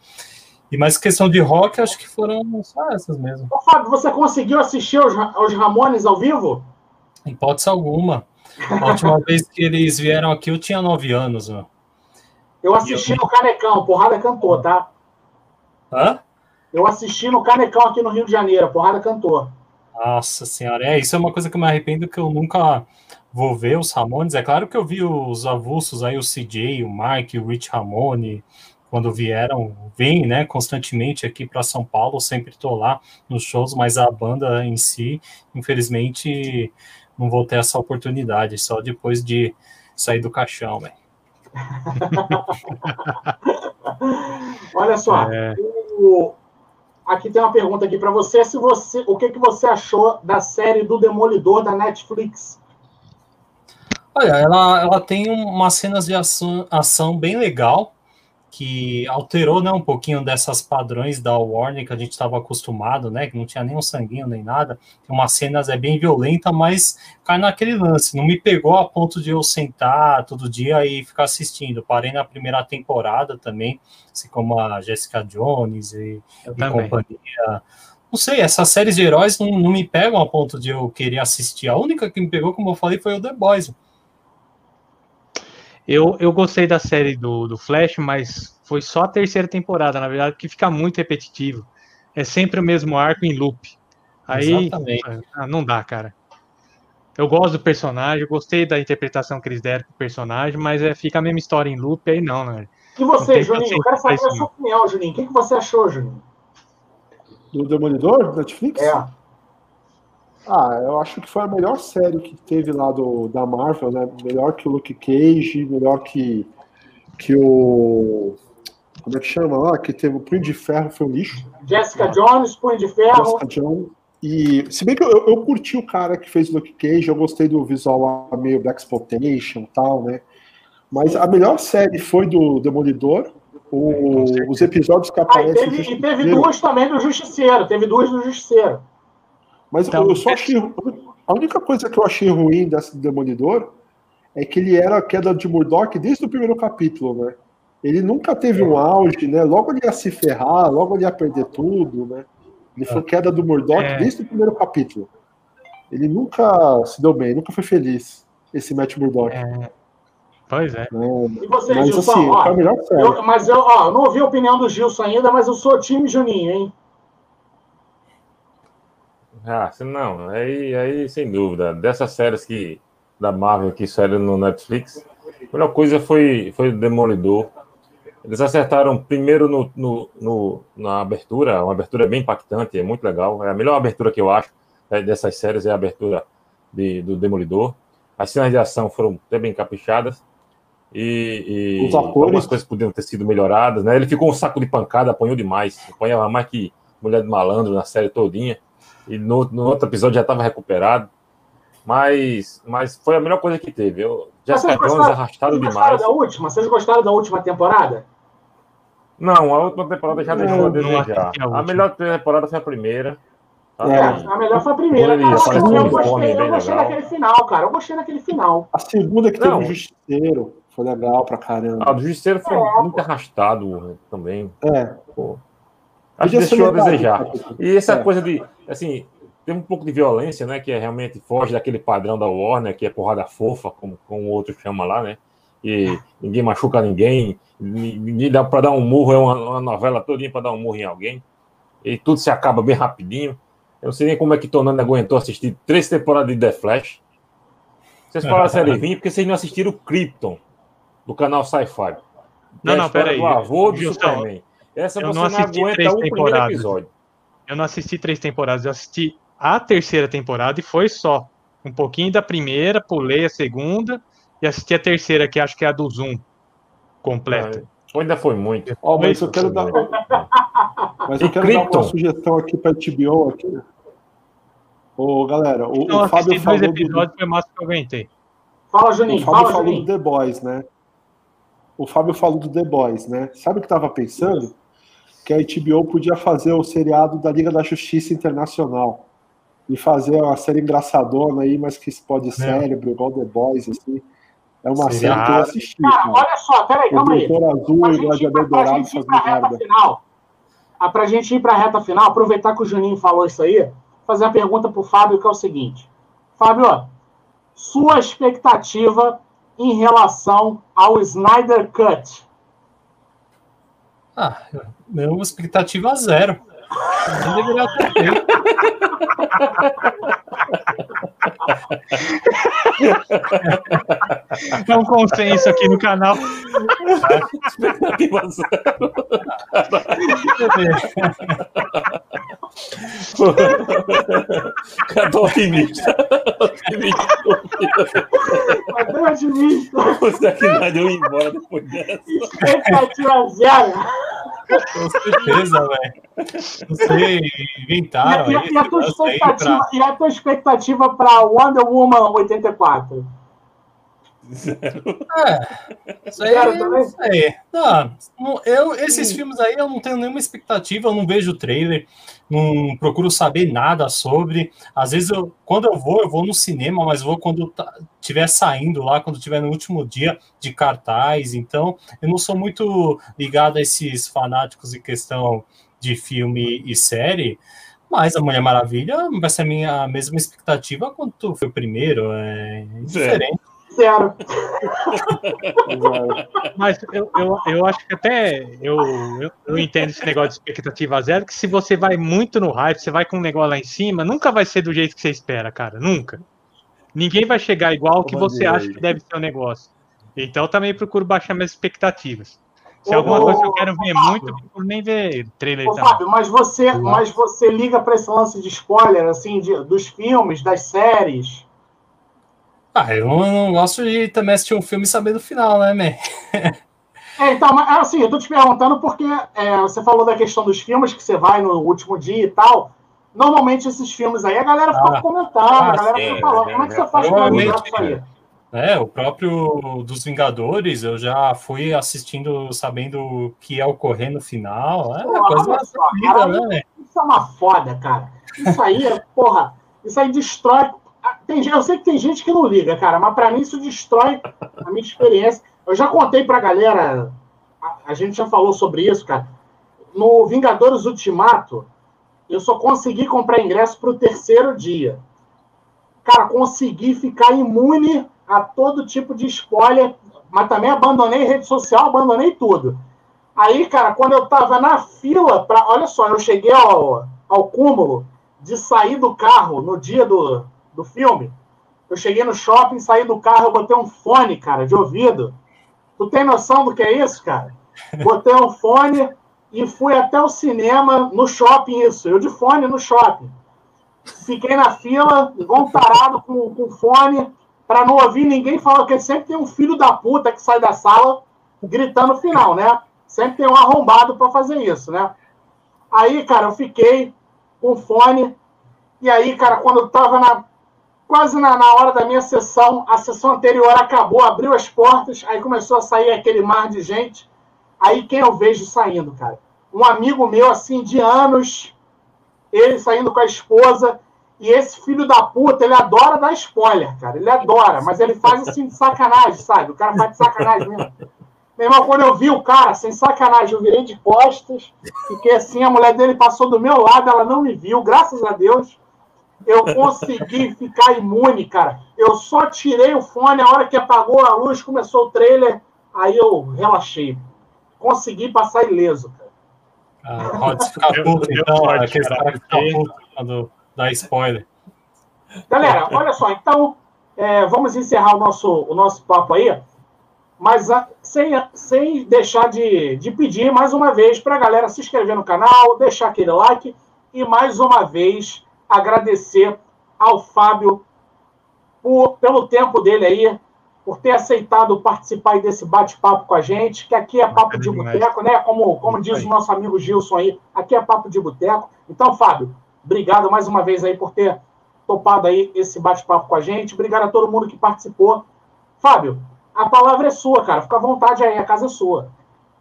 E mais questão de rock, acho que foram só essas mesmo. Ô, Fábio, você conseguiu assistir os, os Ramones ao vivo? Hipótese alguma. A última [laughs] vez que eles vieram aqui, eu tinha nove anos. Meu. Eu assisti eu... no Canecão, porrada cantou, tá? Hã? Eu assisti no Canecão aqui no Rio de Janeiro, porrada cantou. Nossa senhora, é, isso é uma coisa que eu me arrependo que eu nunca vou ver os Ramones. É claro que eu vi os avulsos aí, o CJ, o Mark, o Rich Ramone, quando vieram, vêm, né, constantemente aqui para São Paulo, sempre estou lá nos shows, mas a banda em si, infelizmente, não vou ter essa oportunidade, só depois de sair do caixão, velho. [laughs] Olha só, é... o... aqui tem uma pergunta aqui para você, se você, o que, que você achou da série do Demolidor da Netflix? Olha, ela, ela tem umas cenas de ação, ação bem legal, que alterou né, um pouquinho dessas padrões da Warner que a gente estava acostumado, né? Que não tinha nem um sanguinho nem nada. Tem umas cenas é bem violenta, mas cai naquele lance. Não me pegou a ponto de eu sentar todo dia e ficar assistindo. Parei na primeira temporada também, assim como a Jessica Jones e, e companhia. Não sei, essas séries de heróis não, não me pegam a ponto de eu querer assistir. A única que me pegou, como eu falei, foi o The Boys. Eu, eu gostei da série do, do Flash, mas foi só a terceira temporada, na verdade, que fica muito repetitivo. É sempre o mesmo arco em loop. Aí ah, não dá, cara. Eu gosto do personagem, gostei da interpretação que eles deram pro personagem, mas é, fica a mesma história em loop, aí não, né? E você, Juninho? Eu quero saber a sua opinião, Juninho. O que, que você achou, Juninho? Do Demolidor, do Netflix? É. Ah, eu acho que foi a melhor série que teve lá do, da Marvel, né? Melhor que o Luke Cage, melhor que, que o. Como é que chama lá? Que teve o Punho de Ferro, foi um lixo. Jessica Jones, Punho de Ferro. Jessica Jones. E se bem que eu, eu, curti o cara que fez o Luke Cage, eu gostei do visual lá, meio Black Exploitation e tal, né? Mas a melhor série foi do Demolidor. O, os episódios que aparecem. Ah, e teve, e teve duas também do Justiceiro. Teve duas do Justiceiro. Mas então, eu só achei. A única coisa que eu achei ruim desse Demolidor é que ele era a queda de Murdoch desde o primeiro capítulo, né? Ele nunca teve um auge, né? Logo ele ia se ferrar, logo ele ia perder tudo, né? Ele foi queda do Murdoch é. desde o primeiro capítulo. Ele nunca se deu bem, nunca foi feliz, esse Matt Murdoch. É. Pois é. é. E você, mas, Gilson? Assim, ó, eu, mas eu ó, não ouvi a opinião do Gilson ainda, mas eu sou time Juninho, hein? Ah, não, aí, aí sem dúvida. Dessas séries que da Marvel que saíram no Netflix, a melhor coisa foi, foi Demolidor. Eles acertaram primeiro no, no, no, na abertura, uma abertura bem impactante, é muito legal. É a melhor abertura que eu acho né, dessas séries é a abertura de, do Demolidor. As cenas de ação foram até bem caprichadas. E, e algumas coisas podiam ter sido melhoradas. Né? Ele ficou um saco de pancada, apanhou demais. Apanhava mais que Mulher de Malandro na série todinha e no, no outro episódio já estava recuperado. Mas, mas foi a melhor coisa que teve. Eu, Jessica Jones arrastado vocês demais. Da última? Vocês gostaram da última temporada? Não, a última temporada já deixou a desejar. A, a melhor temporada foi a primeira. É, a melhor foi a primeira. Cara, eu, eu gostei, eu gostei daquele final, cara. Eu gostei daquele final. A segunda que teve o Justiceiro foi legal pra caramba. Ah, o Justiceiro foi é, muito pô. arrastado também. É. Pô. Acho que deixou a desejar. E essa é. coisa de, assim, tem um pouco de violência, né? Que é realmente foge daquele padrão da Warner, que é porrada fofa, como, como o outro chama lá, né? E ninguém machuca ninguém, ninguém dá para dar um murro, é uma, uma novela todinha para dar um murro em alguém. E tudo se acaba bem rapidinho. Eu não sei nem como é que Tonando aguentou assistir três temporadas de The Flash. Vocês [laughs] falaram série vir porque vocês não assistiram o Krypton, do canal Sci-Fi. Não, não, peraí. O avô do Superman. Essa eu você não, não aguenta o primeiro episódio. Eu não assisti três temporadas, eu assisti a terceira temporada e foi só. um pouquinho da primeira, pulei a segunda e assisti a terceira, que acho que é a do Zoom completa. É, ainda foi muito. Oh, [laughs] mas eu quero dar, mas eu quero dar uma sugestão aqui para HBO aqui. Ô, galera, o, então, o Fábio falou dois episódios do... foi mais que eu aguentei. Fala, Juninho. O Fábio fala, falou Juninho. do The Boys, né? O Fábio falou do The Boys, né? Sabe o que estava pensando? Que a HBO podia fazer o seriado da Liga da Justiça Internacional e fazer uma série engraçadona aí, mas que explode cérebro, igual The Boys, assim. É uma Seria série que eu assisti. Cara, cara. olha só, peraí, calma aí. Azul e Gladiador Dourado fazendo merda. Final, ah, pra gente ir pra reta final, aproveitar que o Juninho falou isso aí, fazer a pergunta pro Fábio, que é o seguinte. Fábio, sua expectativa em relação ao Snyder Cut? Ah, uma expectativa zero. Não deveria ter feito. [laughs] É um consenso aqui no canal. Expectativa zero. Cadê otimista? Cadê otimista? Você que não deu embora depois dessa. Expectativa zero. Com certeza, velho. Não sei, inventaram. E, aí, e, a tua expectativa, pra... e a tua expectativa para Wonder Woman 84? É, isso aí, Zero isso aí. Não, eu, esses Sim. filmes aí eu não tenho nenhuma expectativa, eu não vejo o trailer, não procuro saber nada sobre. Às vezes, eu, quando eu vou, eu vou no cinema, mas vou quando estiver saindo lá, quando estiver no último dia de cartaz. Então, eu não sou muito ligado a esses fanáticos em questão de filme e série. Mas a Mulher Maravilha vai ser a minha mesma expectativa quanto foi o primeiro. É diferente. É. Zero. Mas eu, eu, eu acho que até eu, eu, eu, entendo esse negócio de expectativa zero, que se você vai muito no hype, você vai com um negócio lá em cima, nunca vai ser do jeito que você espera, cara. Nunca. Ninguém vai chegar igual que você acha que deve ser o negócio. Então eu também procuro baixar minhas expectativas. Se é alguma coisa que eu quero ver muito, eu nem ver trailer Ô, Fábio, mas você, mas você liga para esse lance de spoiler, assim, de, dos filmes, das séries? Ah, eu não gosto de também assistir um filme sabendo o final, né, man? [laughs] É, então, mas, assim, eu tô te perguntando porque é, você falou da questão dos filmes que você vai no último dia e tal. Normalmente esses filmes aí a galera fica ah, comentando, ah, a galera fica falando. Como é que você faz pra ligar isso aí? É, o próprio dos Vingadores, eu já fui assistindo, sabendo o que ia ocorrer no final. É uma coisa só, cara, né? Isso é uma foda, cara. Isso aí, é, porra, isso aí destrói tem, eu sei que tem gente que não liga, cara, mas para mim isso destrói a minha experiência. Eu já contei pra galera, a, a gente já falou sobre isso, cara. No Vingadores Ultimato, eu só consegui comprar ingresso pro terceiro dia. Cara, consegui ficar imune a todo tipo de spoiler, mas também abandonei rede social, abandonei tudo. Aí, cara, quando eu tava na fila, pra, olha só, eu cheguei ao, ao cúmulo de sair do carro no dia do, do filme. Eu cheguei no shopping, saí do carro, eu botei um fone, cara, de ouvido. Tu tem noção do que é isso, cara? Botei um fone e fui até o cinema, no shopping, isso. Eu de fone no shopping. Fiquei na fila, igual um tarado com, com fone, para não ouvir ninguém falar, que sempre tem um filho da puta que sai da sala gritando no final, né? Sempre tem um arrombado para fazer isso, né? Aí, cara, eu fiquei com fone. E aí, cara, quando eu tava na, quase na, na, hora da minha sessão, a sessão anterior acabou, abriu as portas, aí começou a sair aquele mar de gente. Aí quem eu vejo saindo, cara? Um amigo meu, assim, de anos, ele saindo com a esposa, e esse filho da puta, ele adora dar spoiler, cara. Ele adora, mas ele faz assim de sacanagem, sabe? O cara faz de sacanagem mesmo. Meu irmão, quando eu vi o cara, sem sacanagem, eu virei de costas, fiquei assim, a mulher dele passou do meu lado, ela não me viu, graças a Deus eu consegui ficar imune, cara. Eu só tirei o fone, a hora que apagou a luz, começou o trailer, aí eu relaxei. Consegui passar ileso, cara. Ah, pode ficar puto, então, aqueles caras que ficam puto quando dá spoiler. Galera, olha só, então, é, vamos encerrar o nosso, o nosso papo aí, mas a, sem, sem deixar de, de pedir mais uma vez para a galera se inscrever no canal, deixar aquele like e mais uma vez agradecer ao Fábio por, pelo tempo dele aí, por ter aceitado participar desse bate-papo com a gente, que aqui é papo de boteco, né? Como, como diz o nosso amigo Gilson aí, aqui é papo de boteco. Então, Fábio, obrigado mais uma vez aí por ter topado aí esse bate-papo com a gente. Obrigado a todo mundo que participou. Fábio, a palavra é sua, cara. Fica à vontade aí, a casa é sua.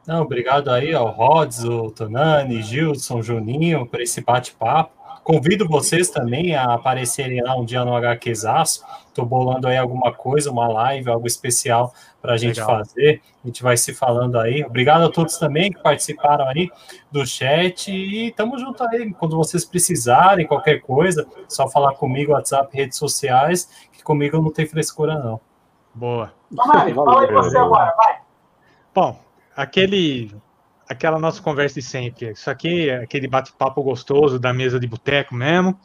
Não, obrigado aí ao Rods, o Tonani, Gilson, Juninho, por esse bate-papo. Convido vocês também a aparecerem lá um dia no HQzaço. Estou bolando aí alguma coisa, uma live, algo especial para a gente Legal. fazer. A gente vai se falando aí. Obrigado a todos também que participaram aí do chat. E tamo junto aí. Quando vocês precisarem, qualquer coisa, só falar comigo, WhatsApp, redes sociais, que comigo não tem frescura, não. Boa. Tomari, fala aí você agora, vai. Bom, aquele aquela nossa conversa de sempre. Isso aqui é aquele bate-papo gostoso da mesa de boteco mesmo.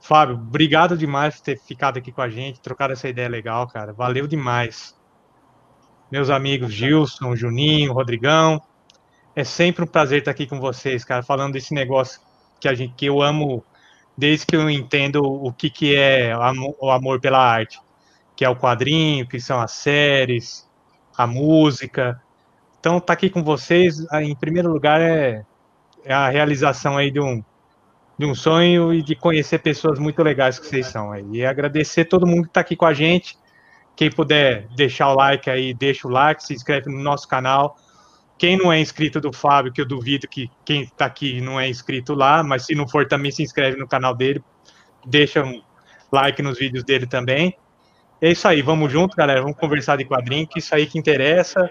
Fábio, obrigado demais por ter ficado aqui com a gente, trocado essa ideia legal, cara. Valeu demais. Meus amigos Gilson, Juninho, Rodrigão. É sempre um prazer estar aqui com vocês, cara, falando desse negócio que a gente que eu amo desde que eu entendo o que, que é o amor pela arte, que é o quadrinho, que são as séries, a música, então, tá aqui com vocês, em primeiro lugar, é, é, a realização aí de um, de um sonho e de conhecer pessoas muito legais que vocês são. Aí. E agradecer todo mundo que está aqui com a gente. Quem puder deixar o like aí, deixa o like, se inscreve no nosso canal. Quem não é inscrito do Fábio, que eu duvido que quem está aqui não é inscrito lá, mas se não for também se inscreve no canal dele, deixa um like nos vídeos dele também. É isso aí, vamos junto, galera. Vamos conversar de quadrinho, que isso aí que interessa.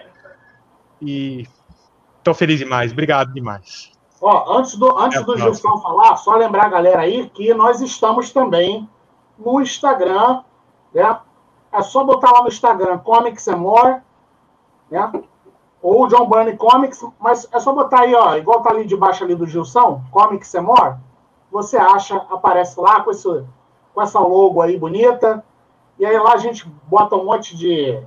E tô feliz demais. Obrigado demais. Ó, antes do, antes é, do Gilson falar, só lembrar a galera aí que nós estamos também no Instagram, né? É só botar lá no Instagram Comics and More, né? Ou John Burney Comics, mas é só botar aí, ó, igual tá ali debaixo ali do Gilson, Comics and More, você acha, aparece lá com, esse, com essa logo aí bonita, e aí lá a gente bota um monte de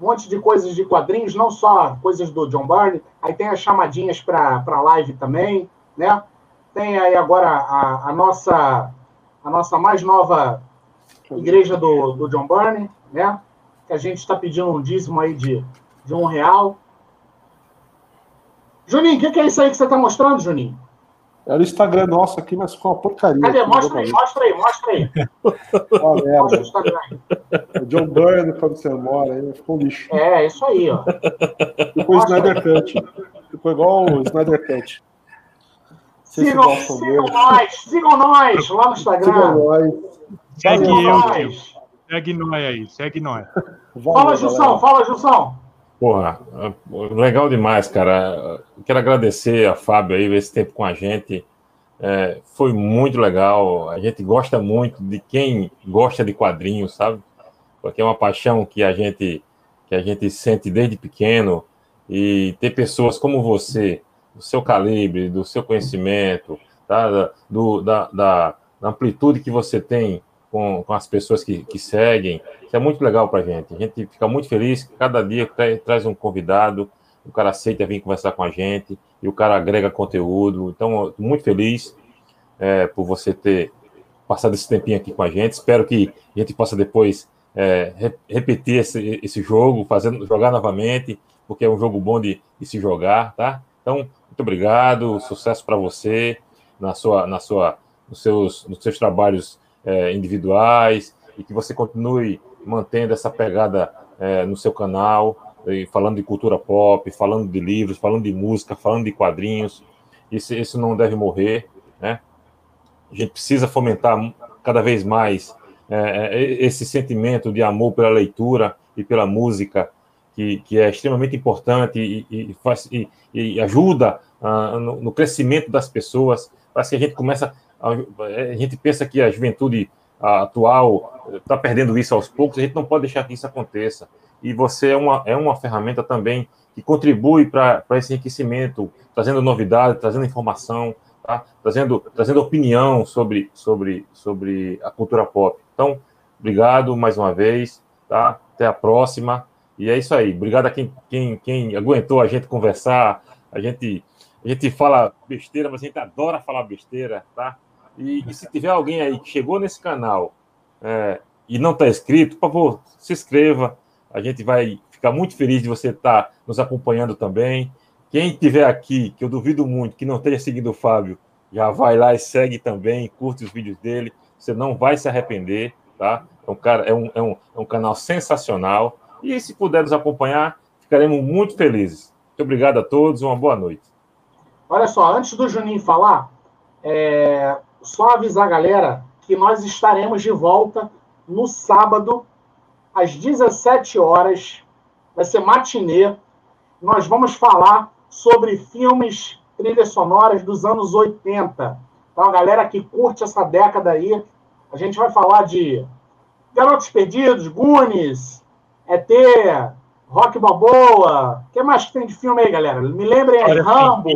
um monte de coisas de quadrinhos, não só coisas do John Byrne, aí tem as chamadinhas para live também, né? Tem aí agora a, a, nossa a nossa mais nova igreja do, do John Byrne, né? Que a gente está pedindo um dízimo aí de, de um real. Juninho, o que, que, é isso aí que você está mostrando, Juninho? Era o Instagram nosso aqui, mas ficou uma porcaria. Cadê? Mostra aí, mostra aí, mostra aí. Merda. Mostra o Instagram aí. O John Byrne, quando você mora, aí ficou um lixo. É, isso aí, ó. Ficou o Snyder Cut. Ficou igual o Snyder Cut. Sigam, sigam nós, sigam nós lá no Instagram. Sigam nós. Segue eu, Segue nós aí, segue nós. Fala, Jussão, fala, Jussão. Porra, legal demais, cara. Quero agradecer a Fábio aí, esse tempo com a gente. É, foi muito legal. A gente gosta muito de quem gosta de quadrinhos, sabe? Porque é uma paixão que a gente que a gente sente desde pequeno e ter pessoas como você, do seu calibre, do seu conhecimento, tá? do, da, da, da amplitude que você tem com, com as pessoas que, que seguem. Isso é muito legal para a gente. A gente fica muito feliz cada dia tra traz um convidado, o cara aceita vir conversar com a gente e o cara agrega conteúdo. Então, muito feliz é, por você ter passado esse tempinho aqui com a gente. Espero que a gente possa depois é, re repetir esse, esse jogo, fazendo, jogar novamente, porque é um jogo bom de, de se jogar, tá? Então, muito obrigado, sucesso para você na sua, na sua, nos seus, nos seus trabalhos é, individuais e que você continue mantendo essa pegada é, no seu canal, falando de cultura pop, falando de livros, falando de música, falando de quadrinhos. Isso, isso não deve morrer, né? A gente precisa fomentar cada vez mais é, é esse sentimento de amor pela leitura e pela música, que, que é extremamente importante e, e, faz, e, e ajuda uh, no, no, crescimento das pessoas. Parece que a gente começa a gente pensa que a juventude atual está perdendo isso aos poucos, a gente não pode deixar que isso aconteça. E você é uma, é uma ferramenta também que contribui para esse enriquecimento, trazendo novidade, trazendo informação, tá? trazendo, trazendo opinião sobre, sobre, sobre a cultura pop. Então, obrigado mais uma vez, tá? até a próxima. E é isso aí. Obrigado a quem, quem, quem aguentou a gente conversar. A gente, a gente fala besteira, mas a gente adora falar besteira, tá? E, e, se tiver alguém aí que chegou nesse canal é, e não está inscrito, por favor, se inscreva. A gente vai ficar muito feliz de você estar tá nos acompanhando também. Quem estiver aqui, que eu duvido muito, que não esteja seguindo o Fábio, já vai lá e segue também, curte os vídeos dele. Você não vai se arrepender, tá? É um, cara, é um, é um, é um canal sensacional. E se puder nos acompanhar, ficaremos muito felizes. Muito obrigado a todos, uma boa noite. Olha só, antes do Juninho falar, é... só avisar a galera que nós estaremos de volta no sábado, às 17 horas. Vai ser matinê. Nós vamos falar sobre filmes, trilhas sonoras dos anos 80. Então, a galera que curte essa década aí, a gente vai falar de Garotos Perdidos, Goonies, ET, Rock Balboa. O que mais que tem de filme aí, galera? Me lembrem aí, Rambo.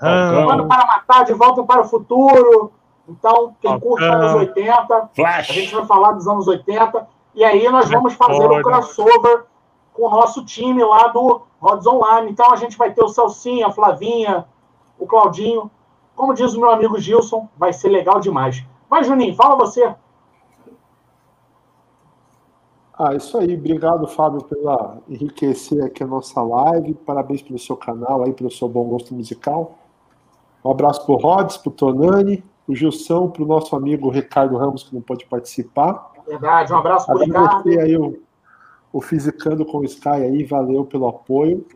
Rambo. para Matar, De Volta para o Futuro. Então, quem curte os anos 80, Flash. a gente vai falar dos anos 80. E aí nós vamos fazer o um crossover com o nosso time lá do Rods Online. Então a gente vai ter o Celcinha, a Flavinha, o Claudinho. Como diz o meu amigo Gilson, vai ser legal demais. Mas, Juninho, fala você. Ah, isso aí. Obrigado, Fábio, pela enriquecer aqui a nossa live. Parabéns pelo seu canal aí, pelo seu bom gosto musical. Um abraço pro Rods, pro Tonani, pro Gilson, pro nosso amigo Ricardo Ramos, que não pode participar. Verdade, um abraço pro Ricardo. aí o, o Fisicando com o Sky aí, valeu pelo apoio.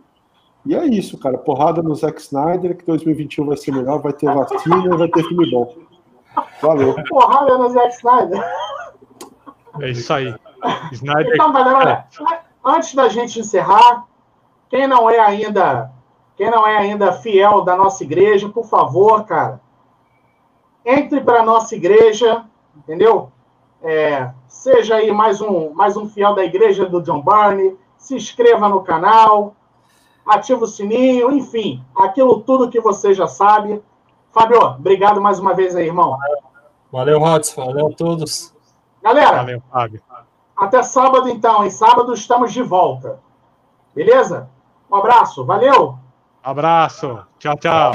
E é isso, cara. Porrada no Zack Snyder, que 2021 vai ser melhor, vai ter vacina e vai ter filme bom. Valeu. Porrada no Zack Snyder. É isso aí. Snyder. Então, galera, olha, antes da gente encerrar, quem não é ainda, quem não é ainda fiel da nossa igreja, por favor, cara, entre para a nossa igreja, entendeu? É, seja aí mais um, mais um fiel da igreja do John Barney, se inscreva no canal, ativa o sininho, enfim, aquilo tudo que você já sabe. Fábio, obrigado mais uma vez aí, irmão. Valeu, Rodson. Valeu a todos. Galera, Valeu, Fábio. até sábado então. Em sábado estamos de volta. Beleza? Um abraço. Valeu. Abraço. Tchau, tchau.